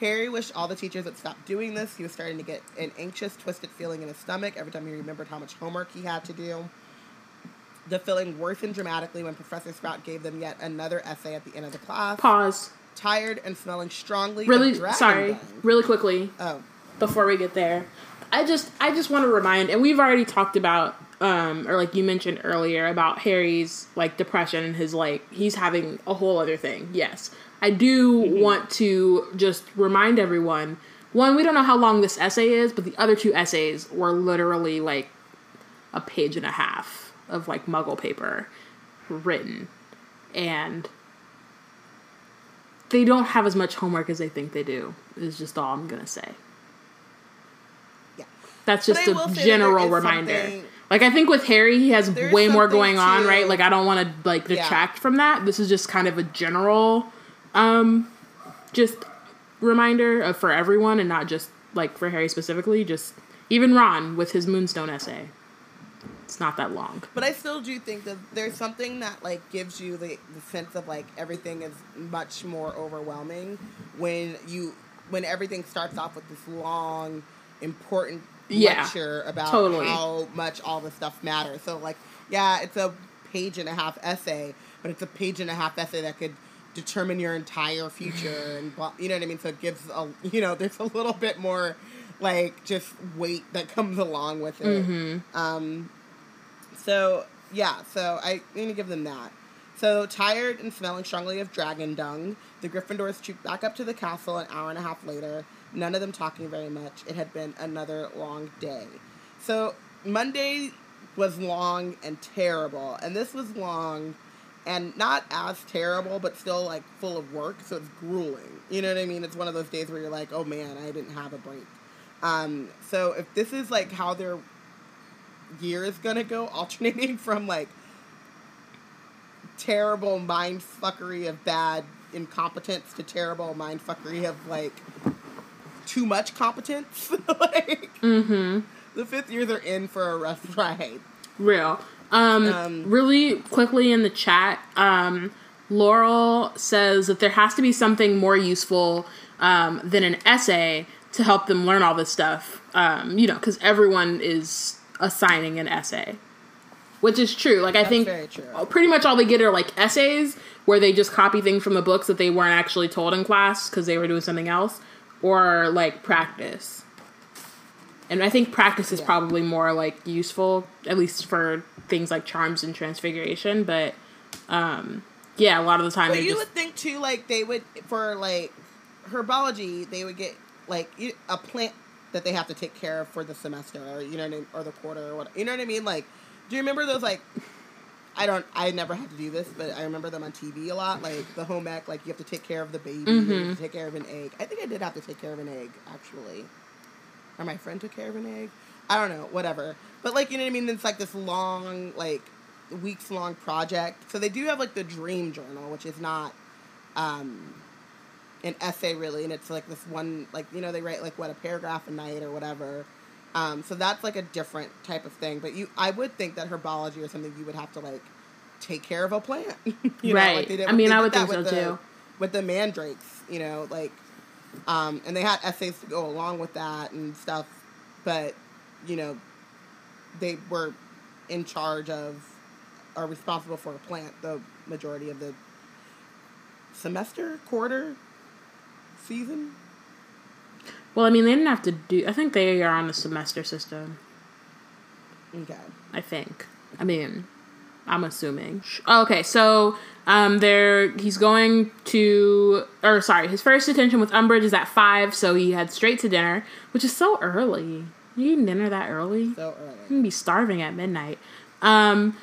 A: Harry wished all the teachers would stop doing this. He was starting to get an anxious, twisted feeling in his stomach every time he remembered how much homework he had to do. The feeling worsened dramatically when Professor Sprout gave them yet another essay at the end of the class.
B: Pause.
A: Tired and smelling strongly.
B: Really, sorry. Dung. Really quickly.
A: Oh.
B: Before we get there, I just, I just want to remind, and we've already talked about, um, or like you mentioned earlier about Harry's like depression and his like he's having a whole other thing. Yes, I do mm-hmm. want to just remind everyone one, we don't know how long this essay is, but the other two essays were literally like a page and a half of like muggle paper written. And they don't have as much homework as they think they do, is just all I'm going to say.
A: Yeah.
B: That's just a general reminder. Like I think with Harry, he has way more going too, on, right? Like I don't want to like detract yeah. from that. This is just kind of a general um, just reminder of, for everyone and not just like for Harry specifically. Just even Ron with his Moonstone essay. It's not that long.
A: But I still do think that there's something that like gives you the, the sense of like everything is much more overwhelming when you when everything starts off with this long, important yeah, lecture about totally. how much all this stuff matters. So like, yeah, it's a page and a half essay, but it's a page and a half essay that could determine your entire future and blah, you know what I mean. So it gives a you know there's a little bit more like just weight that comes along with it.
B: Mm-hmm.
A: Um, so yeah, so I need to give them that. So tired and smelling strongly of dragon dung, the Gryffindors trooped back up to the castle an hour and a half later. None of them talking very much. It had been another long day. So Monday was long and terrible, and this was long and not as terrible, but still like full of work. So it's grueling. You know what I mean? It's one of those days where you're like, oh man, I didn't have a break. Um, so if this is like how their year is gonna go, alternating from like terrible mind fuckery of bad incompetence to terrible mind fuckery of like too much competence. like
B: Mm-hmm.
A: the fifth years are in for a rough ride.
B: Real. Um,
A: Um,
B: really quickly in the chat, um, Laurel says that there has to be something more useful um, than an essay to help them learn all this stuff. Um, you know, because everyone is assigning an essay, which is true. Like I
A: That's
B: think pretty much all they get are like essays where they just copy things from the books that they weren't actually told in class because they were doing something else, or like practice. And I think practice is
A: Yeah.
B: probably more like useful, at least for things like charms and transfiguration. But um, yeah, a lot of the time
A: But you
B: just
A: would think too, like they would for like herbology, they would get like a plant that they have to take care of for the semester, or you know, what I mean, or the quarter, or what you know what I mean. Like, do you remember those like? I don't. I never had to do this, but I remember them on TV a lot. Like the home ec, like you have to take care of the baby, you
B: Mhm.
A: have to take care of an egg. I think I did have to take care of an egg actually, or my friend took care of an egg. I don't know, whatever. But like you know what I mean. It's like this long, like weeks long project. So they do have like the dream journal, which is not um, an essay really, and it's like this one, like you know, they write like what a paragraph a night or whatever. Um, so that's like a different type of thing. But you, I would think that herbology or something you would have to like take care of a plant. you
B: Right.
A: Like they did,
B: I mean, I would think
A: with
B: so,
A: the,
B: too.
A: With the mandrakes, you know, like, um, and they had essays to go along with that and stuff. But you know, they were in charge of are responsible for a plant the majority of the semester, quarter, season.
B: Well, I mean, they didn't have to do. I think they are on the semester system.
A: Okay.
B: I think. I mean, I'm assuming. Oh, Okay, so um, there he's going to, or sorry, his first detention with Umbridge is at five, so he heads straight to dinner, which is so early. You eating dinner that early?
A: So early.
B: gonna be starving at midnight. Um,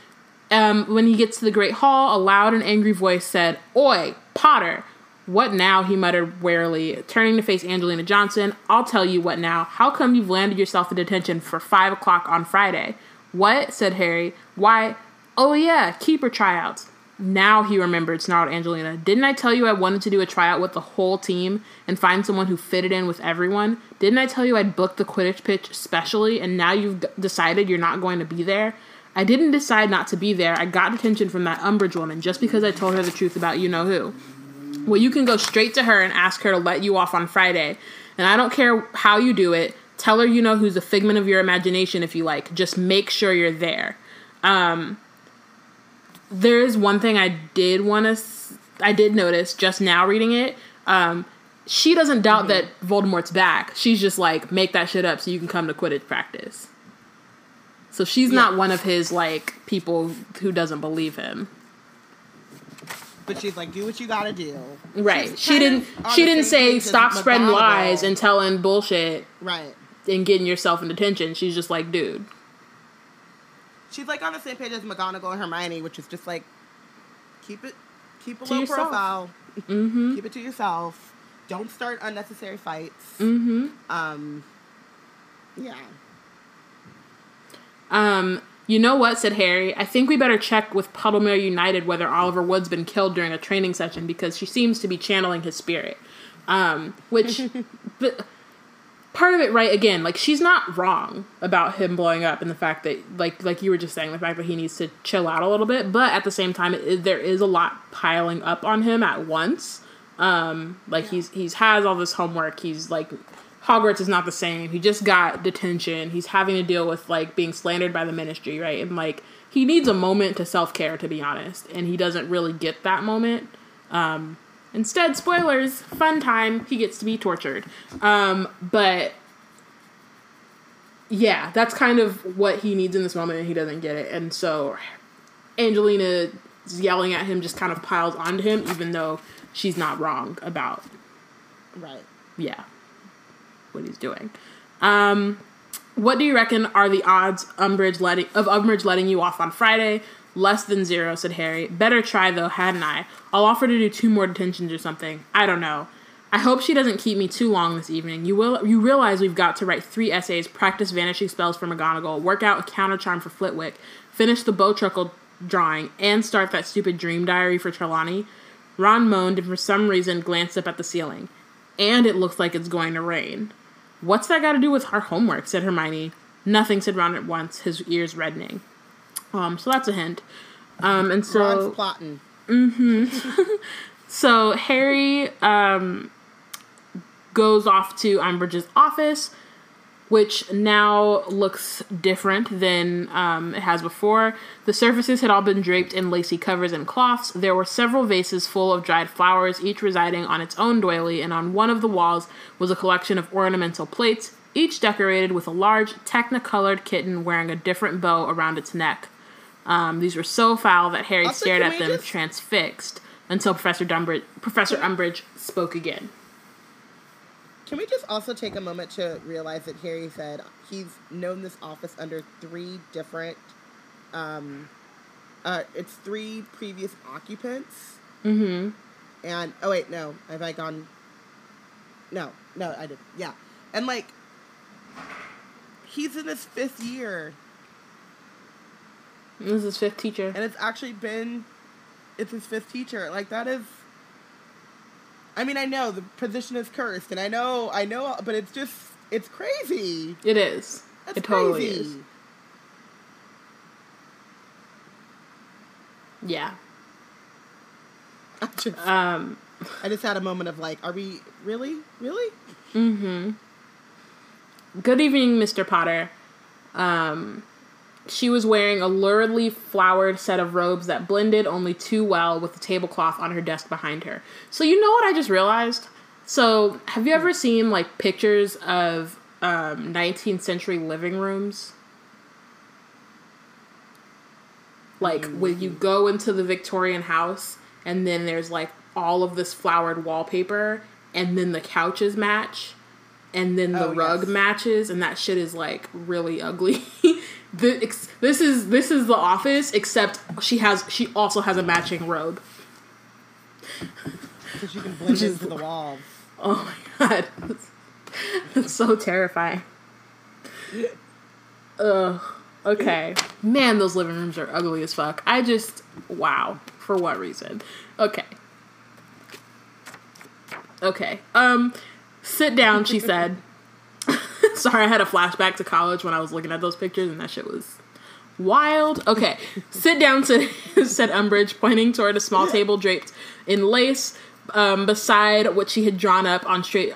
B: um, when he gets to the Great Hall, a loud and angry voice said, "Oi, Potter!" What now? He muttered warily, turning to face Angelina Johnson. I'll tell you what now. How come you've landed yourself in detention for five o'clock on Friday? What? said Harry. Why? Oh yeah, keeper tryouts. Now he remembered, snarled Angelina. Didn't I tell you I wanted to do a tryout with the whole team and find someone who fitted in with everyone? Didn't I tell you I'd booked the Quidditch pitch specially and now you've decided you're not going to be there? I didn't decide not to be there. I got detention from that Umbridge woman just because I told her the truth about you know who. Well, you can go straight to her and ask her to let you off on Friday. And I don't care how you do it. Tell her you know who's a figment of your imagination if you like. Just make sure you're there. Um, there is one thing I did want to, I did notice just now reading it. Um, she doesn't doubt that Voldemort's back. She's just like, make that shit up so you can come to Quidditch practice. So she's not one of his like people who doesn't believe him.
A: But she's like, do what you gotta do.
B: Right. She didn't she didn't say stop spreading lies and telling bullshit
A: Right.
B: and getting yourself in detention. She's just like, dude.
A: She's like on the same page as McGonagall and Hermione, which is just like, keep it, keep a
B: To
A: low
B: yourself.
A: profile.
B: Mm-hmm.
A: Keep it to yourself. Don't start unnecessary fights.
B: Mm-hmm.
A: Um, yeah.
B: Um, you know what, said Harry. I think we better check with Puddlemere United whether Oliver Wood's been killed during a training session because she seems to be channeling his spirit. Um, which but part of it, right, again, like she's not wrong about him blowing up and the fact that like like you were just saying, the fact that he needs to chill out a little bit, but at the same time it, there is a lot piling up on him at once. Um, like he's he's has all this homework. He's like Hogwarts is not the same. He just got detention. He's having to deal with like being slandered by the ministry, right? And like he needs a moment to self care, to be honest, and he doesn't really get that moment. Um, instead, spoilers, fun time. He gets to be tortured. Um, but yeah, that's kind of what he needs in this moment, and he doesn't get it. And so Angelina yelling at him just kind of piles onto him, even though she's not wrong about
A: Right.
B: yeah what he's doing. Um, what do you reckon are the odds Umbridge letting of Umbridge letting you off on Friday? Less than zero, said Harry. Better try though, hadn't I? I'll offer to do two more detentions or something. I don't know. I hope she doesn't keep me too long this evening. You will you realize we've got to write three essays, practice vanishing spells for McGonagall, work out a counter charm for Flitwick, finish the Bowtruckle drawing and start that stupid dream diary for Trelawney, Ron moaned and for some reason glanced up at the ceiling. And it looks like it's going to rain. What's that got to do with our homework? said Hermione. Nothing, said Ron at once, his ears reddening. Um, so that's a hint. Um, and so
A: Ron's plotting.
B: so Harry um, goes off to Umbridge's office, which now looks different than um, it has before. The surfaces had all been draped in lacy covers and cloths. There were several vases full of dried flowers, each residing on its own doily, and on one of the walls was a collection of ornamental plates, each decorated with a large technicolored kitten wearing a different bow around its neck. Um, these were so foul that Harry
A: Also,
B: stared at them
A: just-
B: transfixed until Professor Dumbridge, Professor Umbridge spoke again.
A: Can we just also take a moment to realize that Harry said he's known this office under three different, um, uh, it's three previous occupants.
B: Mm-hmm.
A: And oh wait, no, have I gone? No, no, I did. Yeah, and like, he's in his fifth year,
B: This is his fifth teacher.
A: and it's actually been, it's his fifth teacher. Like that is. I mean, I know the position is cursed, and I know, I know, but it's just, it's crazy.
B: It is.
A: That's
B: it totally
A: crazy.
B: is. Yeah.
A: I just,
B: Um.
A: I just had a moment of like, are we really, really?
B: Mm-hmm. Good evening, Mr. Potter. Um, she was wearing a luridly flowered set of robes that blended only too well with the tablecloth on her desk behind her. So you know what I just realized? So have you ever seen like pictures of um, 19th century living rooms? Like when you go into the Victorian house and then there's like all of this flowered wallpaper and then the couches match and then the
A: Oh,
B: rug
A: yes.
B: matches and that shit is like really ugly. the, ex- this is this is the office except she has she also has a matching robe.
A: Because you can blend into the walls.
B: Oh my god. That's, that's so terrifying. Ugh. Okay. Man, those living rooms are ugly as fuck. I just wow. For what reason? Okay. Okay. Um sit down, she said. Sorry, I had a flashback to college when I was looking at those pictures and that shit was wild. Okay. sit down, said, said Umbridge, pointing toward a small table draped in lace um, beside what she had drawn up on straight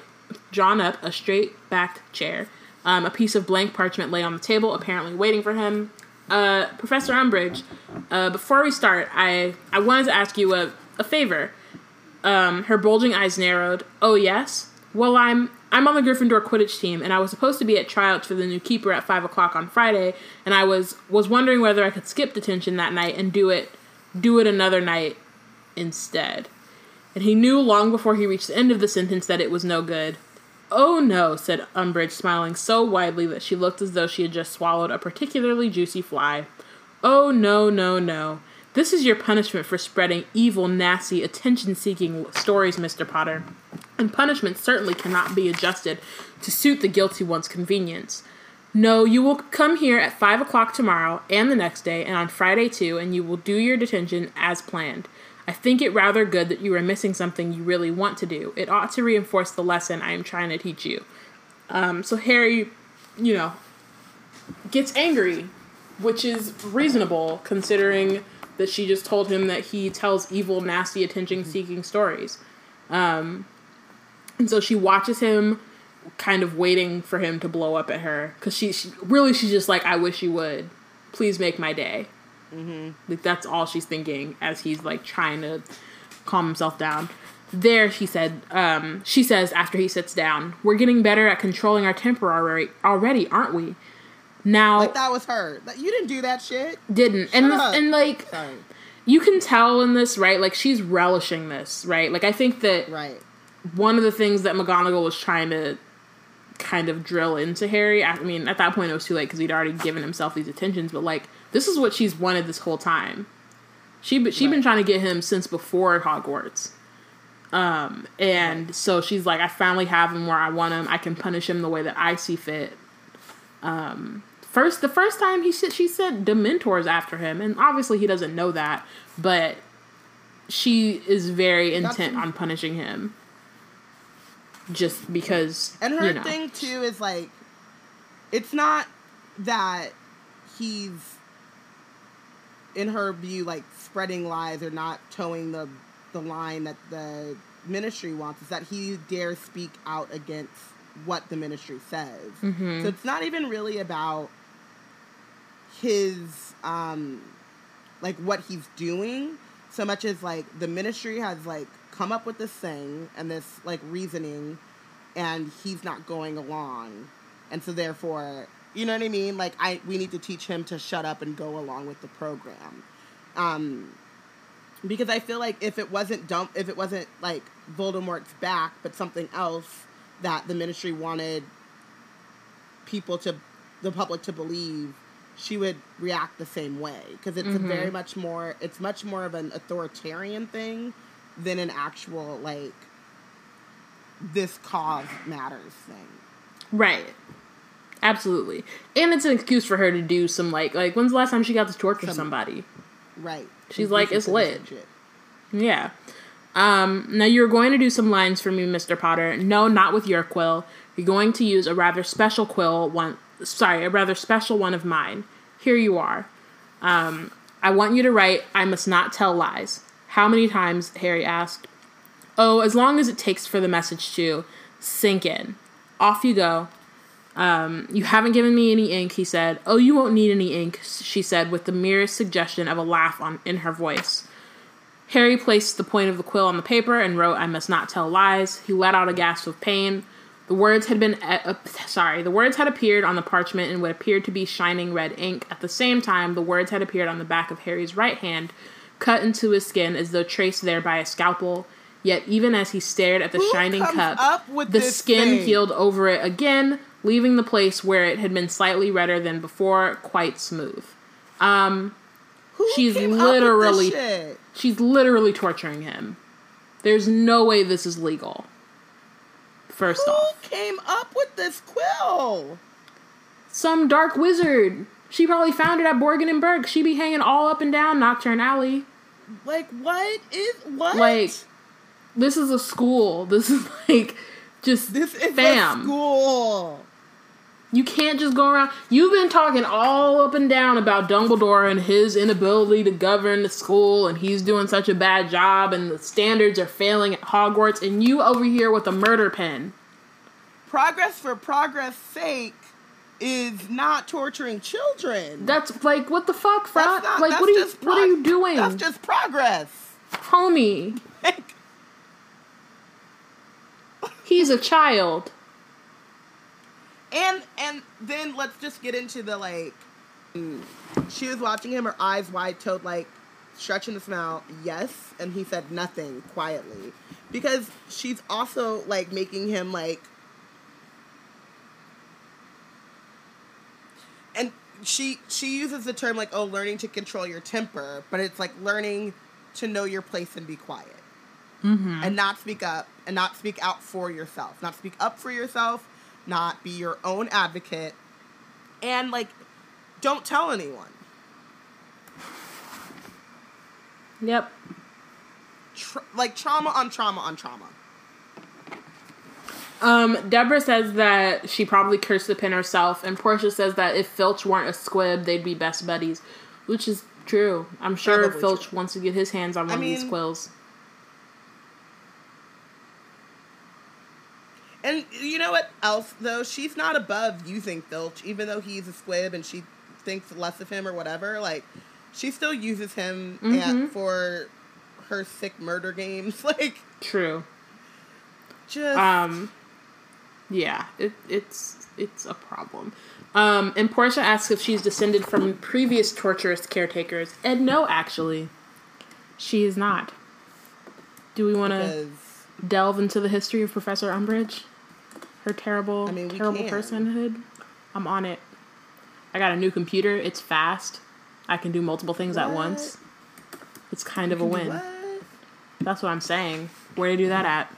B: drawn up a straight backed chair. Um, a piece of blank parchment lay on the table, apparently waiting for him. Uh, Professor Umbridge, uh, before we start, I, I wanted to ask you a, a favor. Um, her bulging eyes narrowed. Oh yes. Well, I'm I'm on the Gryffindor Quidditch team, and I was supposed to be at tryouts for the new keeper at five o'clock on Friday, and I was was wondering whether I could skip detention that night and do it do it another night instead. And he knew long before he reached the end of the sentence that it was no good. Oh no, said Umbridge, smiling so widely that she looked as though she had just swallowed a particularly juicy fly. Oh no, no, no. This is your punishment for spreading evil, nasty, attention seeking stories, Mr. Potter. And punishment certainly cannot be adjusted to suit the guilty one's convenience. No, you will come here at five o'clock tomorrow and the next day, and on Friday too, and you will do your detention as planned. I think it rather good that you are missing something you really want to do. It ought to reinforce the lesson I am trying to teach you. Um, so Harry, you know, gets angry, which is reasonable considering that she just told him that he tells evil, nasty, attention-seeking stories. Um, and so she watches him, kind of waiting for him to blow up at her because she, she really she's just like, I wish you would, please make my day. Like that's all she's thinking as he's like trying to calm himself down. There, she said. Um, she says after he sits down, "We're getting better at controlling our temper already, already, aren't we?" Now,
A: Like that was her. You didn't do that shit.
B: didn't and
A: Shut up.
B: and like
A: Sorry.
B: you can tell in this, right? Like she's relishing this, right? Like I think that
A: Right.
B: one of the things that McGonagall was trying to kind of drill into Harry. I mean, at that point it was too late because he'd already given himself these attentions. But like, this is what she's wanted this whole time. She she been
A: Right.
B: trying to get him since before Hogwarts. Um, and so she's like, I finally have him where I want him. I can punish him the way that I see fit. Um, first the first time he said she said dementors after him and obviously he doesn't know that but she is very intent on punishing him just because
A: And her
B: you know.
A: thing too is like, it's not that he's, in her view, like spreading lies or not towing the the line that the ministry wants. Is that he dares speak out against what the ministry says.
B: Mhm.
A: So it's not even really about his um like what he's doing so much as like the ministry has like come up with this thing and this like reasoning and he's not going along. And so therefore you know what i mean? Like i we need to teach him to shut up and go along with the program. Um because i feel like if it wasn't dump if it wasn't like voldemort's back but something else that the ministry wanted people to the public to believe she would react the same way because it's a very much more it's much more of an authoritarian thing than an actual like this cause matters thing
B: right absolutely and it's an excuse for her to do some like like when's the last time she got to torture
A: Some-
B: somebody
A: right
B: She's like, "It's lit." Yeah. Um, now you're going to do some lines for me, Mr. Potter. No, not with your quill. You're going to use a rather special quill one sorry, a rather special one of mine. Here you are. Um, I want you to write I must not tell lies. How many times? Harry asked. Oh, as long as it takes for the message to sink in. Off you go. Um, you haven't given me any ink, he said. Oh, you won't need any ink, she said, with the merest suggestion of a laugh on in her voice. Harry placed the point of the quill on the paper and wrote, "I must not tell lies." He let out a gasp of pain. The words had been uh, sorry. The words had appeared on the parchment in what appeared to be shining red ink. At the same time, the words had appeared on the back of Harry's right hand, cut into his skin as though traced there by a scalpel. Yet, even as he stared at the
A: Who
B: shining cup, the skin
A: thing?
B: healed over it again, leaving the place where it had been slightly redder than before quite smooth. Um,
A: Who
B: She's
A: came up with this
B: literally-? She's literally torturing him. There's no way this is legal. First
A: Who
B: off,
A: came up with this quill?
B: some dark wizard. She probably found it at Borgin and Burke. She be hanging all up and down Knockturn Alley.
A: Like what is what?
B: Like, this is a school. This is like just
A: this is
B: fam.
A: a school.
B: You can't just go around. You've been talking all up and down about Dumbledore and his inability to govern the school, and he's doing such a bad job, and the standards are failing at Hogwarts, and you over here with a murder pen.
A: Progress for progress' sake is not torturing children.
B: That's like what the fuck, Front?
A: not-
B: Like what are you what are you doing?
A: That's just progress.
B: Homie, he's a child.
A: And and then let's just get into the like. She was watching him, her eyes wide, toed, like stretching the smile. Yes, and he said nothing quietly, because she's also like making him like. And she she uses the term like oh learning to control your temper, but it's like learning to know your place and be quiet.
B: Mm-hmm.
A: and not speak up and not speak out for yourself not speak up for yourself not be your own advocate and like don't tell anyone
B: Yep.
A: Tr- like trauma on trauma on trauma
B: Um, Deborah says that she probably cursed the pin herself, and Portia says that if Filch weren't a squib, they'd be best buddies, which is true. I'm sure Filch
A: true.
B: wants to get his hands on one
A: I
B: of these quills.
A: And you know what else though she's not above using filch even though he's a squib and she thinks less of him or whatever like she still uses him
B: Mhm.
A: at, for her sick murder games like
B: True.
A: just
B: Um, yeah, it, it's it's a problem. Um, and Portia asks if she's descended from previous torturous caretakers, and no, actually, she is not. Do we want to delve into the history of Professor Umbridge? Her terrible,
A: I mean,
B: terrible
A: can.
B: personhood. I'm on it. I got a new computer. It's fast. I can do multiple things at once. It's kind of a
A: What?
B: win. That's what I'm saying. Where to do that at?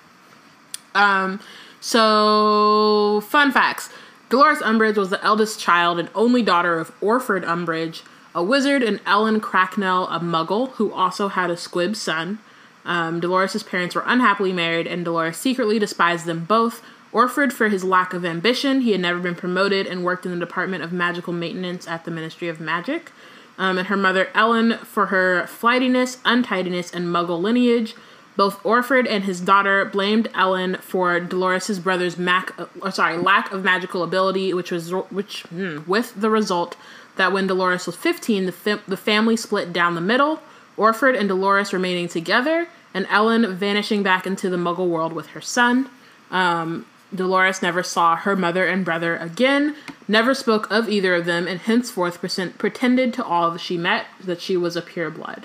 B: Um, so fun facts. Dolores Umbridge was the eldest child and only daughter of Orford Umbridge, a wizard, and Ellen Cracknell, a muggle, who also had a squib son. Um, Dolores' parents were unhappily married, and Dolores secretly despised them both. Orford for his lack of ambition, he had never been promoted and worked in the Department of Magical Maintenance at the Ministry of Magic. Um, and her mother Ellen for her flightiness, untidiness, and muggle lineage. Both Orford and his daughter blamed Ellen for Dolores' brother's mac, uh, sorry, lack of magical ability, which was which hmm, with the result that when Dolores was 15, the, the family split down the middle, Orford and Dolores remaining together, and Ellen vanishing back into the Muggle world with her son. Um, Dolores never saw her mother and brother again, never spoke of either of them, and henceforth pretended to all that she met that she was a pureblood.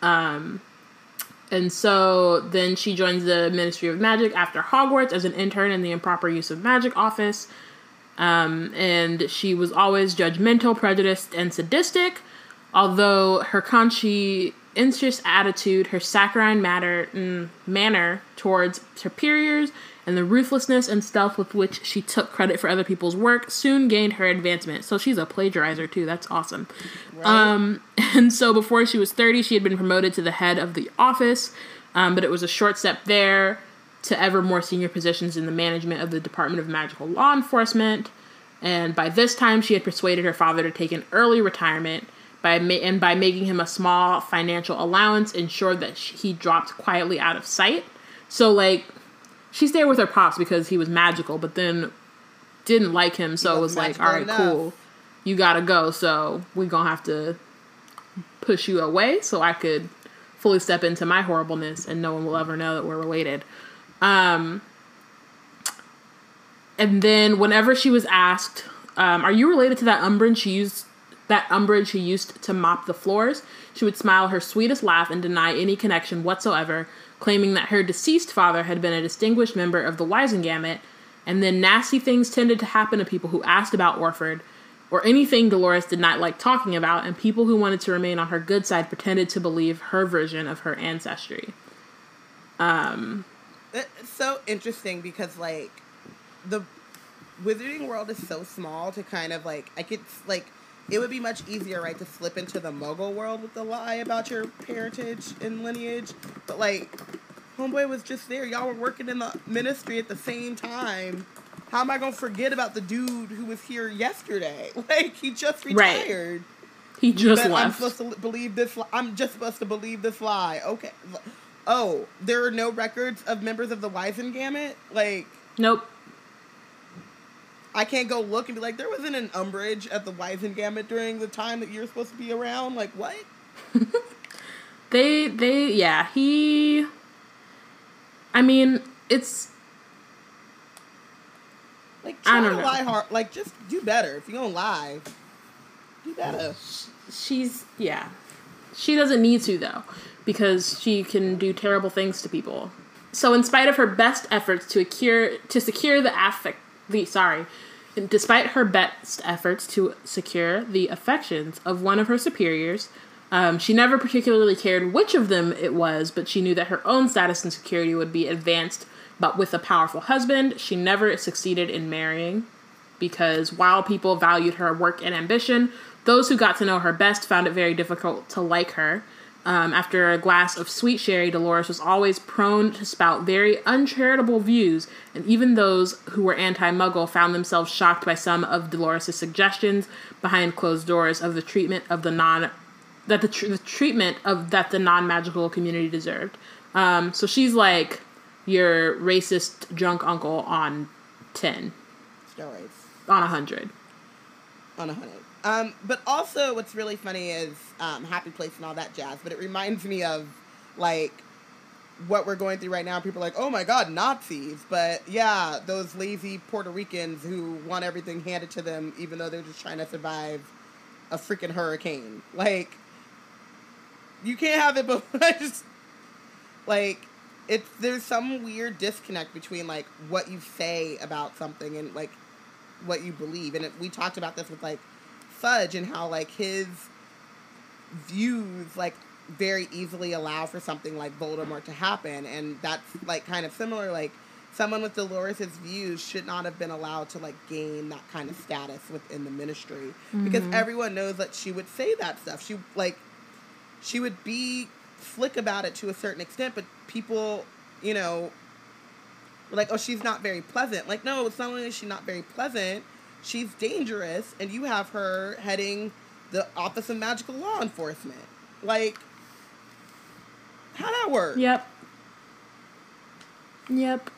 B: Um, and so then she joins the Ministry of Magic after Hogwarts as an intern in the improper use of magic office. Um, and she was always judgmental, prejudiced, and sadistic. Although her conscientious attitude, her saccharine matter, mm, manner towards superiors, and the ruthlessness and stealth with which she took credit for other people's work soon gained her advancement. So she's a plagiarizer too. That's awesome. Right. Um, and so before she was 30, she had been promoted to the head of the office, um, but it was a short step there to ever more senior positions in the management of the Department of Magical Law Enforcement. And by this time, she had persuaded her father to take an early retirement by ma- and by making him a small financial allowance, ensured that he dropped quietly out of sight. So like she stayed with her pops because he was magical, but then didn't like him, so it was like, all right, enough. cool, you gotta go. So we're gonna have to push you away so I could fully step into my horribleness, and no one will ever know that we're related. Um, and then whenever she was asked, um, "Are you related to that Umbridge she used?" That Umbridge she used to mop the floors, she would smile her sweetest laugh and deny any connection whatsoever, claiming that her deceased father had been a distinguished member of the Wizengamot, and then nasty things tended to happen to people who asked about Orford, or anything Dolores did not like talking about, and people who wanted to remain on her good side pretended to believe her version of her ancestry. Um,
A: it's so interesting because like the wizarding world is so small to kind of like I could like it would be much easier, right, to slip into the Muggle world with the lie about your parentage and lineage. But like, homeboy was just there. Y'all were working in the ministry at the same time. How am I gonna forget about the dude who was here yesterday? Like he just retired. Right.
B: He just but left.
A: I'm supposed to believe this. Li- I'm just supposed to believe this lie. Okay. Oh, there are no records of members of the Wizengamot. Like,
B: nope.
A: I can't go look and be like, there wasn't an Umbridge at the Wizengamot during the time that you're supposed to be around. Like what?
B: they they yeah he. I mean it's.
A: Like try I don't to know. lie hard. Like just do better. If you're gonna lie, do better.
B: She's yeah, she doesn't need to though, because she can do terrible things to people. So, in spite of her best efforts to secure to secure the affect the sorry, despite her best efforts to secure the affections of one of her superiors, um, she never particularly cared which of them it was, but she knew that her own status and security would be advanced. But with a powerful husband, she never succeeded in marrying because while people valued her work and ambition, those who got to know her best found it very difficult to like her. Um, after a glass of sweet sherry, Dolores was always prone to spout very uncharitable views, and even those who were anti muggle found themselves shocked by some of Dolores' suggestions behind closed doors of the treatment of the non that the, tr- the treatment of that the non magical community deserved. Um, so she's like your racist drunk uncle on ten. On a hundred.
A: On a hundred. Um, but also, what's really funny is um, Happy Place and all that jazz. But it reminds me of like what we're going through right now. People are like, oh my god, Nazis. But yeah, those lazy Puerto Ricans who want everything handed to them, even though they're just trying to survive a freaking hurricane. Like, you can't have it, but I just like it's there's some weird disconnect between like what you say about something and like what you believe. And it, we talked about this with like Fudge and how like his views like very easily allow for something like Voldemort to happen, and that's like kind of similar. Like someone with Dolores's views should not have been allowed to like gain that kind of status within the ministry because mm-hmm. everyone knows that she would say that stuff. She like she would be slick about it to a certain extent, but people, you know, were like, oh, she's not very pleasant. Like, no, it's not only is she not very pleasant, she's dangerous, and you have her heading the Office of Magical Law Enforcement. Like, how that work?
B: Yep. Yep.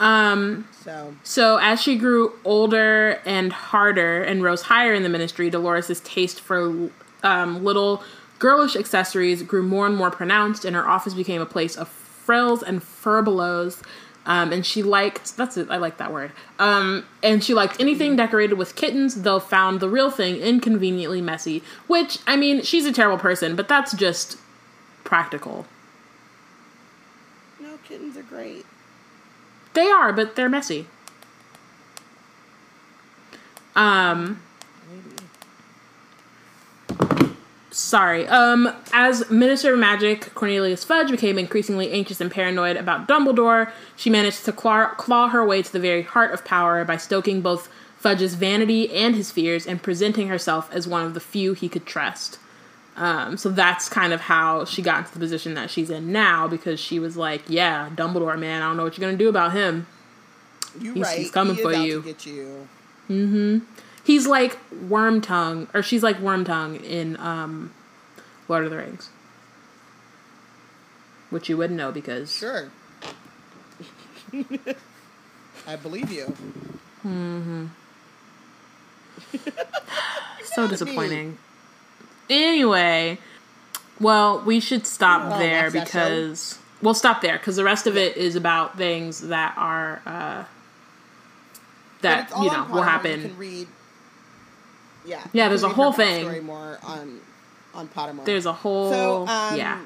B: Um,
A: So,
B: so as she grew older and harder and rose higher in the ministry, Dolores's taste for um, little girlish accessories grew more and more pronounced, and her office became a place of frills and furbelows. Um, and she liked that's it. I like that word. Um, and she liked anything decorated with kittens, though found the real thing inconveniently messy. Which I mean, she's a terrible person, but that's just practical.
A: no, kittens are great.
B: They are, but they're messy. Um,
A: Maybe.
B: Sorry. Um, as Minister of Magic, Cornelius Fudge became increasingly anxious and paranoid about Dumbledore. She managed to claw, claw her way to the very heart of power by stoking both Fudge's vanity and his fears and presenting herself as one of the few he could trust. Um, so that's kind of how she got into the position that she's in now because she was like, "Yeah, Dumbledore, man, I don't know what you're gonna do about him.
A: You
B: He's-
A: right.
B: he's coming
A: he
B: for you.
A: You.
B: He's like Wormtongue, or she's like Wormtongue in um, Lord of the Rings, which you wouldn't know because
A: Sure. I believe you. Hmm.
B: so disappointing. Anyway, well, we should stop
A: Oh,
B: there because we'll stop there because the rest of it is about things that are uh, that you know will
A: Pottermore. You
B: happen.
A: can read. Yeah.
B: Yeah, there's a whole thing.
A: More on on Pottermore.
B: There's a whole
A: So, um,
B: yeah.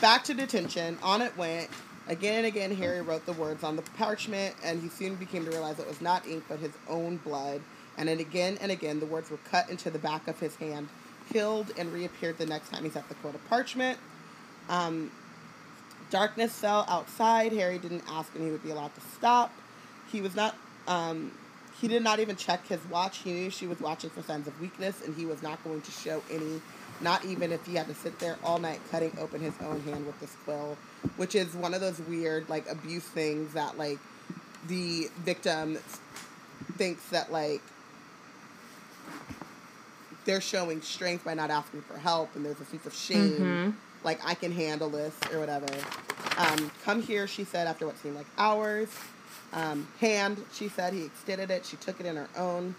A: Back to detention. On it went. Again and again, Harry wrote the words on the parchment, and he soon became to realize it was not ink but his own blood. And then again and again, the words were cut into the back of his hand, killed, and reappeared the next time he set the quote of parchment. Um, darkness fell outside. Harry didn't ask when he would be allowed to stop. He was not. Um, he did not even check his watch. He knew she was watching for signs of weakness, and he was not going to show any. Not even if he had to sit there all night cutting open his own hand with this quill, which is one of those weird like abuse things that like the victim thinks that like they're showing strength by not asking for help, and there's a sense of shame, like I can handle this or whatever. Um, come here, she said after what seemed like hours. Um, hand, she said he extended it. She took it in her own.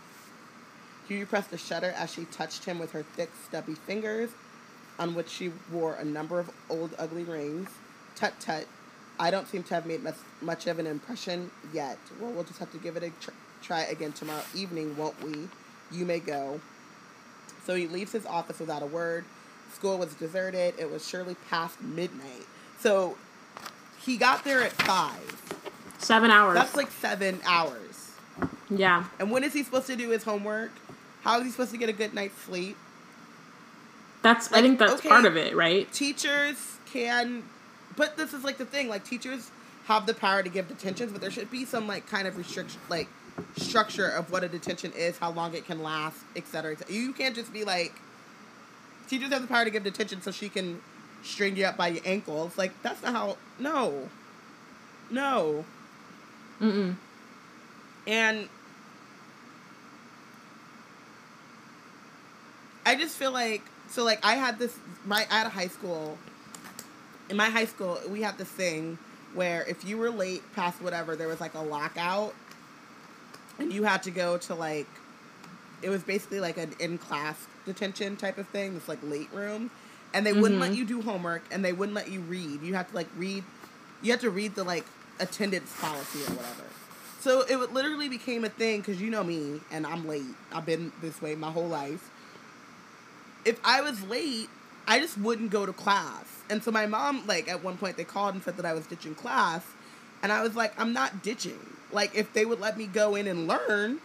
A: Hugh pressed the shutter as she touched him with her thick, stubby fingers, on which she wore a number of old, ugly rings. Tut tut. I don't seem to have made much, much of an impression yet. Well, we'll just have to give it a tr- try again tomorrow evening, won't we? You may go. So he leaves his office without a word. School was deserted. It was surely past midnight. So he got there at five.
B: Seven hours.
A: That's like seven hours.
B: yeah.
A: And when is he supposed to do his homework? How is he supposed to get a good night's sleep?
B: That's I think that's
A: okay.
B: part of it, right?
A: Teachers can, but this is like the thing. Like teachers have the power to give detentions, but there should be some like kind of restriction, like structure of what a detention is, how long it can last, et cetera, et cetera. You can't just be like, teachers have the power to give detention so she can string you up by your ankles. Like that's not how. No. No.
B: Mm-mm.
A: And I just feel like so like I had this my I had a high school in my high school we had this thing where if you were late past whatever there was like a lockout and you had to go to like it was basically like an in class detention type of thing this like late room and they wouldn't let mm-hmm. you do homework and they wouldn't let you read you had to like read you had to read the like attendance policy or whatever so it literally became a thing because you know me and I'm late. I've been this way my whole life. If I was late, I just wouldn't go to class. And so my mom, like at one point, they called and said that I was ditching class, and I was like, I'm not ditching. Like if they would let me go in and learn,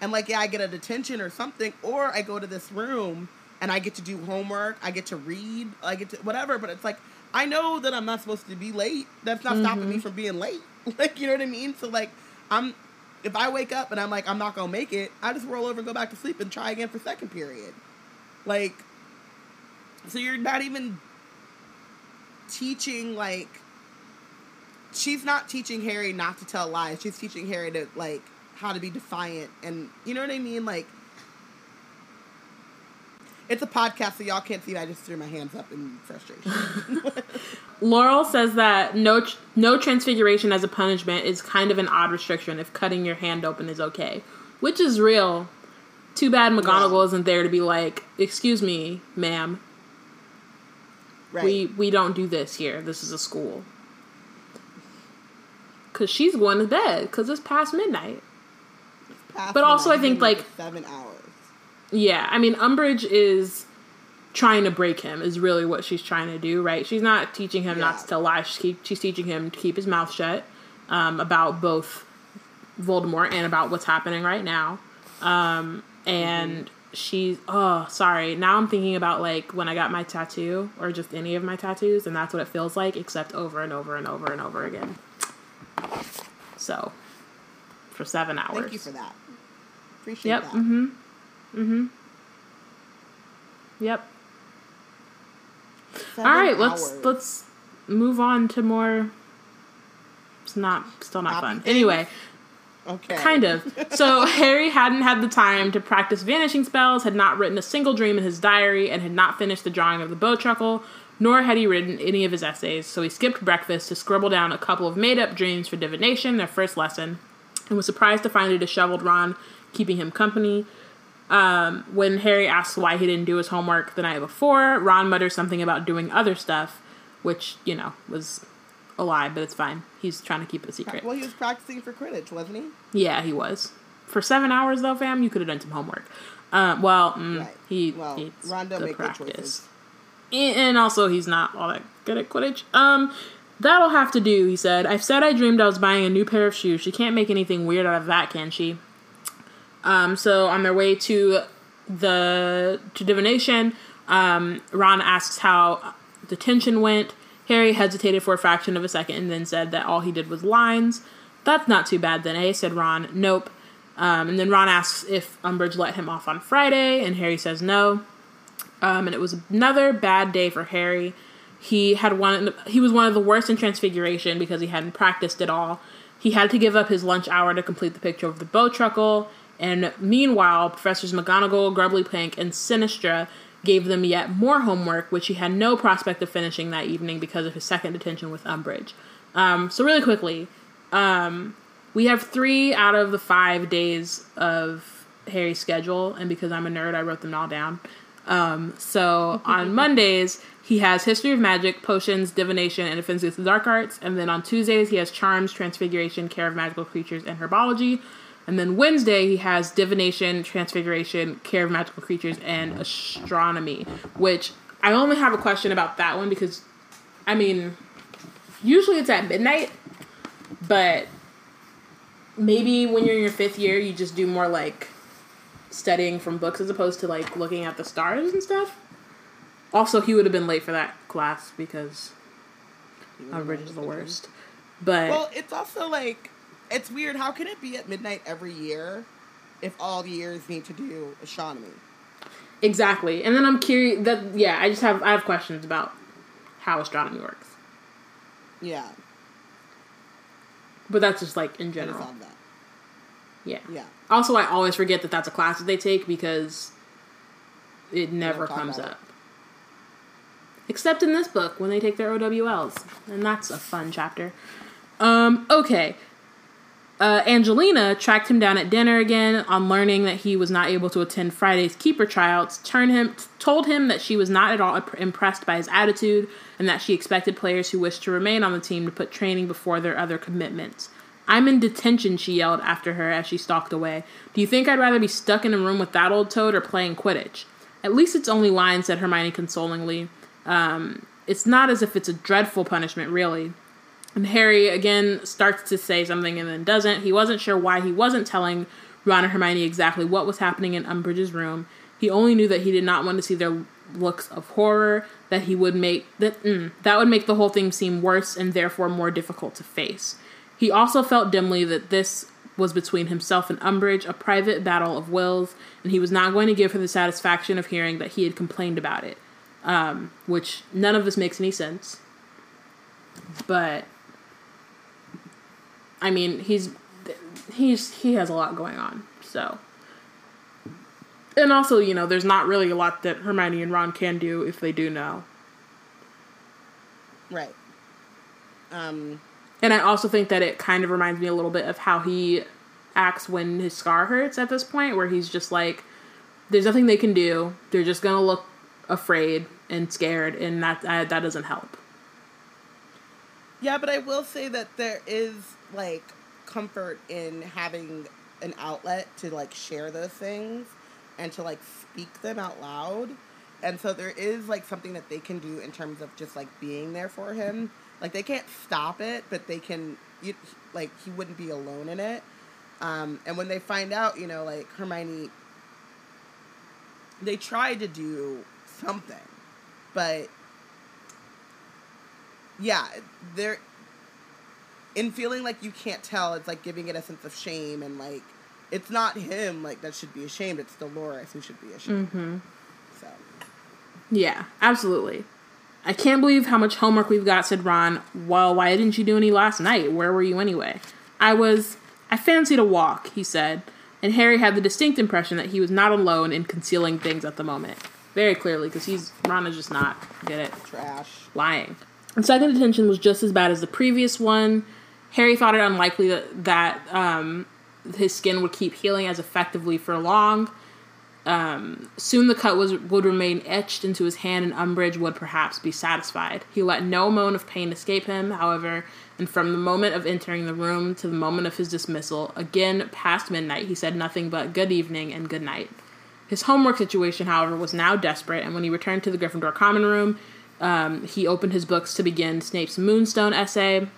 A: and like yeah, I get a detention or something, or I go to this room and I get to do homework, I get to read, I get to whatever. But it's like I know that I'm not supposed to be late. That's not stopping me mm-hmm. from being late. Like, you know what I mean? So like, I'm if I wake up and I'm like I'm not gonna make it, I just roll over and go back to sleep and try again for second period. Like, so you're not even teaching like. She's not teaching Harry not to tell lies. She's teaching Harry to like how to be defiant and you know what I mean. Like, it's a podcast, so y'all can't see. I just threw my hands up in frustration.
B: Laurel says that no no transfiguration as a punishment is kind of an odd restriction if cutting your hand open is okay, which is real. Too bad McGonagall
A: Yeah.
B: isn't there to be like, "Excuse me, ma'am,
A: right.
B: we we don't do this here. This is a school." Cause she's going to bed because it's past midnight.
A: Past
B: but also I think, like-
A: seven hours.
B: Yeah, I mean, Umbridge is trying to break him. Is really what she's trying to do, right? She's not teaching him not to tell lies. She's, keep, she's teaching him to keep his mouth shut um, about both Voldemort and about what's happening right now. Um, and she's oh, sorry. Now I'm thinking about like when I got my tattoo or just any of my tattoos, and that's what it feels like, except over and over and over and over again. So, for seven hours.
A: Thank you for that. Appreciate
B: Yep.
A: that.
B: Mm-hmm. Mm-hmm. Yep.
A: Seven
B: All right. Let's let's move on to more. It's not still not
A: Happy
B: fun.
A: things?
B: Anyway,
A: Okay.
B: kind of. So Harry hadn't had the time to practice vanishing spells, had not written a single dream in his diary, and had not finished the drawing of the Bowtruckle, nor had he written any of his essays. So he skipped breakfast to scribble down a couple of made-up dreams for divination, their first lesson, and was surprised to find a disheveled Ron keeping him company. Um, when Harry asks why he didn't do his homework the night before, Ron mutters something about doing other stuff, which, you know, was a lie, but it's fine. He's trying to keep it a secret.
A: Well, he was practicing for Quidditch, wasn't he?
B: Yeah, he was. For seven hours, though, fam, you could have done some homework. Uh, well, mm,
A: Right.
B: he
A: Well,
B: it's
A: Ron don't
B: the
A: make good
B: practice.
A: choices.
B: And, and also, he's not all that good at Quidditch. Um, that'll have to do, he said. I've said I dreamed I was buying a new pair of shoes. She can't make anything weird out of that, can she? Um, so on their way to the to divination, um, Ron asks how detention went. Harry hesitated for a fraction of a second and then said that all he did was lines. That's not too bad then, eh? said Ron. Nope. Um, and then Ron asks if Umbridge let him off on Friday, and Harry says no. Um, and it was another bad day for Harry. He had one. He was one of the worst in Transfiguration because he hadn't practiced at all. He had to give up his lunch hour to complete the picture of the Bowtruckle. And meanwhile, Professors McGonagall, Grubbly Plank, and Sinistra gave them yet more homework, which he had no prospect of finishing that evening because of his second detention with Umbridge. Um, so really quickly, um, we have three out of the five days of Harry's schedule, and because I'm a nerd, I wrote them all down. Um, so on Mondays, he has History of Magic, Potions, Divination, and Against the Dark Arts. And then on Tuesdays, he has Charms, Transfiguration, Care of Magical Creatures, and Herbology. And then Wednesday, he has Divination, Transfiguration, Care of Magical Creatures, and Astronomy. Which I only have a question about that one because, I mean, usually it's at midnight, but maybe when you're in your fifth year, you just do more like studying from books as opposed to like looking at the stars and stuff. Also, he would have been late for that class because Umbridge is the worst. But
A: Well, it's also like it's weird. How can it be at midnight every year if all years need to do astronomy?
B: exactly, and then I'm curious. That yeah, I just have I have questions about how astronomy works.
A: Yeah,
B: But that's just like in general.
A: thought of that.
B: Yeah.
A: Yeah,
B: Also, I always forget that that's a class that they take because it never comes
A: about it.
B: up. Except in this book when they take their OWLs, and that's a fun chapter. Um, okay. Uh, Angelina tracked him down at dinner again on learning that he was not able to attend Friday's keeper tryouts. Turned him, told him that she was not at all imp- impressed by his attitude, and that she expected players who wished to remain on the team to put training before their other commitments. I'm in detention, she yelled after her as she stalked away. Do you think I'd rather be stuck in a room with that old toad or playing Quidditch? At least it's only lines, said Hermione consolingly. Um, it's not as if it's a dreadful punishment, really. And Harry again starts to say something and then doesn't. He wasn't sure why he wasn't telling Ron and Hermione exactly what was happening in Umbridge's room. He only knew that he did not want to see their looks of horror that he would make that mm, that would make the whole thing seem worse and therefore more difficult to face. He also felt dimly that this was between himself and Umbridge, a private battle of wills, and he was not going to give her the satisfaction of hearing that he had complained about it. Um, which none of this makes any sense. But I mean, he's he's he has a lot going on, so. And also, you know, there's not really a lot that Hermione and Ron can do if they do know.
A: Right. Um,
B: And I also think that it kind of reminds me a little bit of how he acts when his scar hurts at this point, where he's just like, there's nothing they can do. They're just gonna look afraid and scared, and that uh, that doesn't help.
A: yeah, but I will say that there is like comfort in having an outlet to like share those things and to like speak them out loud. And so there is like something that they can do in terms of just like being there for him. Like they can't stop it, but they can you, like he wouldn't be alone in it. Um, and when they find out, you know, like Hermione, they tried to do something, but yeah, they're in feeling like you can't tell. It's like giving it a sense of shame and like it's not him like that should be ashamed. It's Dolores who should be ashamed.
B: Mm-hmm.
A: So
B: Yeah, absolutely. I can't believe how much homework we've got, said Ron. Well, why didn't you do any last night? Where were you anyway? I was. I fancied a walk, he said, and Harry had the distinct impression that he was not alone in concealing things at the moment. Very clearly, because he's. Ron is just not. Get it?
A: trash.
B: lying. The second detention was just as bad as the previous one. Harry thought it unlikely that, that um, his skin would keep healing as effectively for long. Um, soon the cut was would remain etched into his hand, and Umbridge would perhaps be satisfied. He let no moan of pain escape him, however, and from the moment of entering the room to the moment of his dismissal, again past midnight, he said nothing but good evening and good night. His homework situation, however, was now desperate, and when he returned to the Gryffindor common room, um, he opened his books to begin Snape's Moonstone essay,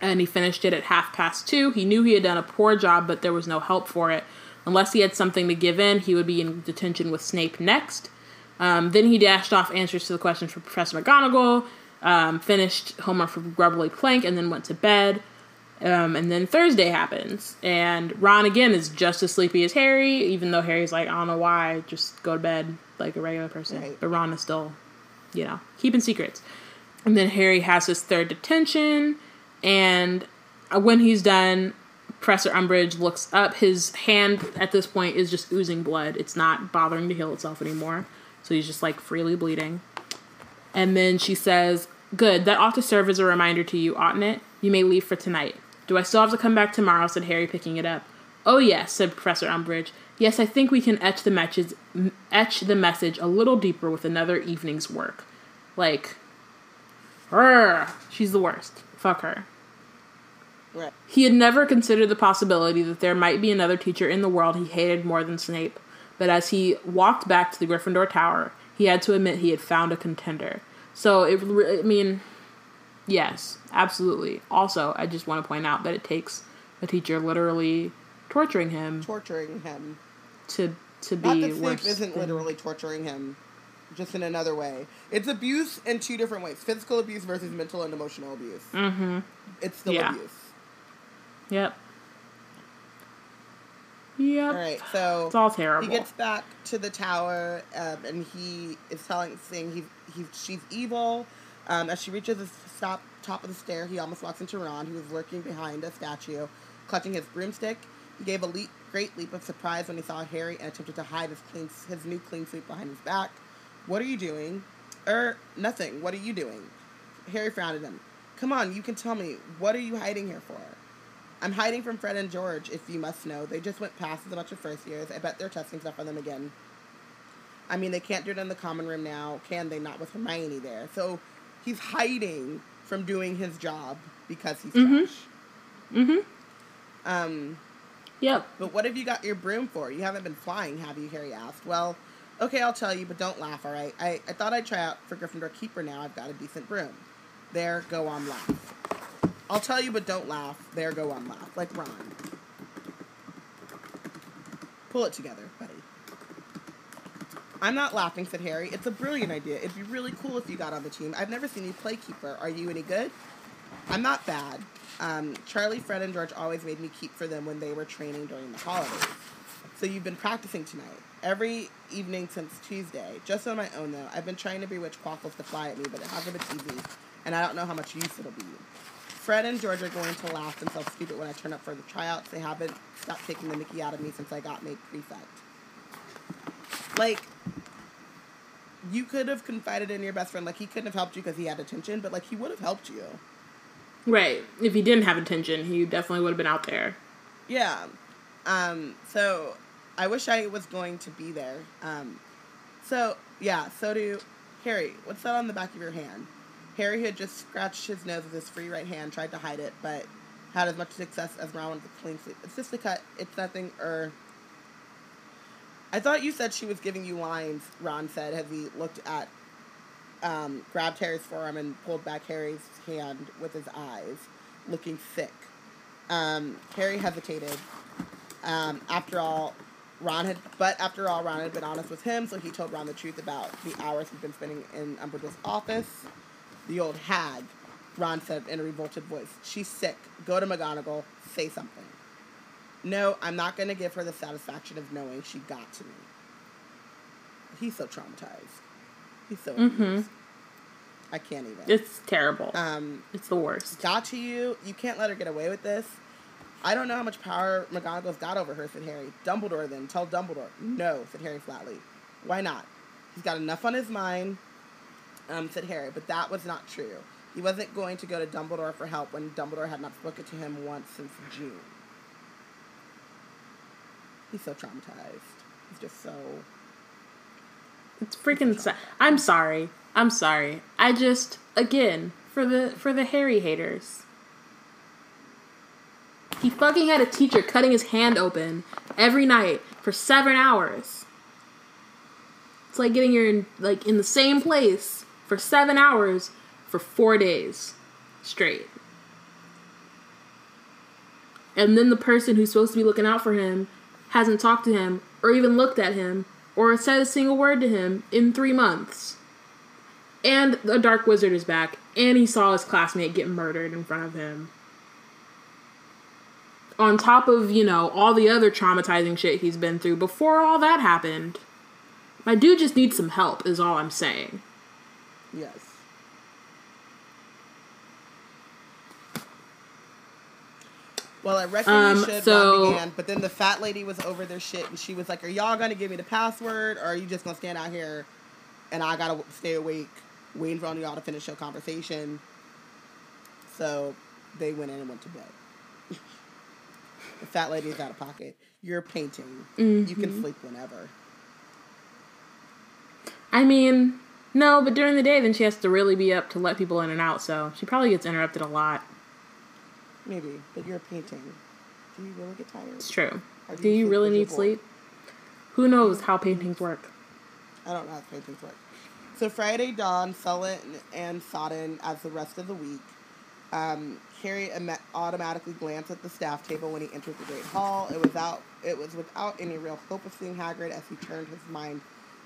B: and he finished it at half past two. He knew he had done a poor job, but there was no help for it. Unless he had something to give in, he would be in detention with Snape next. Um, then he dashed off answers to the questions for Professor McGonagall, um, finished homework for Grubbly Plank, and then went to bed. Um, and then Thursday happens, and Ron again is just as sleepy as Harry, even though Harry's like, I don't know why, just go to bed like a regular person.
A: Right.
B: But Ron is still, you know, keeping secrets. And then Harry has his third detention, and when he's done, Professor Umbridge looks up. His hand at this point is just oozing blood. It's not bothering to heal itself anymore. So he's just like freely bleeding. And then she says, Good, that ought to serve as a reminder to you, oughtn't it? You may leave for tonight. Do I still have to come back tomorrow? said Harry, picking it up. Oh, yes, said Professor Umbridge. Yes, I think we can etch the message, etch the message a little deeper with another evening's work. Like, her. She's the worst. Fuck her.
A: Right.
B: He had never considered the possibility that there might be another teacher in the world he hated more than Snape, but as he walked back to the Gryffindor Tower, he had to admit he had found a contender. So, it, I mean, yes, absolutely. Also, I just want to point out that it takes a teacher literally torturing him
A: Torturing him.
B: to to
A: Not
B: be
A: that Snape isn't
B: than-
A: literally torturing him, just in another way. It's abuse in two different ways: physical abuse versus mental and emotional abuse.
B: Mhm.
A: It's still
B: Yeah.
A: abuse.
B: Yep. Yep.
A: All right, so
B: It's all terrible.
A: he gets back to the tower, um, and he is telling, saying he, he she's evil. Um, as she reaches the stop, top of the stair, he almost walks into Ron, who is lurking behind a statue, clutching his broomstick. He gave a leap, great leap of surprise when he saw Harry and attempted to hide his clean, his new Cleansweep behind his back. What are you doing? Er, nothing. What are you doing? Harry frowned at him. Come on, you can tell me. What are you hiding here for? I'm hiding from Fred and George, if you must know. They just went past as a bunch of first years. I bet they're testing stuff on them again. I mean, they can't do it in the common room now, can they? Not with Hermione there. So he's hiding from doing his job because he's
B: Mhm.
A: trash.
B: Mhm.
A: Um,
B: Yep.
A: but what have you got your broom for? You haven't been flying, have you? Harry asked. Well, okay, I'll tell you, but don't laugh, all right? I, I thought I'd try out for Gryffindor Keeper now. I've got a decent broom. There, go on, laugh. I'll tell you, but don't laugh. There, go on, laugh. Like Ron. Pull it together, buddy. I'm not laughing, said Harry. It's a brilliant idea. It'd be really cool if you got on the team. I've never seen you play keeper. Are you any good? I'm not bad. Um, Charlie, Fred, and George always made me keep for them when they were training during the holidays. So you've been practicing tonight. Every evening since Tuesday. Just on my own, though. I've been trying to bewitch Quaffles to fly at me, but it hasn't been easy, and I don't know how much use it'll be. Fred and George are going to laugh themselves stupid when I turn up for the tryouts. They haven't stopped taking the mickey out of me since I got made prefect. Like, you could have confided in your best friend. Like, he couldn't have helped you because he had attention, but, like, he would have helped you.
B: Right. If he didn't have attention, he definitely would have been out there.
A: Yeah. Um, so I wish I was going to be there. Um, so yeah, so do Harry. What's that on the back of your hand? Harry had just scratched his nose with his free right hand, tried to hide it, but had as much success as Ron with a Cleansweep. It's just a cut. It's nothing. Or I thought you said she was giving you lines. Ron said as he looked at, um, grabbed Harry's forearm and pulled back Harry's hand with his eyes, looking sick. Um, Harry hesitated. Um, after all, Ron had, but after all, Ron had been honest with him, so he told Ron the truth about the hours he'd been spending in Umbridge's office. The old hag, Ron said in a revolted voice. She's sick. Go to McGonagall. Say something. No, I'm not going to give her the satisfaction of knowing she got to me. He's so traumatized. He's so
B: mm-hmm.
A: abused. I can't even.
B: It's terrible.
A: um,
B: it's the worst.
A: got to you. You can't let her get away with this. I don't know how much power McGonagall's got over her, said Harry. Dumbledore then. Tell Dumbledore. No, said Harry flatly. Why not? He's got enough on his mind, um, said Harry, but that was not true. He wasn't going to go to Dumbledore for help when Dumbledore had not spoken to him once since June. He's so traumatized. He's just so.
B: It's freaking sad. I'm sorry. I'm sorry. I just again for the for the Harry haters. He fucking had a teacher cutting his hand open every night for seven hours. It's like getting your like in the same place for seven hours for four days straight. And then the person who's supposed to be looking out for him hasn't talked to him or even looked at him or said a single word to him in three months. And the Dark Wizard is back, and he saw his classmate get murdered in front of him. On top of, you know, all the other traumatizing shit he's been through before all that happened. My dude just needs some help, is all I'm saying.
A: Yes. Well, I reckon
B: Um,
A: you should,
B: so-
A: began, but then the fat lady was over their shit, and she was like, "Are y'all gonna give me the password, or are you just gonna stand out here, and I gotta stay awake, waiting for all y'all to finish your conversation?" So they went in and went to bed. the fat lady is out of pocket. You're painting. You can sleep whenever.
B: I mean, no, but during the day, then she has to really be up to let people in and out, so she probably gets interrupted a lot.
A: Maybe, but you're painting. Do you really get tired?
B: It's true.
A: Or
B: Do you really need sleep? Who knows how paintings work?
A: I don't know how paintings work. So Friday dawned sullen and sodden as the rest of the week. Um, Harry am- automatically glanced at the staff table when he entered the great hall. It was out. It was without any real hope of seeing Hagrid as he turned his mind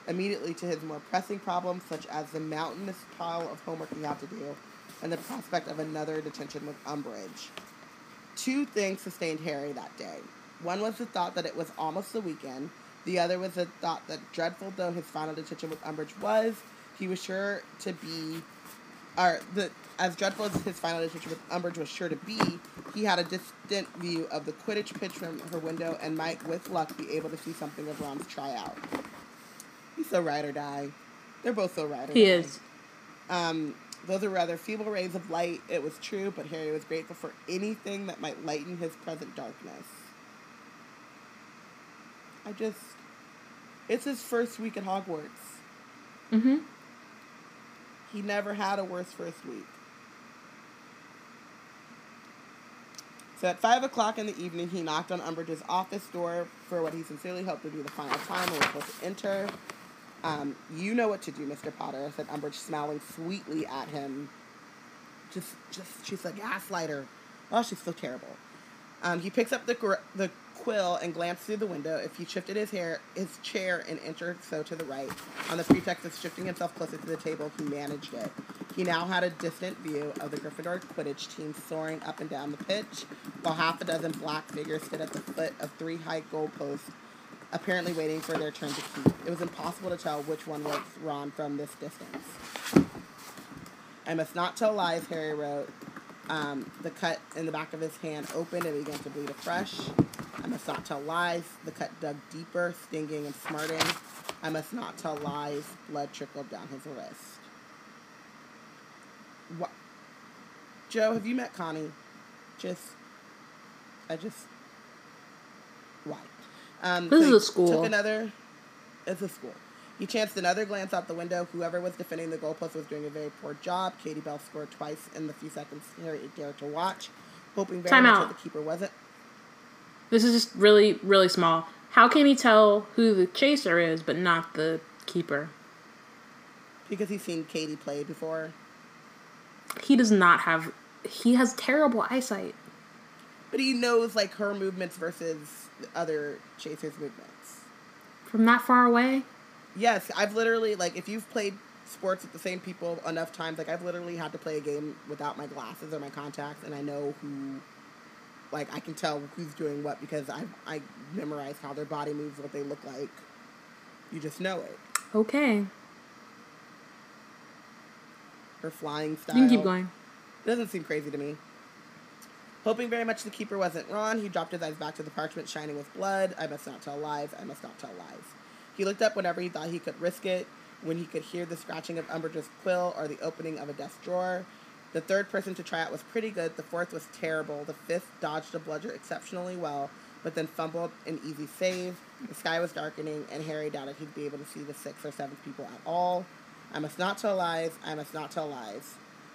A: immediately to his more pressing problems, such as the mountainous pile of homework he had to do, and the prospect of another detention with Umbridge. Two things sustained Harry that day. One was the thought that it was almost the weekend. The other was the thought that, dreadful though his final detention with Umbridge was, he was sure to be, or the as dreadful as his final detention with Umbridge was sure to be, he had a distant view of the Quidditch pitch from her window and might, with luck, be able to see something of Ron's tryout. He's so ride or die. They're both so ride or
B: He
A: die.
B: is.
A: Um, those are rather feeble rays of light, it was true, but Harry was grateful for anything that might lighten his present darkness. I just. It's his first week at Hogwarts.
B: Mm-hmm.
A: He never had a worse first week. So at 5 o'clock in the evening, he knocked on Umbridge's office door for what he sincerely hoped would be the final time and was supposed to enter. Um, you know what to do, Mr. Potter, said Umbridge, smiling sweetly at him. Just, just, she's like a gaslighter. Oh, she's so terrible. Um, he picks up the gr- the Quill and glanced through the window. If he shifted his hair, his chair an inch or so to the right, on the pretext of shifting himself closer to the table, he managed it. He now had a distant view of the Gryffindor Quidditch team soaring up and down the pitch, while half a dozen black figures stood at the foot of three high goalposts, apparently waiting for their turn to keep. It was impossible to tell which one was Ron from this distance. I must not tell lies, Harry wrote. Um, the cut in the back of his hand opened and began to bleed afresh. I must not tell lies. The cut dug deeper, stinging and smarting. I must not tell lies. Blood trickled down his wrist. What? Joe, have you met Connie? Just, I just, why? Um,
B: This is a school.
A: Took another. It's a school. He chanced another glance out the window. Whoever was defending the goalpost was doing a very poor job. Katie Bell scored twice in the few seconds Harry dared to watch, hoping very
B: Time
A: much
B: out.
A: that the keeper wasn't.
B: This is just really, really small. How can he tell who the chaser is, but not the keeper?
A: Because he's seen Katie play before.
B: He does not have. He has terrible eyesight.
A: But he knows like her movements versus other chasers' movements.
B: From that far away?
A: Yes, I've literally like if you've played sports with the same people enough times, like I've literally had to play a game without my glasses or my contacts, and I know who, like I can tell who's doing what because I I memorize how their body moves, what they look like. You just know it.
B: Okay.
A: Her flying style.
B: You can keep going.
A: It Doesn't seem crazy to me. Hoping very much the keeper wasn't Ron, he dropped his eyes back to the parchment shining with blood. I must not tell lies. I must not tell lies. He looked up whenever he thought he could risk it, when he could hear the scratching of Umbridge's quill or the opening of a desk drawer. The third person to try out was pretty good. The fourth was terrible. The fifth dodged a bludger exceptionally well, but then fumbled an easy save. The sky was darkening, and Harry doubted he'd be able to see the sixth or seventh people at all. I must not tell lies. I must not tell lies.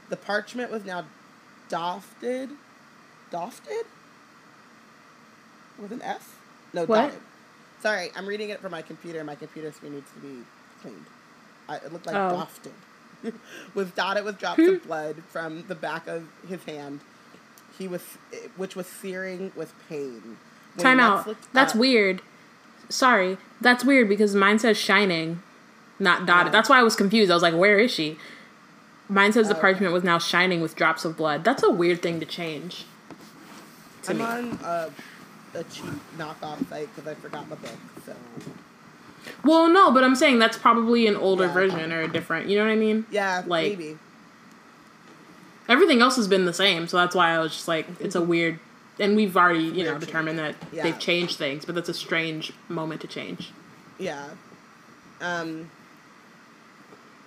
A: The parchment was now dofted. Dofted? With an F? No,
B: What?
A: dotted. Sorry, I'm reading it from my computer. My computer screen needs to be cleaned. I, it looked like
B: Oh.
A: dofted. was dotted with drops of blood from the back of his hand. He was, which was searing with pain. When
B: Time
A: he
B: out. That's
A: up-
B: weird. Sorry. That's weird because mine says shining, not dotted. That's why I was confused. I was like, where is she? Mine says the
A: Oh,
B: parchment was now shining with drops of blood. That's a weird thing to change. To
A: I'm
B: me.
A: on uh, a cheap knockoff site because I forgot my book. So
B: Well, no, but I'm saying that's probably an older
A: Yeah.
B: version or a different. You know what I mean?
A: yeah,
B: Like-
A: maybe.
B: Everything else has been the same, so that's why I was just like, it's a weird. And we've already, you know, determined that
A: Yeah.
B: they've changed things, but that's a strange moment to change.
A: Yeah. Um.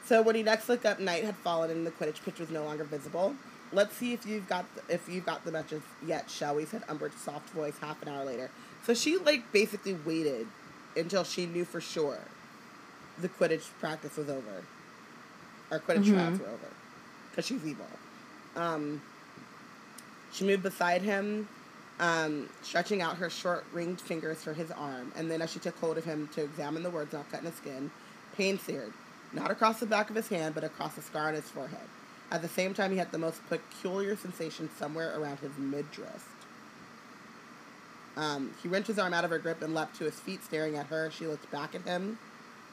A: So when he next looked up, night had fallen and the Quidditch pitch was no longer visible. Let's see if you've got the, if you've got the message yet, shall we? Said Umbridge's soft voice half an hour later. So she like basically waited until she knew for sure the Quidditch practice was over, or Quidditch
B: Mhm.
A: trials were over, because she's evil. Um. She moved beside him, um, stretching out her short ringed fingers for his arm, and then as she took hold of him to examine the words not cut in his skin, pain seared, not across the back of his hand, but across the scar on his forehead. At the same time, he had the most peculiar sensation somewhere around his midriff. Um, he wrenched his arm out of her grip and leapt to his feet, staring at her. She looked back at him,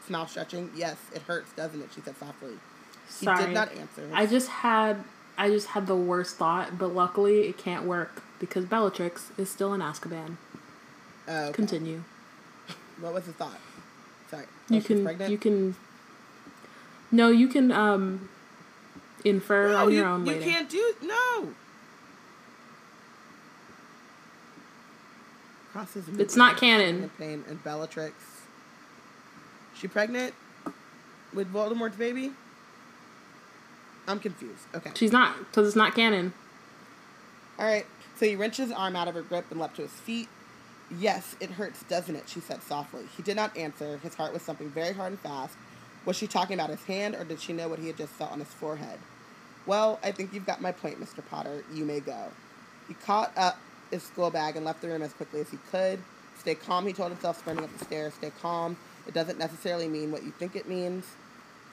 A: mouth stretching. Yes, it hurts, doesn't it? She said softly. He
B: Sorry.
A: did not answer.
B: I just had I just had the worst thought, but luckily it can't work because Bellatrix is still in Azkaban.
A: Okay.
B: Continue.
A: What was the thought? Sorry.
B: You
A: Oh, she's
B: can
A: pregnant?
B: you can No, you can um infer
A: No,
B: on
A: you,
B: your own
A: you
B: later.
A: can't do no. Crosses
B: It's not canon.
A: Pain and Bellatrix. She pregnant with Voldemort's baby? I'm confused. Okay.
B: She's not because it's not canon.
A: All right. So he wrenched his arm out of her grip and leapt to his feet. Yes, it hurts, doesn't it? She said softly. He did not answer. His heart was thumping very hard and fast. Was she talking about his hand, or did she know what he had just felt on his forehead? Well, I think you've got my point, Mr. Potter. You may go. He caught up his school bag and left the room as quickly as he could. Stay calm, he told himself, sprinting up the stairs. Stay calm. It doesn't necessarily mean what you think it means.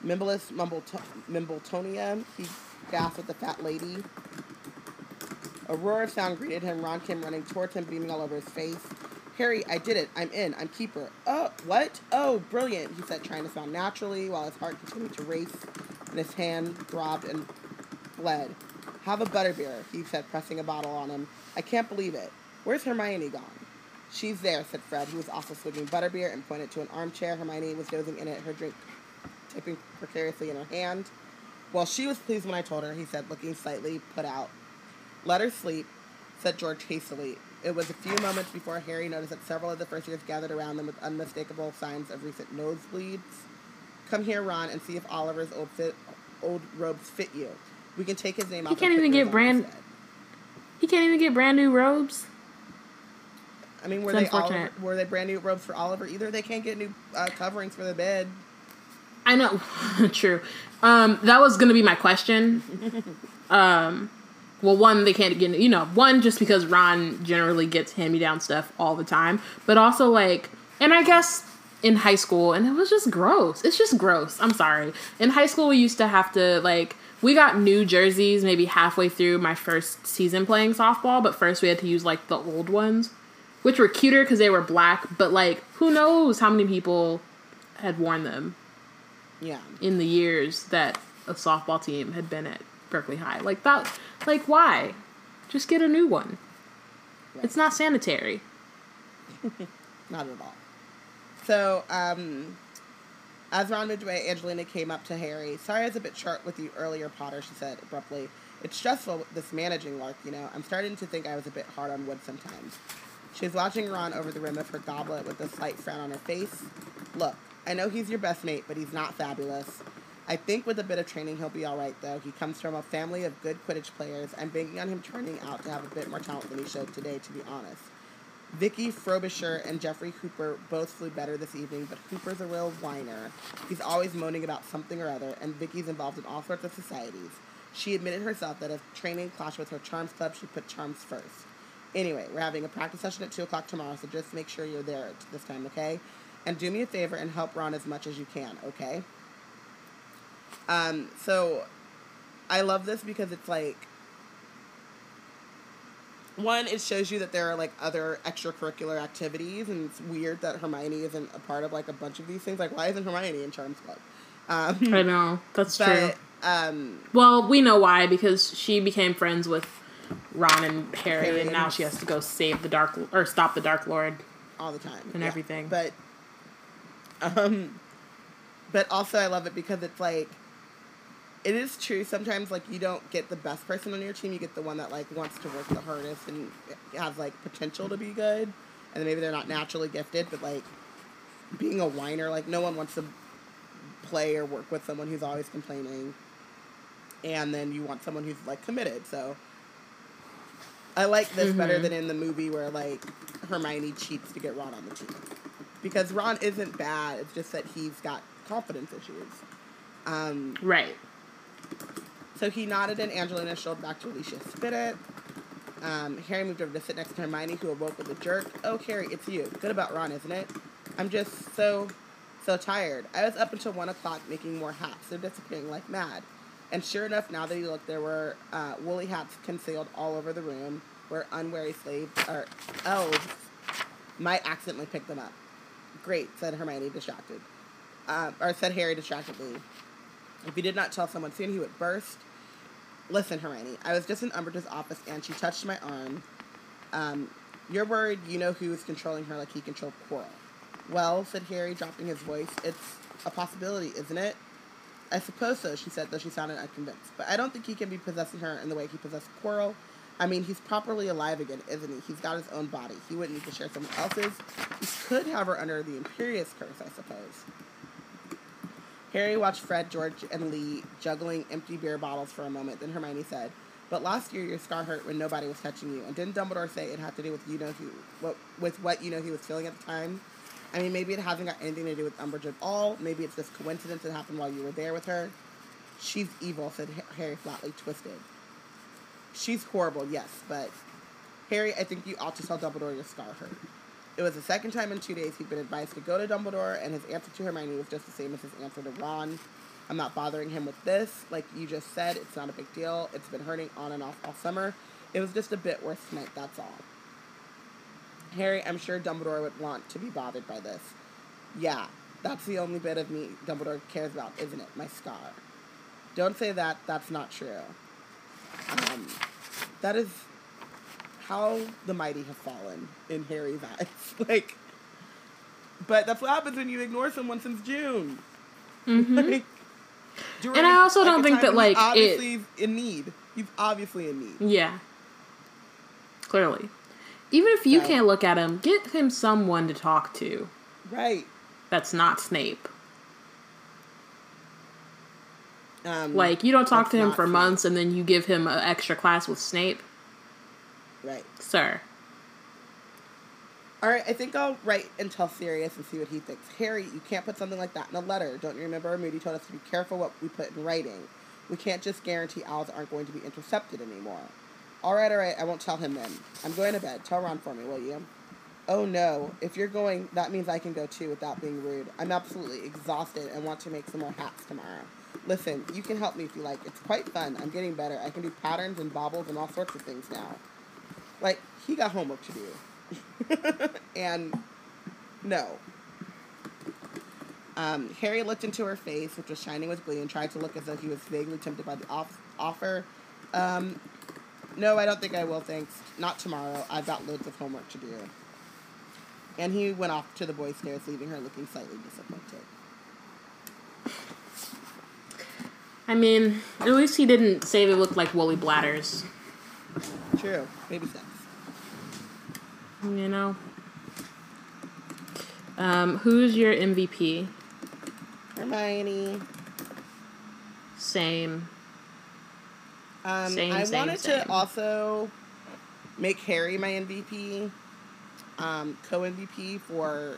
A: Mumbleto- Mimbletonia, he gasped at the fat lady. A roar of sound greeted him. Ron came running towards him, beaming all over his face. Harry, I did it. I'm in. I'm keeper. Oh, what? Oh, brilliant, he said, trying to sound naturally while his heart continued to race and his hand throbbed and bled. Have a butterbeer, he said, pressing a bottle on him. I can't believe it. Where's Hermione gone? She's there, said Fred, who was also swigging butterbeer and pointed to an armchair. Hermione was dozing in it, her drink tipping precariously in her hand. Well, she was pleased when I told her, he said, looking slightly put out. Let her sleep, said George hastily. It was a few moments before Harry noticed that several of the first years gathered around them with unmistakable signs of recent nosebleeds. Come here, Ron, and see if Oliver's old fit, old robes fit you. We can take his name
B: He
A: off.
B: can't even get brand- He can't even get brand new robes.
A: I mean, were
B: It's
A: they. Oliver, were they brand new robes for Oliver? Either they can't get new uh, coverings for the bed.
B: I know, true. Um, that was gonna be my question. Um, well, one they can't get, you know, one just because Ron generally gets hand me down stuff all the time, but also like, and I guess in high school, and it was just gross. It's just gross. I'm sorry. In high school, we used to have to like. We got new jerseys maybe halfway through my first season playing softball, but first we had to use like the old ones, which were cuter because they were black. But like, who knows how many people had worn them
A: Yeah.
B: in the years that a softball team had been at Berkeley High. Like that like why? Just get a new one.
A: Right.
B: It's not sanitary.
A: Not at all. So, um, as Ron moved away, Angelina came up to Harry. Sorry I was a bit short with you earlier, Potter, she said abruptly. It's stressful, this managing lark, you know. I'm starting to think I was a bit hard on Wood sometimes. She was watching Ron over the rim of her goblet with a slight frown on her face. Look, I know he's your best mate, but he's not fabulous. I think with a bit of training, he'll be all right, though. He comes from a family of good Quidditch players. I'm banking on him turning out to have a bit more talent than he showed today, to be honest. Vicky Frobisher and Geoffrey Hooper both flew better this evening, but Hooper's a real whiner. He's always moaning about something or other, and Vicky's involved in all sorts of societies. She admitted herself that if training clashed with her charms club, she'd put charms first. Anyway, we're having a practice session at 2 o'clock tomorrow, so just make sure you're there this time, okay? And do me a favor and help Ron as much as you can, okay? Um, so I love this because it's like one, it shows you that there are like other extracurricular activities, and it's weird that Hermione isn't a part of like a bunch of these things. Like, why isn't Hermione in Charms Club? Um,
B: I know. That's true.
A: um,
B: Well, we know why because she became friends with Ron and Harry,
A: Harry
B: and now she has to go save the dark or stop the Dark Lord.
A: all the time
B: And everything.
A: But um, but also I love it because it's like it is true. Sometimes like you don't get the best person on your team. You get the one that like wants to work the hardest and has like potential to be good, and then maybe they're not naturally gifted, but like being a whiner, like no one wants to play or work with someone who's always complaining, and then you want someone who's like committed. So I like this better than in the movie where like Hermione cheats to get Ron on the team. Because Ron isn't bad, it's just that he's got confidence issues. Um,
B: Right.
A: So he nodded and Angelina strolled back to Alicia Spinnet. Um, Harry moved over to sit next to Hermione, who awoke with a jerk. Oh, Harry, it's you. Good about Ron, isn't it? I'm just so, so tired. I was up until 1 o'clock making more hats. They're disappearing like mad. And sure enough, now that he looked, there were uh, woolly hats concealed all over the room where unwary slaves, or elves, might accidentally pick them up. Great, said Hermione, distracted. Um, or said Harry distractedly. If he did not tell someone soon, he would burst. Listen, Hermione, I was just in Umbridge's office and she touched my arm. Um, you're worried you know who is controlling her like he controlled Quirrell. Well, said Harry, dropping his voice, it's a possibility, isn't it? I suppose so, she said, though she sounded unconvinced. But I don't think he can be possessing her in the way he possessed Quirrell. I mean, he's properly alive again, isn't he? He's got his own body. He wouldn't need to share someone else's. He could have her under the Imperius curse, I suppose. Harry watched Fred, George, and Lee juggling empty beer bottles for a moment. Then Hermione said, "But last year your scar hurt when nobody was touching you, and didn't Dumbledore say it had to do with you know who, what, with what you know he was feeling at the time? I mean, maybe it hasn't got anything to do with Umbridge at all. Maybe it's just coincidence that happened while you were there with her. She's evil," said Harry flatly, twisted. She's horrible, yes, but Harry, I think you ought to tell Dumbledore your scar hurt. It was the second time in two days he'd been advised to go to Dumbledore, and his answer to Hermione was just the same as his answer to Ron. I'm not bothering him with this. Like you just said, it's not a big deal. It's been hurting on and off all summer. It was just a bit worse tonight, that's all. Harry, I'm sure Dumbledore would want to be bothered by this. Yeah, that's the only bit of me Dumbledore cares about, isn't it? My scar. Don't say that. That's not true. Um, that is how the mighty have fallen in Harry's eyes. like, but that's what happens when you ignore someone since June. Like, during,
B: And I also don't think that, like, it-
A: obviously in need. He's obviously in need.
B: Yeah. Clearly. Even if you
A: So-
B: can't look at him, get him someone to talk to
A: Right.
B: that's not Snape.
A: Um,
B: Like, you don't talk to him for months and then you give him an extra class with Snape.
A: Right.
B: Sir.
A: All right, I think I'll write and tell Sirius and see what he thinks. Harry, you can't put something like that in a letter. Don't you remember Moody told us to be careful what we put in writing? We can't just guarantee owls aren't going to be intercepted anymore. All right, all right, I won't tell him then. I'm going to bed. Tell Ron for me, will you? Oh no, if you're going, that means I can go too without being rude. I'm absolutely exhausted and want to make some more hats tomorrow. Listen, you can help me if you like. It's quite fun. I'm getting better. I can do patterns and baubles and all sorts of things now. Like, he got homework to do. and no. Um, Harry looked into her face, which was shining with glee, and tried to look as though he was vaguely tempted by the off- offer. Um, no, I don't think I will, thanks. Not tomorrow. I've got loads of homework to do. And he went off to the boys' stairs, leaving her looking slightly disappointed.
B: I mean, at least he didn't say they looked like woolly bladders.
A: True. Baby steps.
B: You know? Um, who's your MVP?
A: Hermione.
B: Same.
A: Um,
B: Same,
A: I
B: same,
A: wanted
B: same.
A: to also make Harry my MVP, um, co MVP for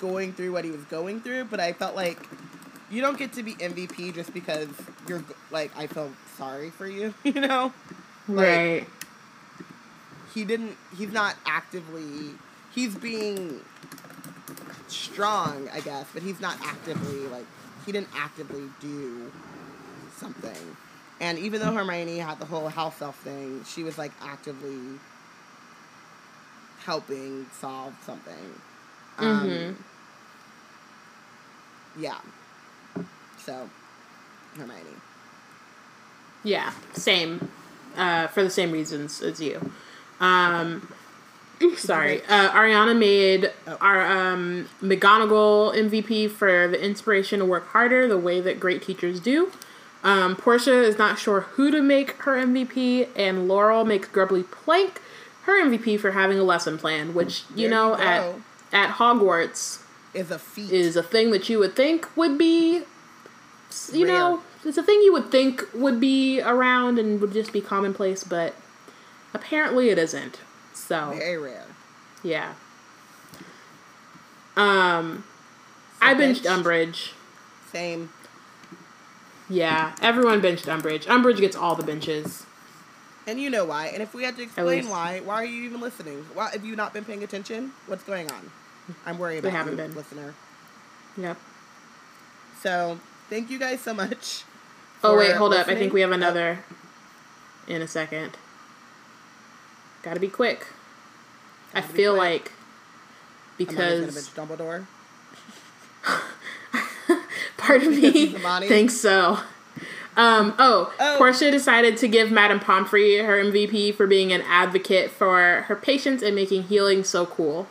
A: going through what he was going through, but I felt like you don't get to be MVP just because you're like I feel sorry for you, you know. Like,
B: right.
A: He didn't. He's not actively. He's being strong, I guess, but he's not actively like he didn't actively do something. And even though Hermione had the whole house elf thing, she was like actively helping solve something. Um,
B: Mhm.
A: Yeah. So, Hermione.
B: Yeah, same. Uh, for the same reasons as you. Um, sorry. Uh, Ariana made
A: Oh.
B: our um, McGonagall MVP for the inspiration to work harder the way that great teachers do. Um, Portia is not sure who to make her MVP, and Laurel makes Grubbly Plank her MVP for having a lesson plan, which you
A: There
B: know
A: you
B: at at Hogwarts
A: Is a feat.
B: is a thing that you would think would be, you
A: Rare.
B: know, it's a thing you would think would be around and would just be commonplace, but apparently it isn't. So
A: very rare.
B: yeah. Um, I
A: bench.
B: benched Umbridge.
A: Same.
B: Yeah, everyone benched Umbridge. Umbridge gets all the benches.
A: And you know why. And if we had to explain why, why are you even listening? Why have you not been paying attention? What's going on? I'm worried about
B: haven't
A: you,
B: been.
A: listener.
B: Yep.
A: So thank you guys so much.
B: Oh wait, hold up. I think we have
A: Oh,
B: another in a second. Got to be quick. I
A: Gotta be
B: feel
A: quick.
B: like because
A: Dumbledore.
B: part of me thinks so. Um, oh,
A: Oh.
B: Portia decided to give Madame Pomfrey her MVP for being an advocate for her patients and making healing so cool.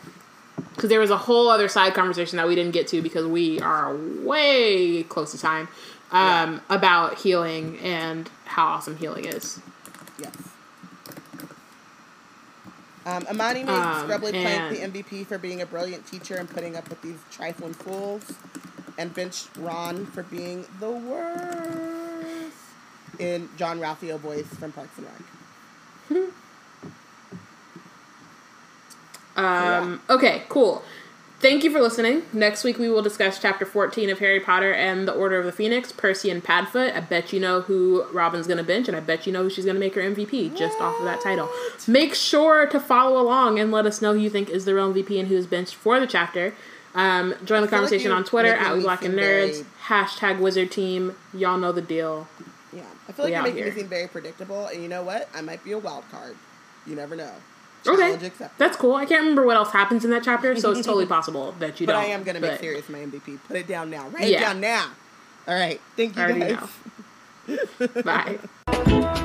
B: Because there was a whole other side conversation that we didn't get to because we are way close to time um, about healing and how awesome healing is.
A: Yes. Um, Amani made
B: Um,
A: Scrubbly Plank the MVP for being a brilliant teacher and putting up with these trifling fools, and bench Ron for being the worst in Jean-Ralphio voice from Parks and Rec.
B: Um, Okay, cool. Thank you for listening. Next week we will discuss chapter 14 of Harry Potter and the Order of the Phoenix, Percy and Padfoot. I bet you know who Robin's going to bench, and I bet you know who she's going to make her MVP just off of that title. Make sure to follow along and let us know who you think is the real MVP and who's benched for the chapter. Um, join the
A: feel like
B: conversation on Twitter at We Black and Nerds,
A: very-
B: hashtag Wizard Team. Y'all know the deal.
A: Yeah, I feel like
B: We
A: you're making
B: here.
A: me seem very predictable, and you know what? I might be a wild card. You never know.
B: Okay, that's cool. I can't remember what else happens in that chapter, so it's totally possible that you
A: But
B: don't.
A: But I am gonna make Sirius my MVP. Put it down now. Write
B: Yeah.
A: it down now. All right. Thank you
B: already
A: guys.
B: know. Bye.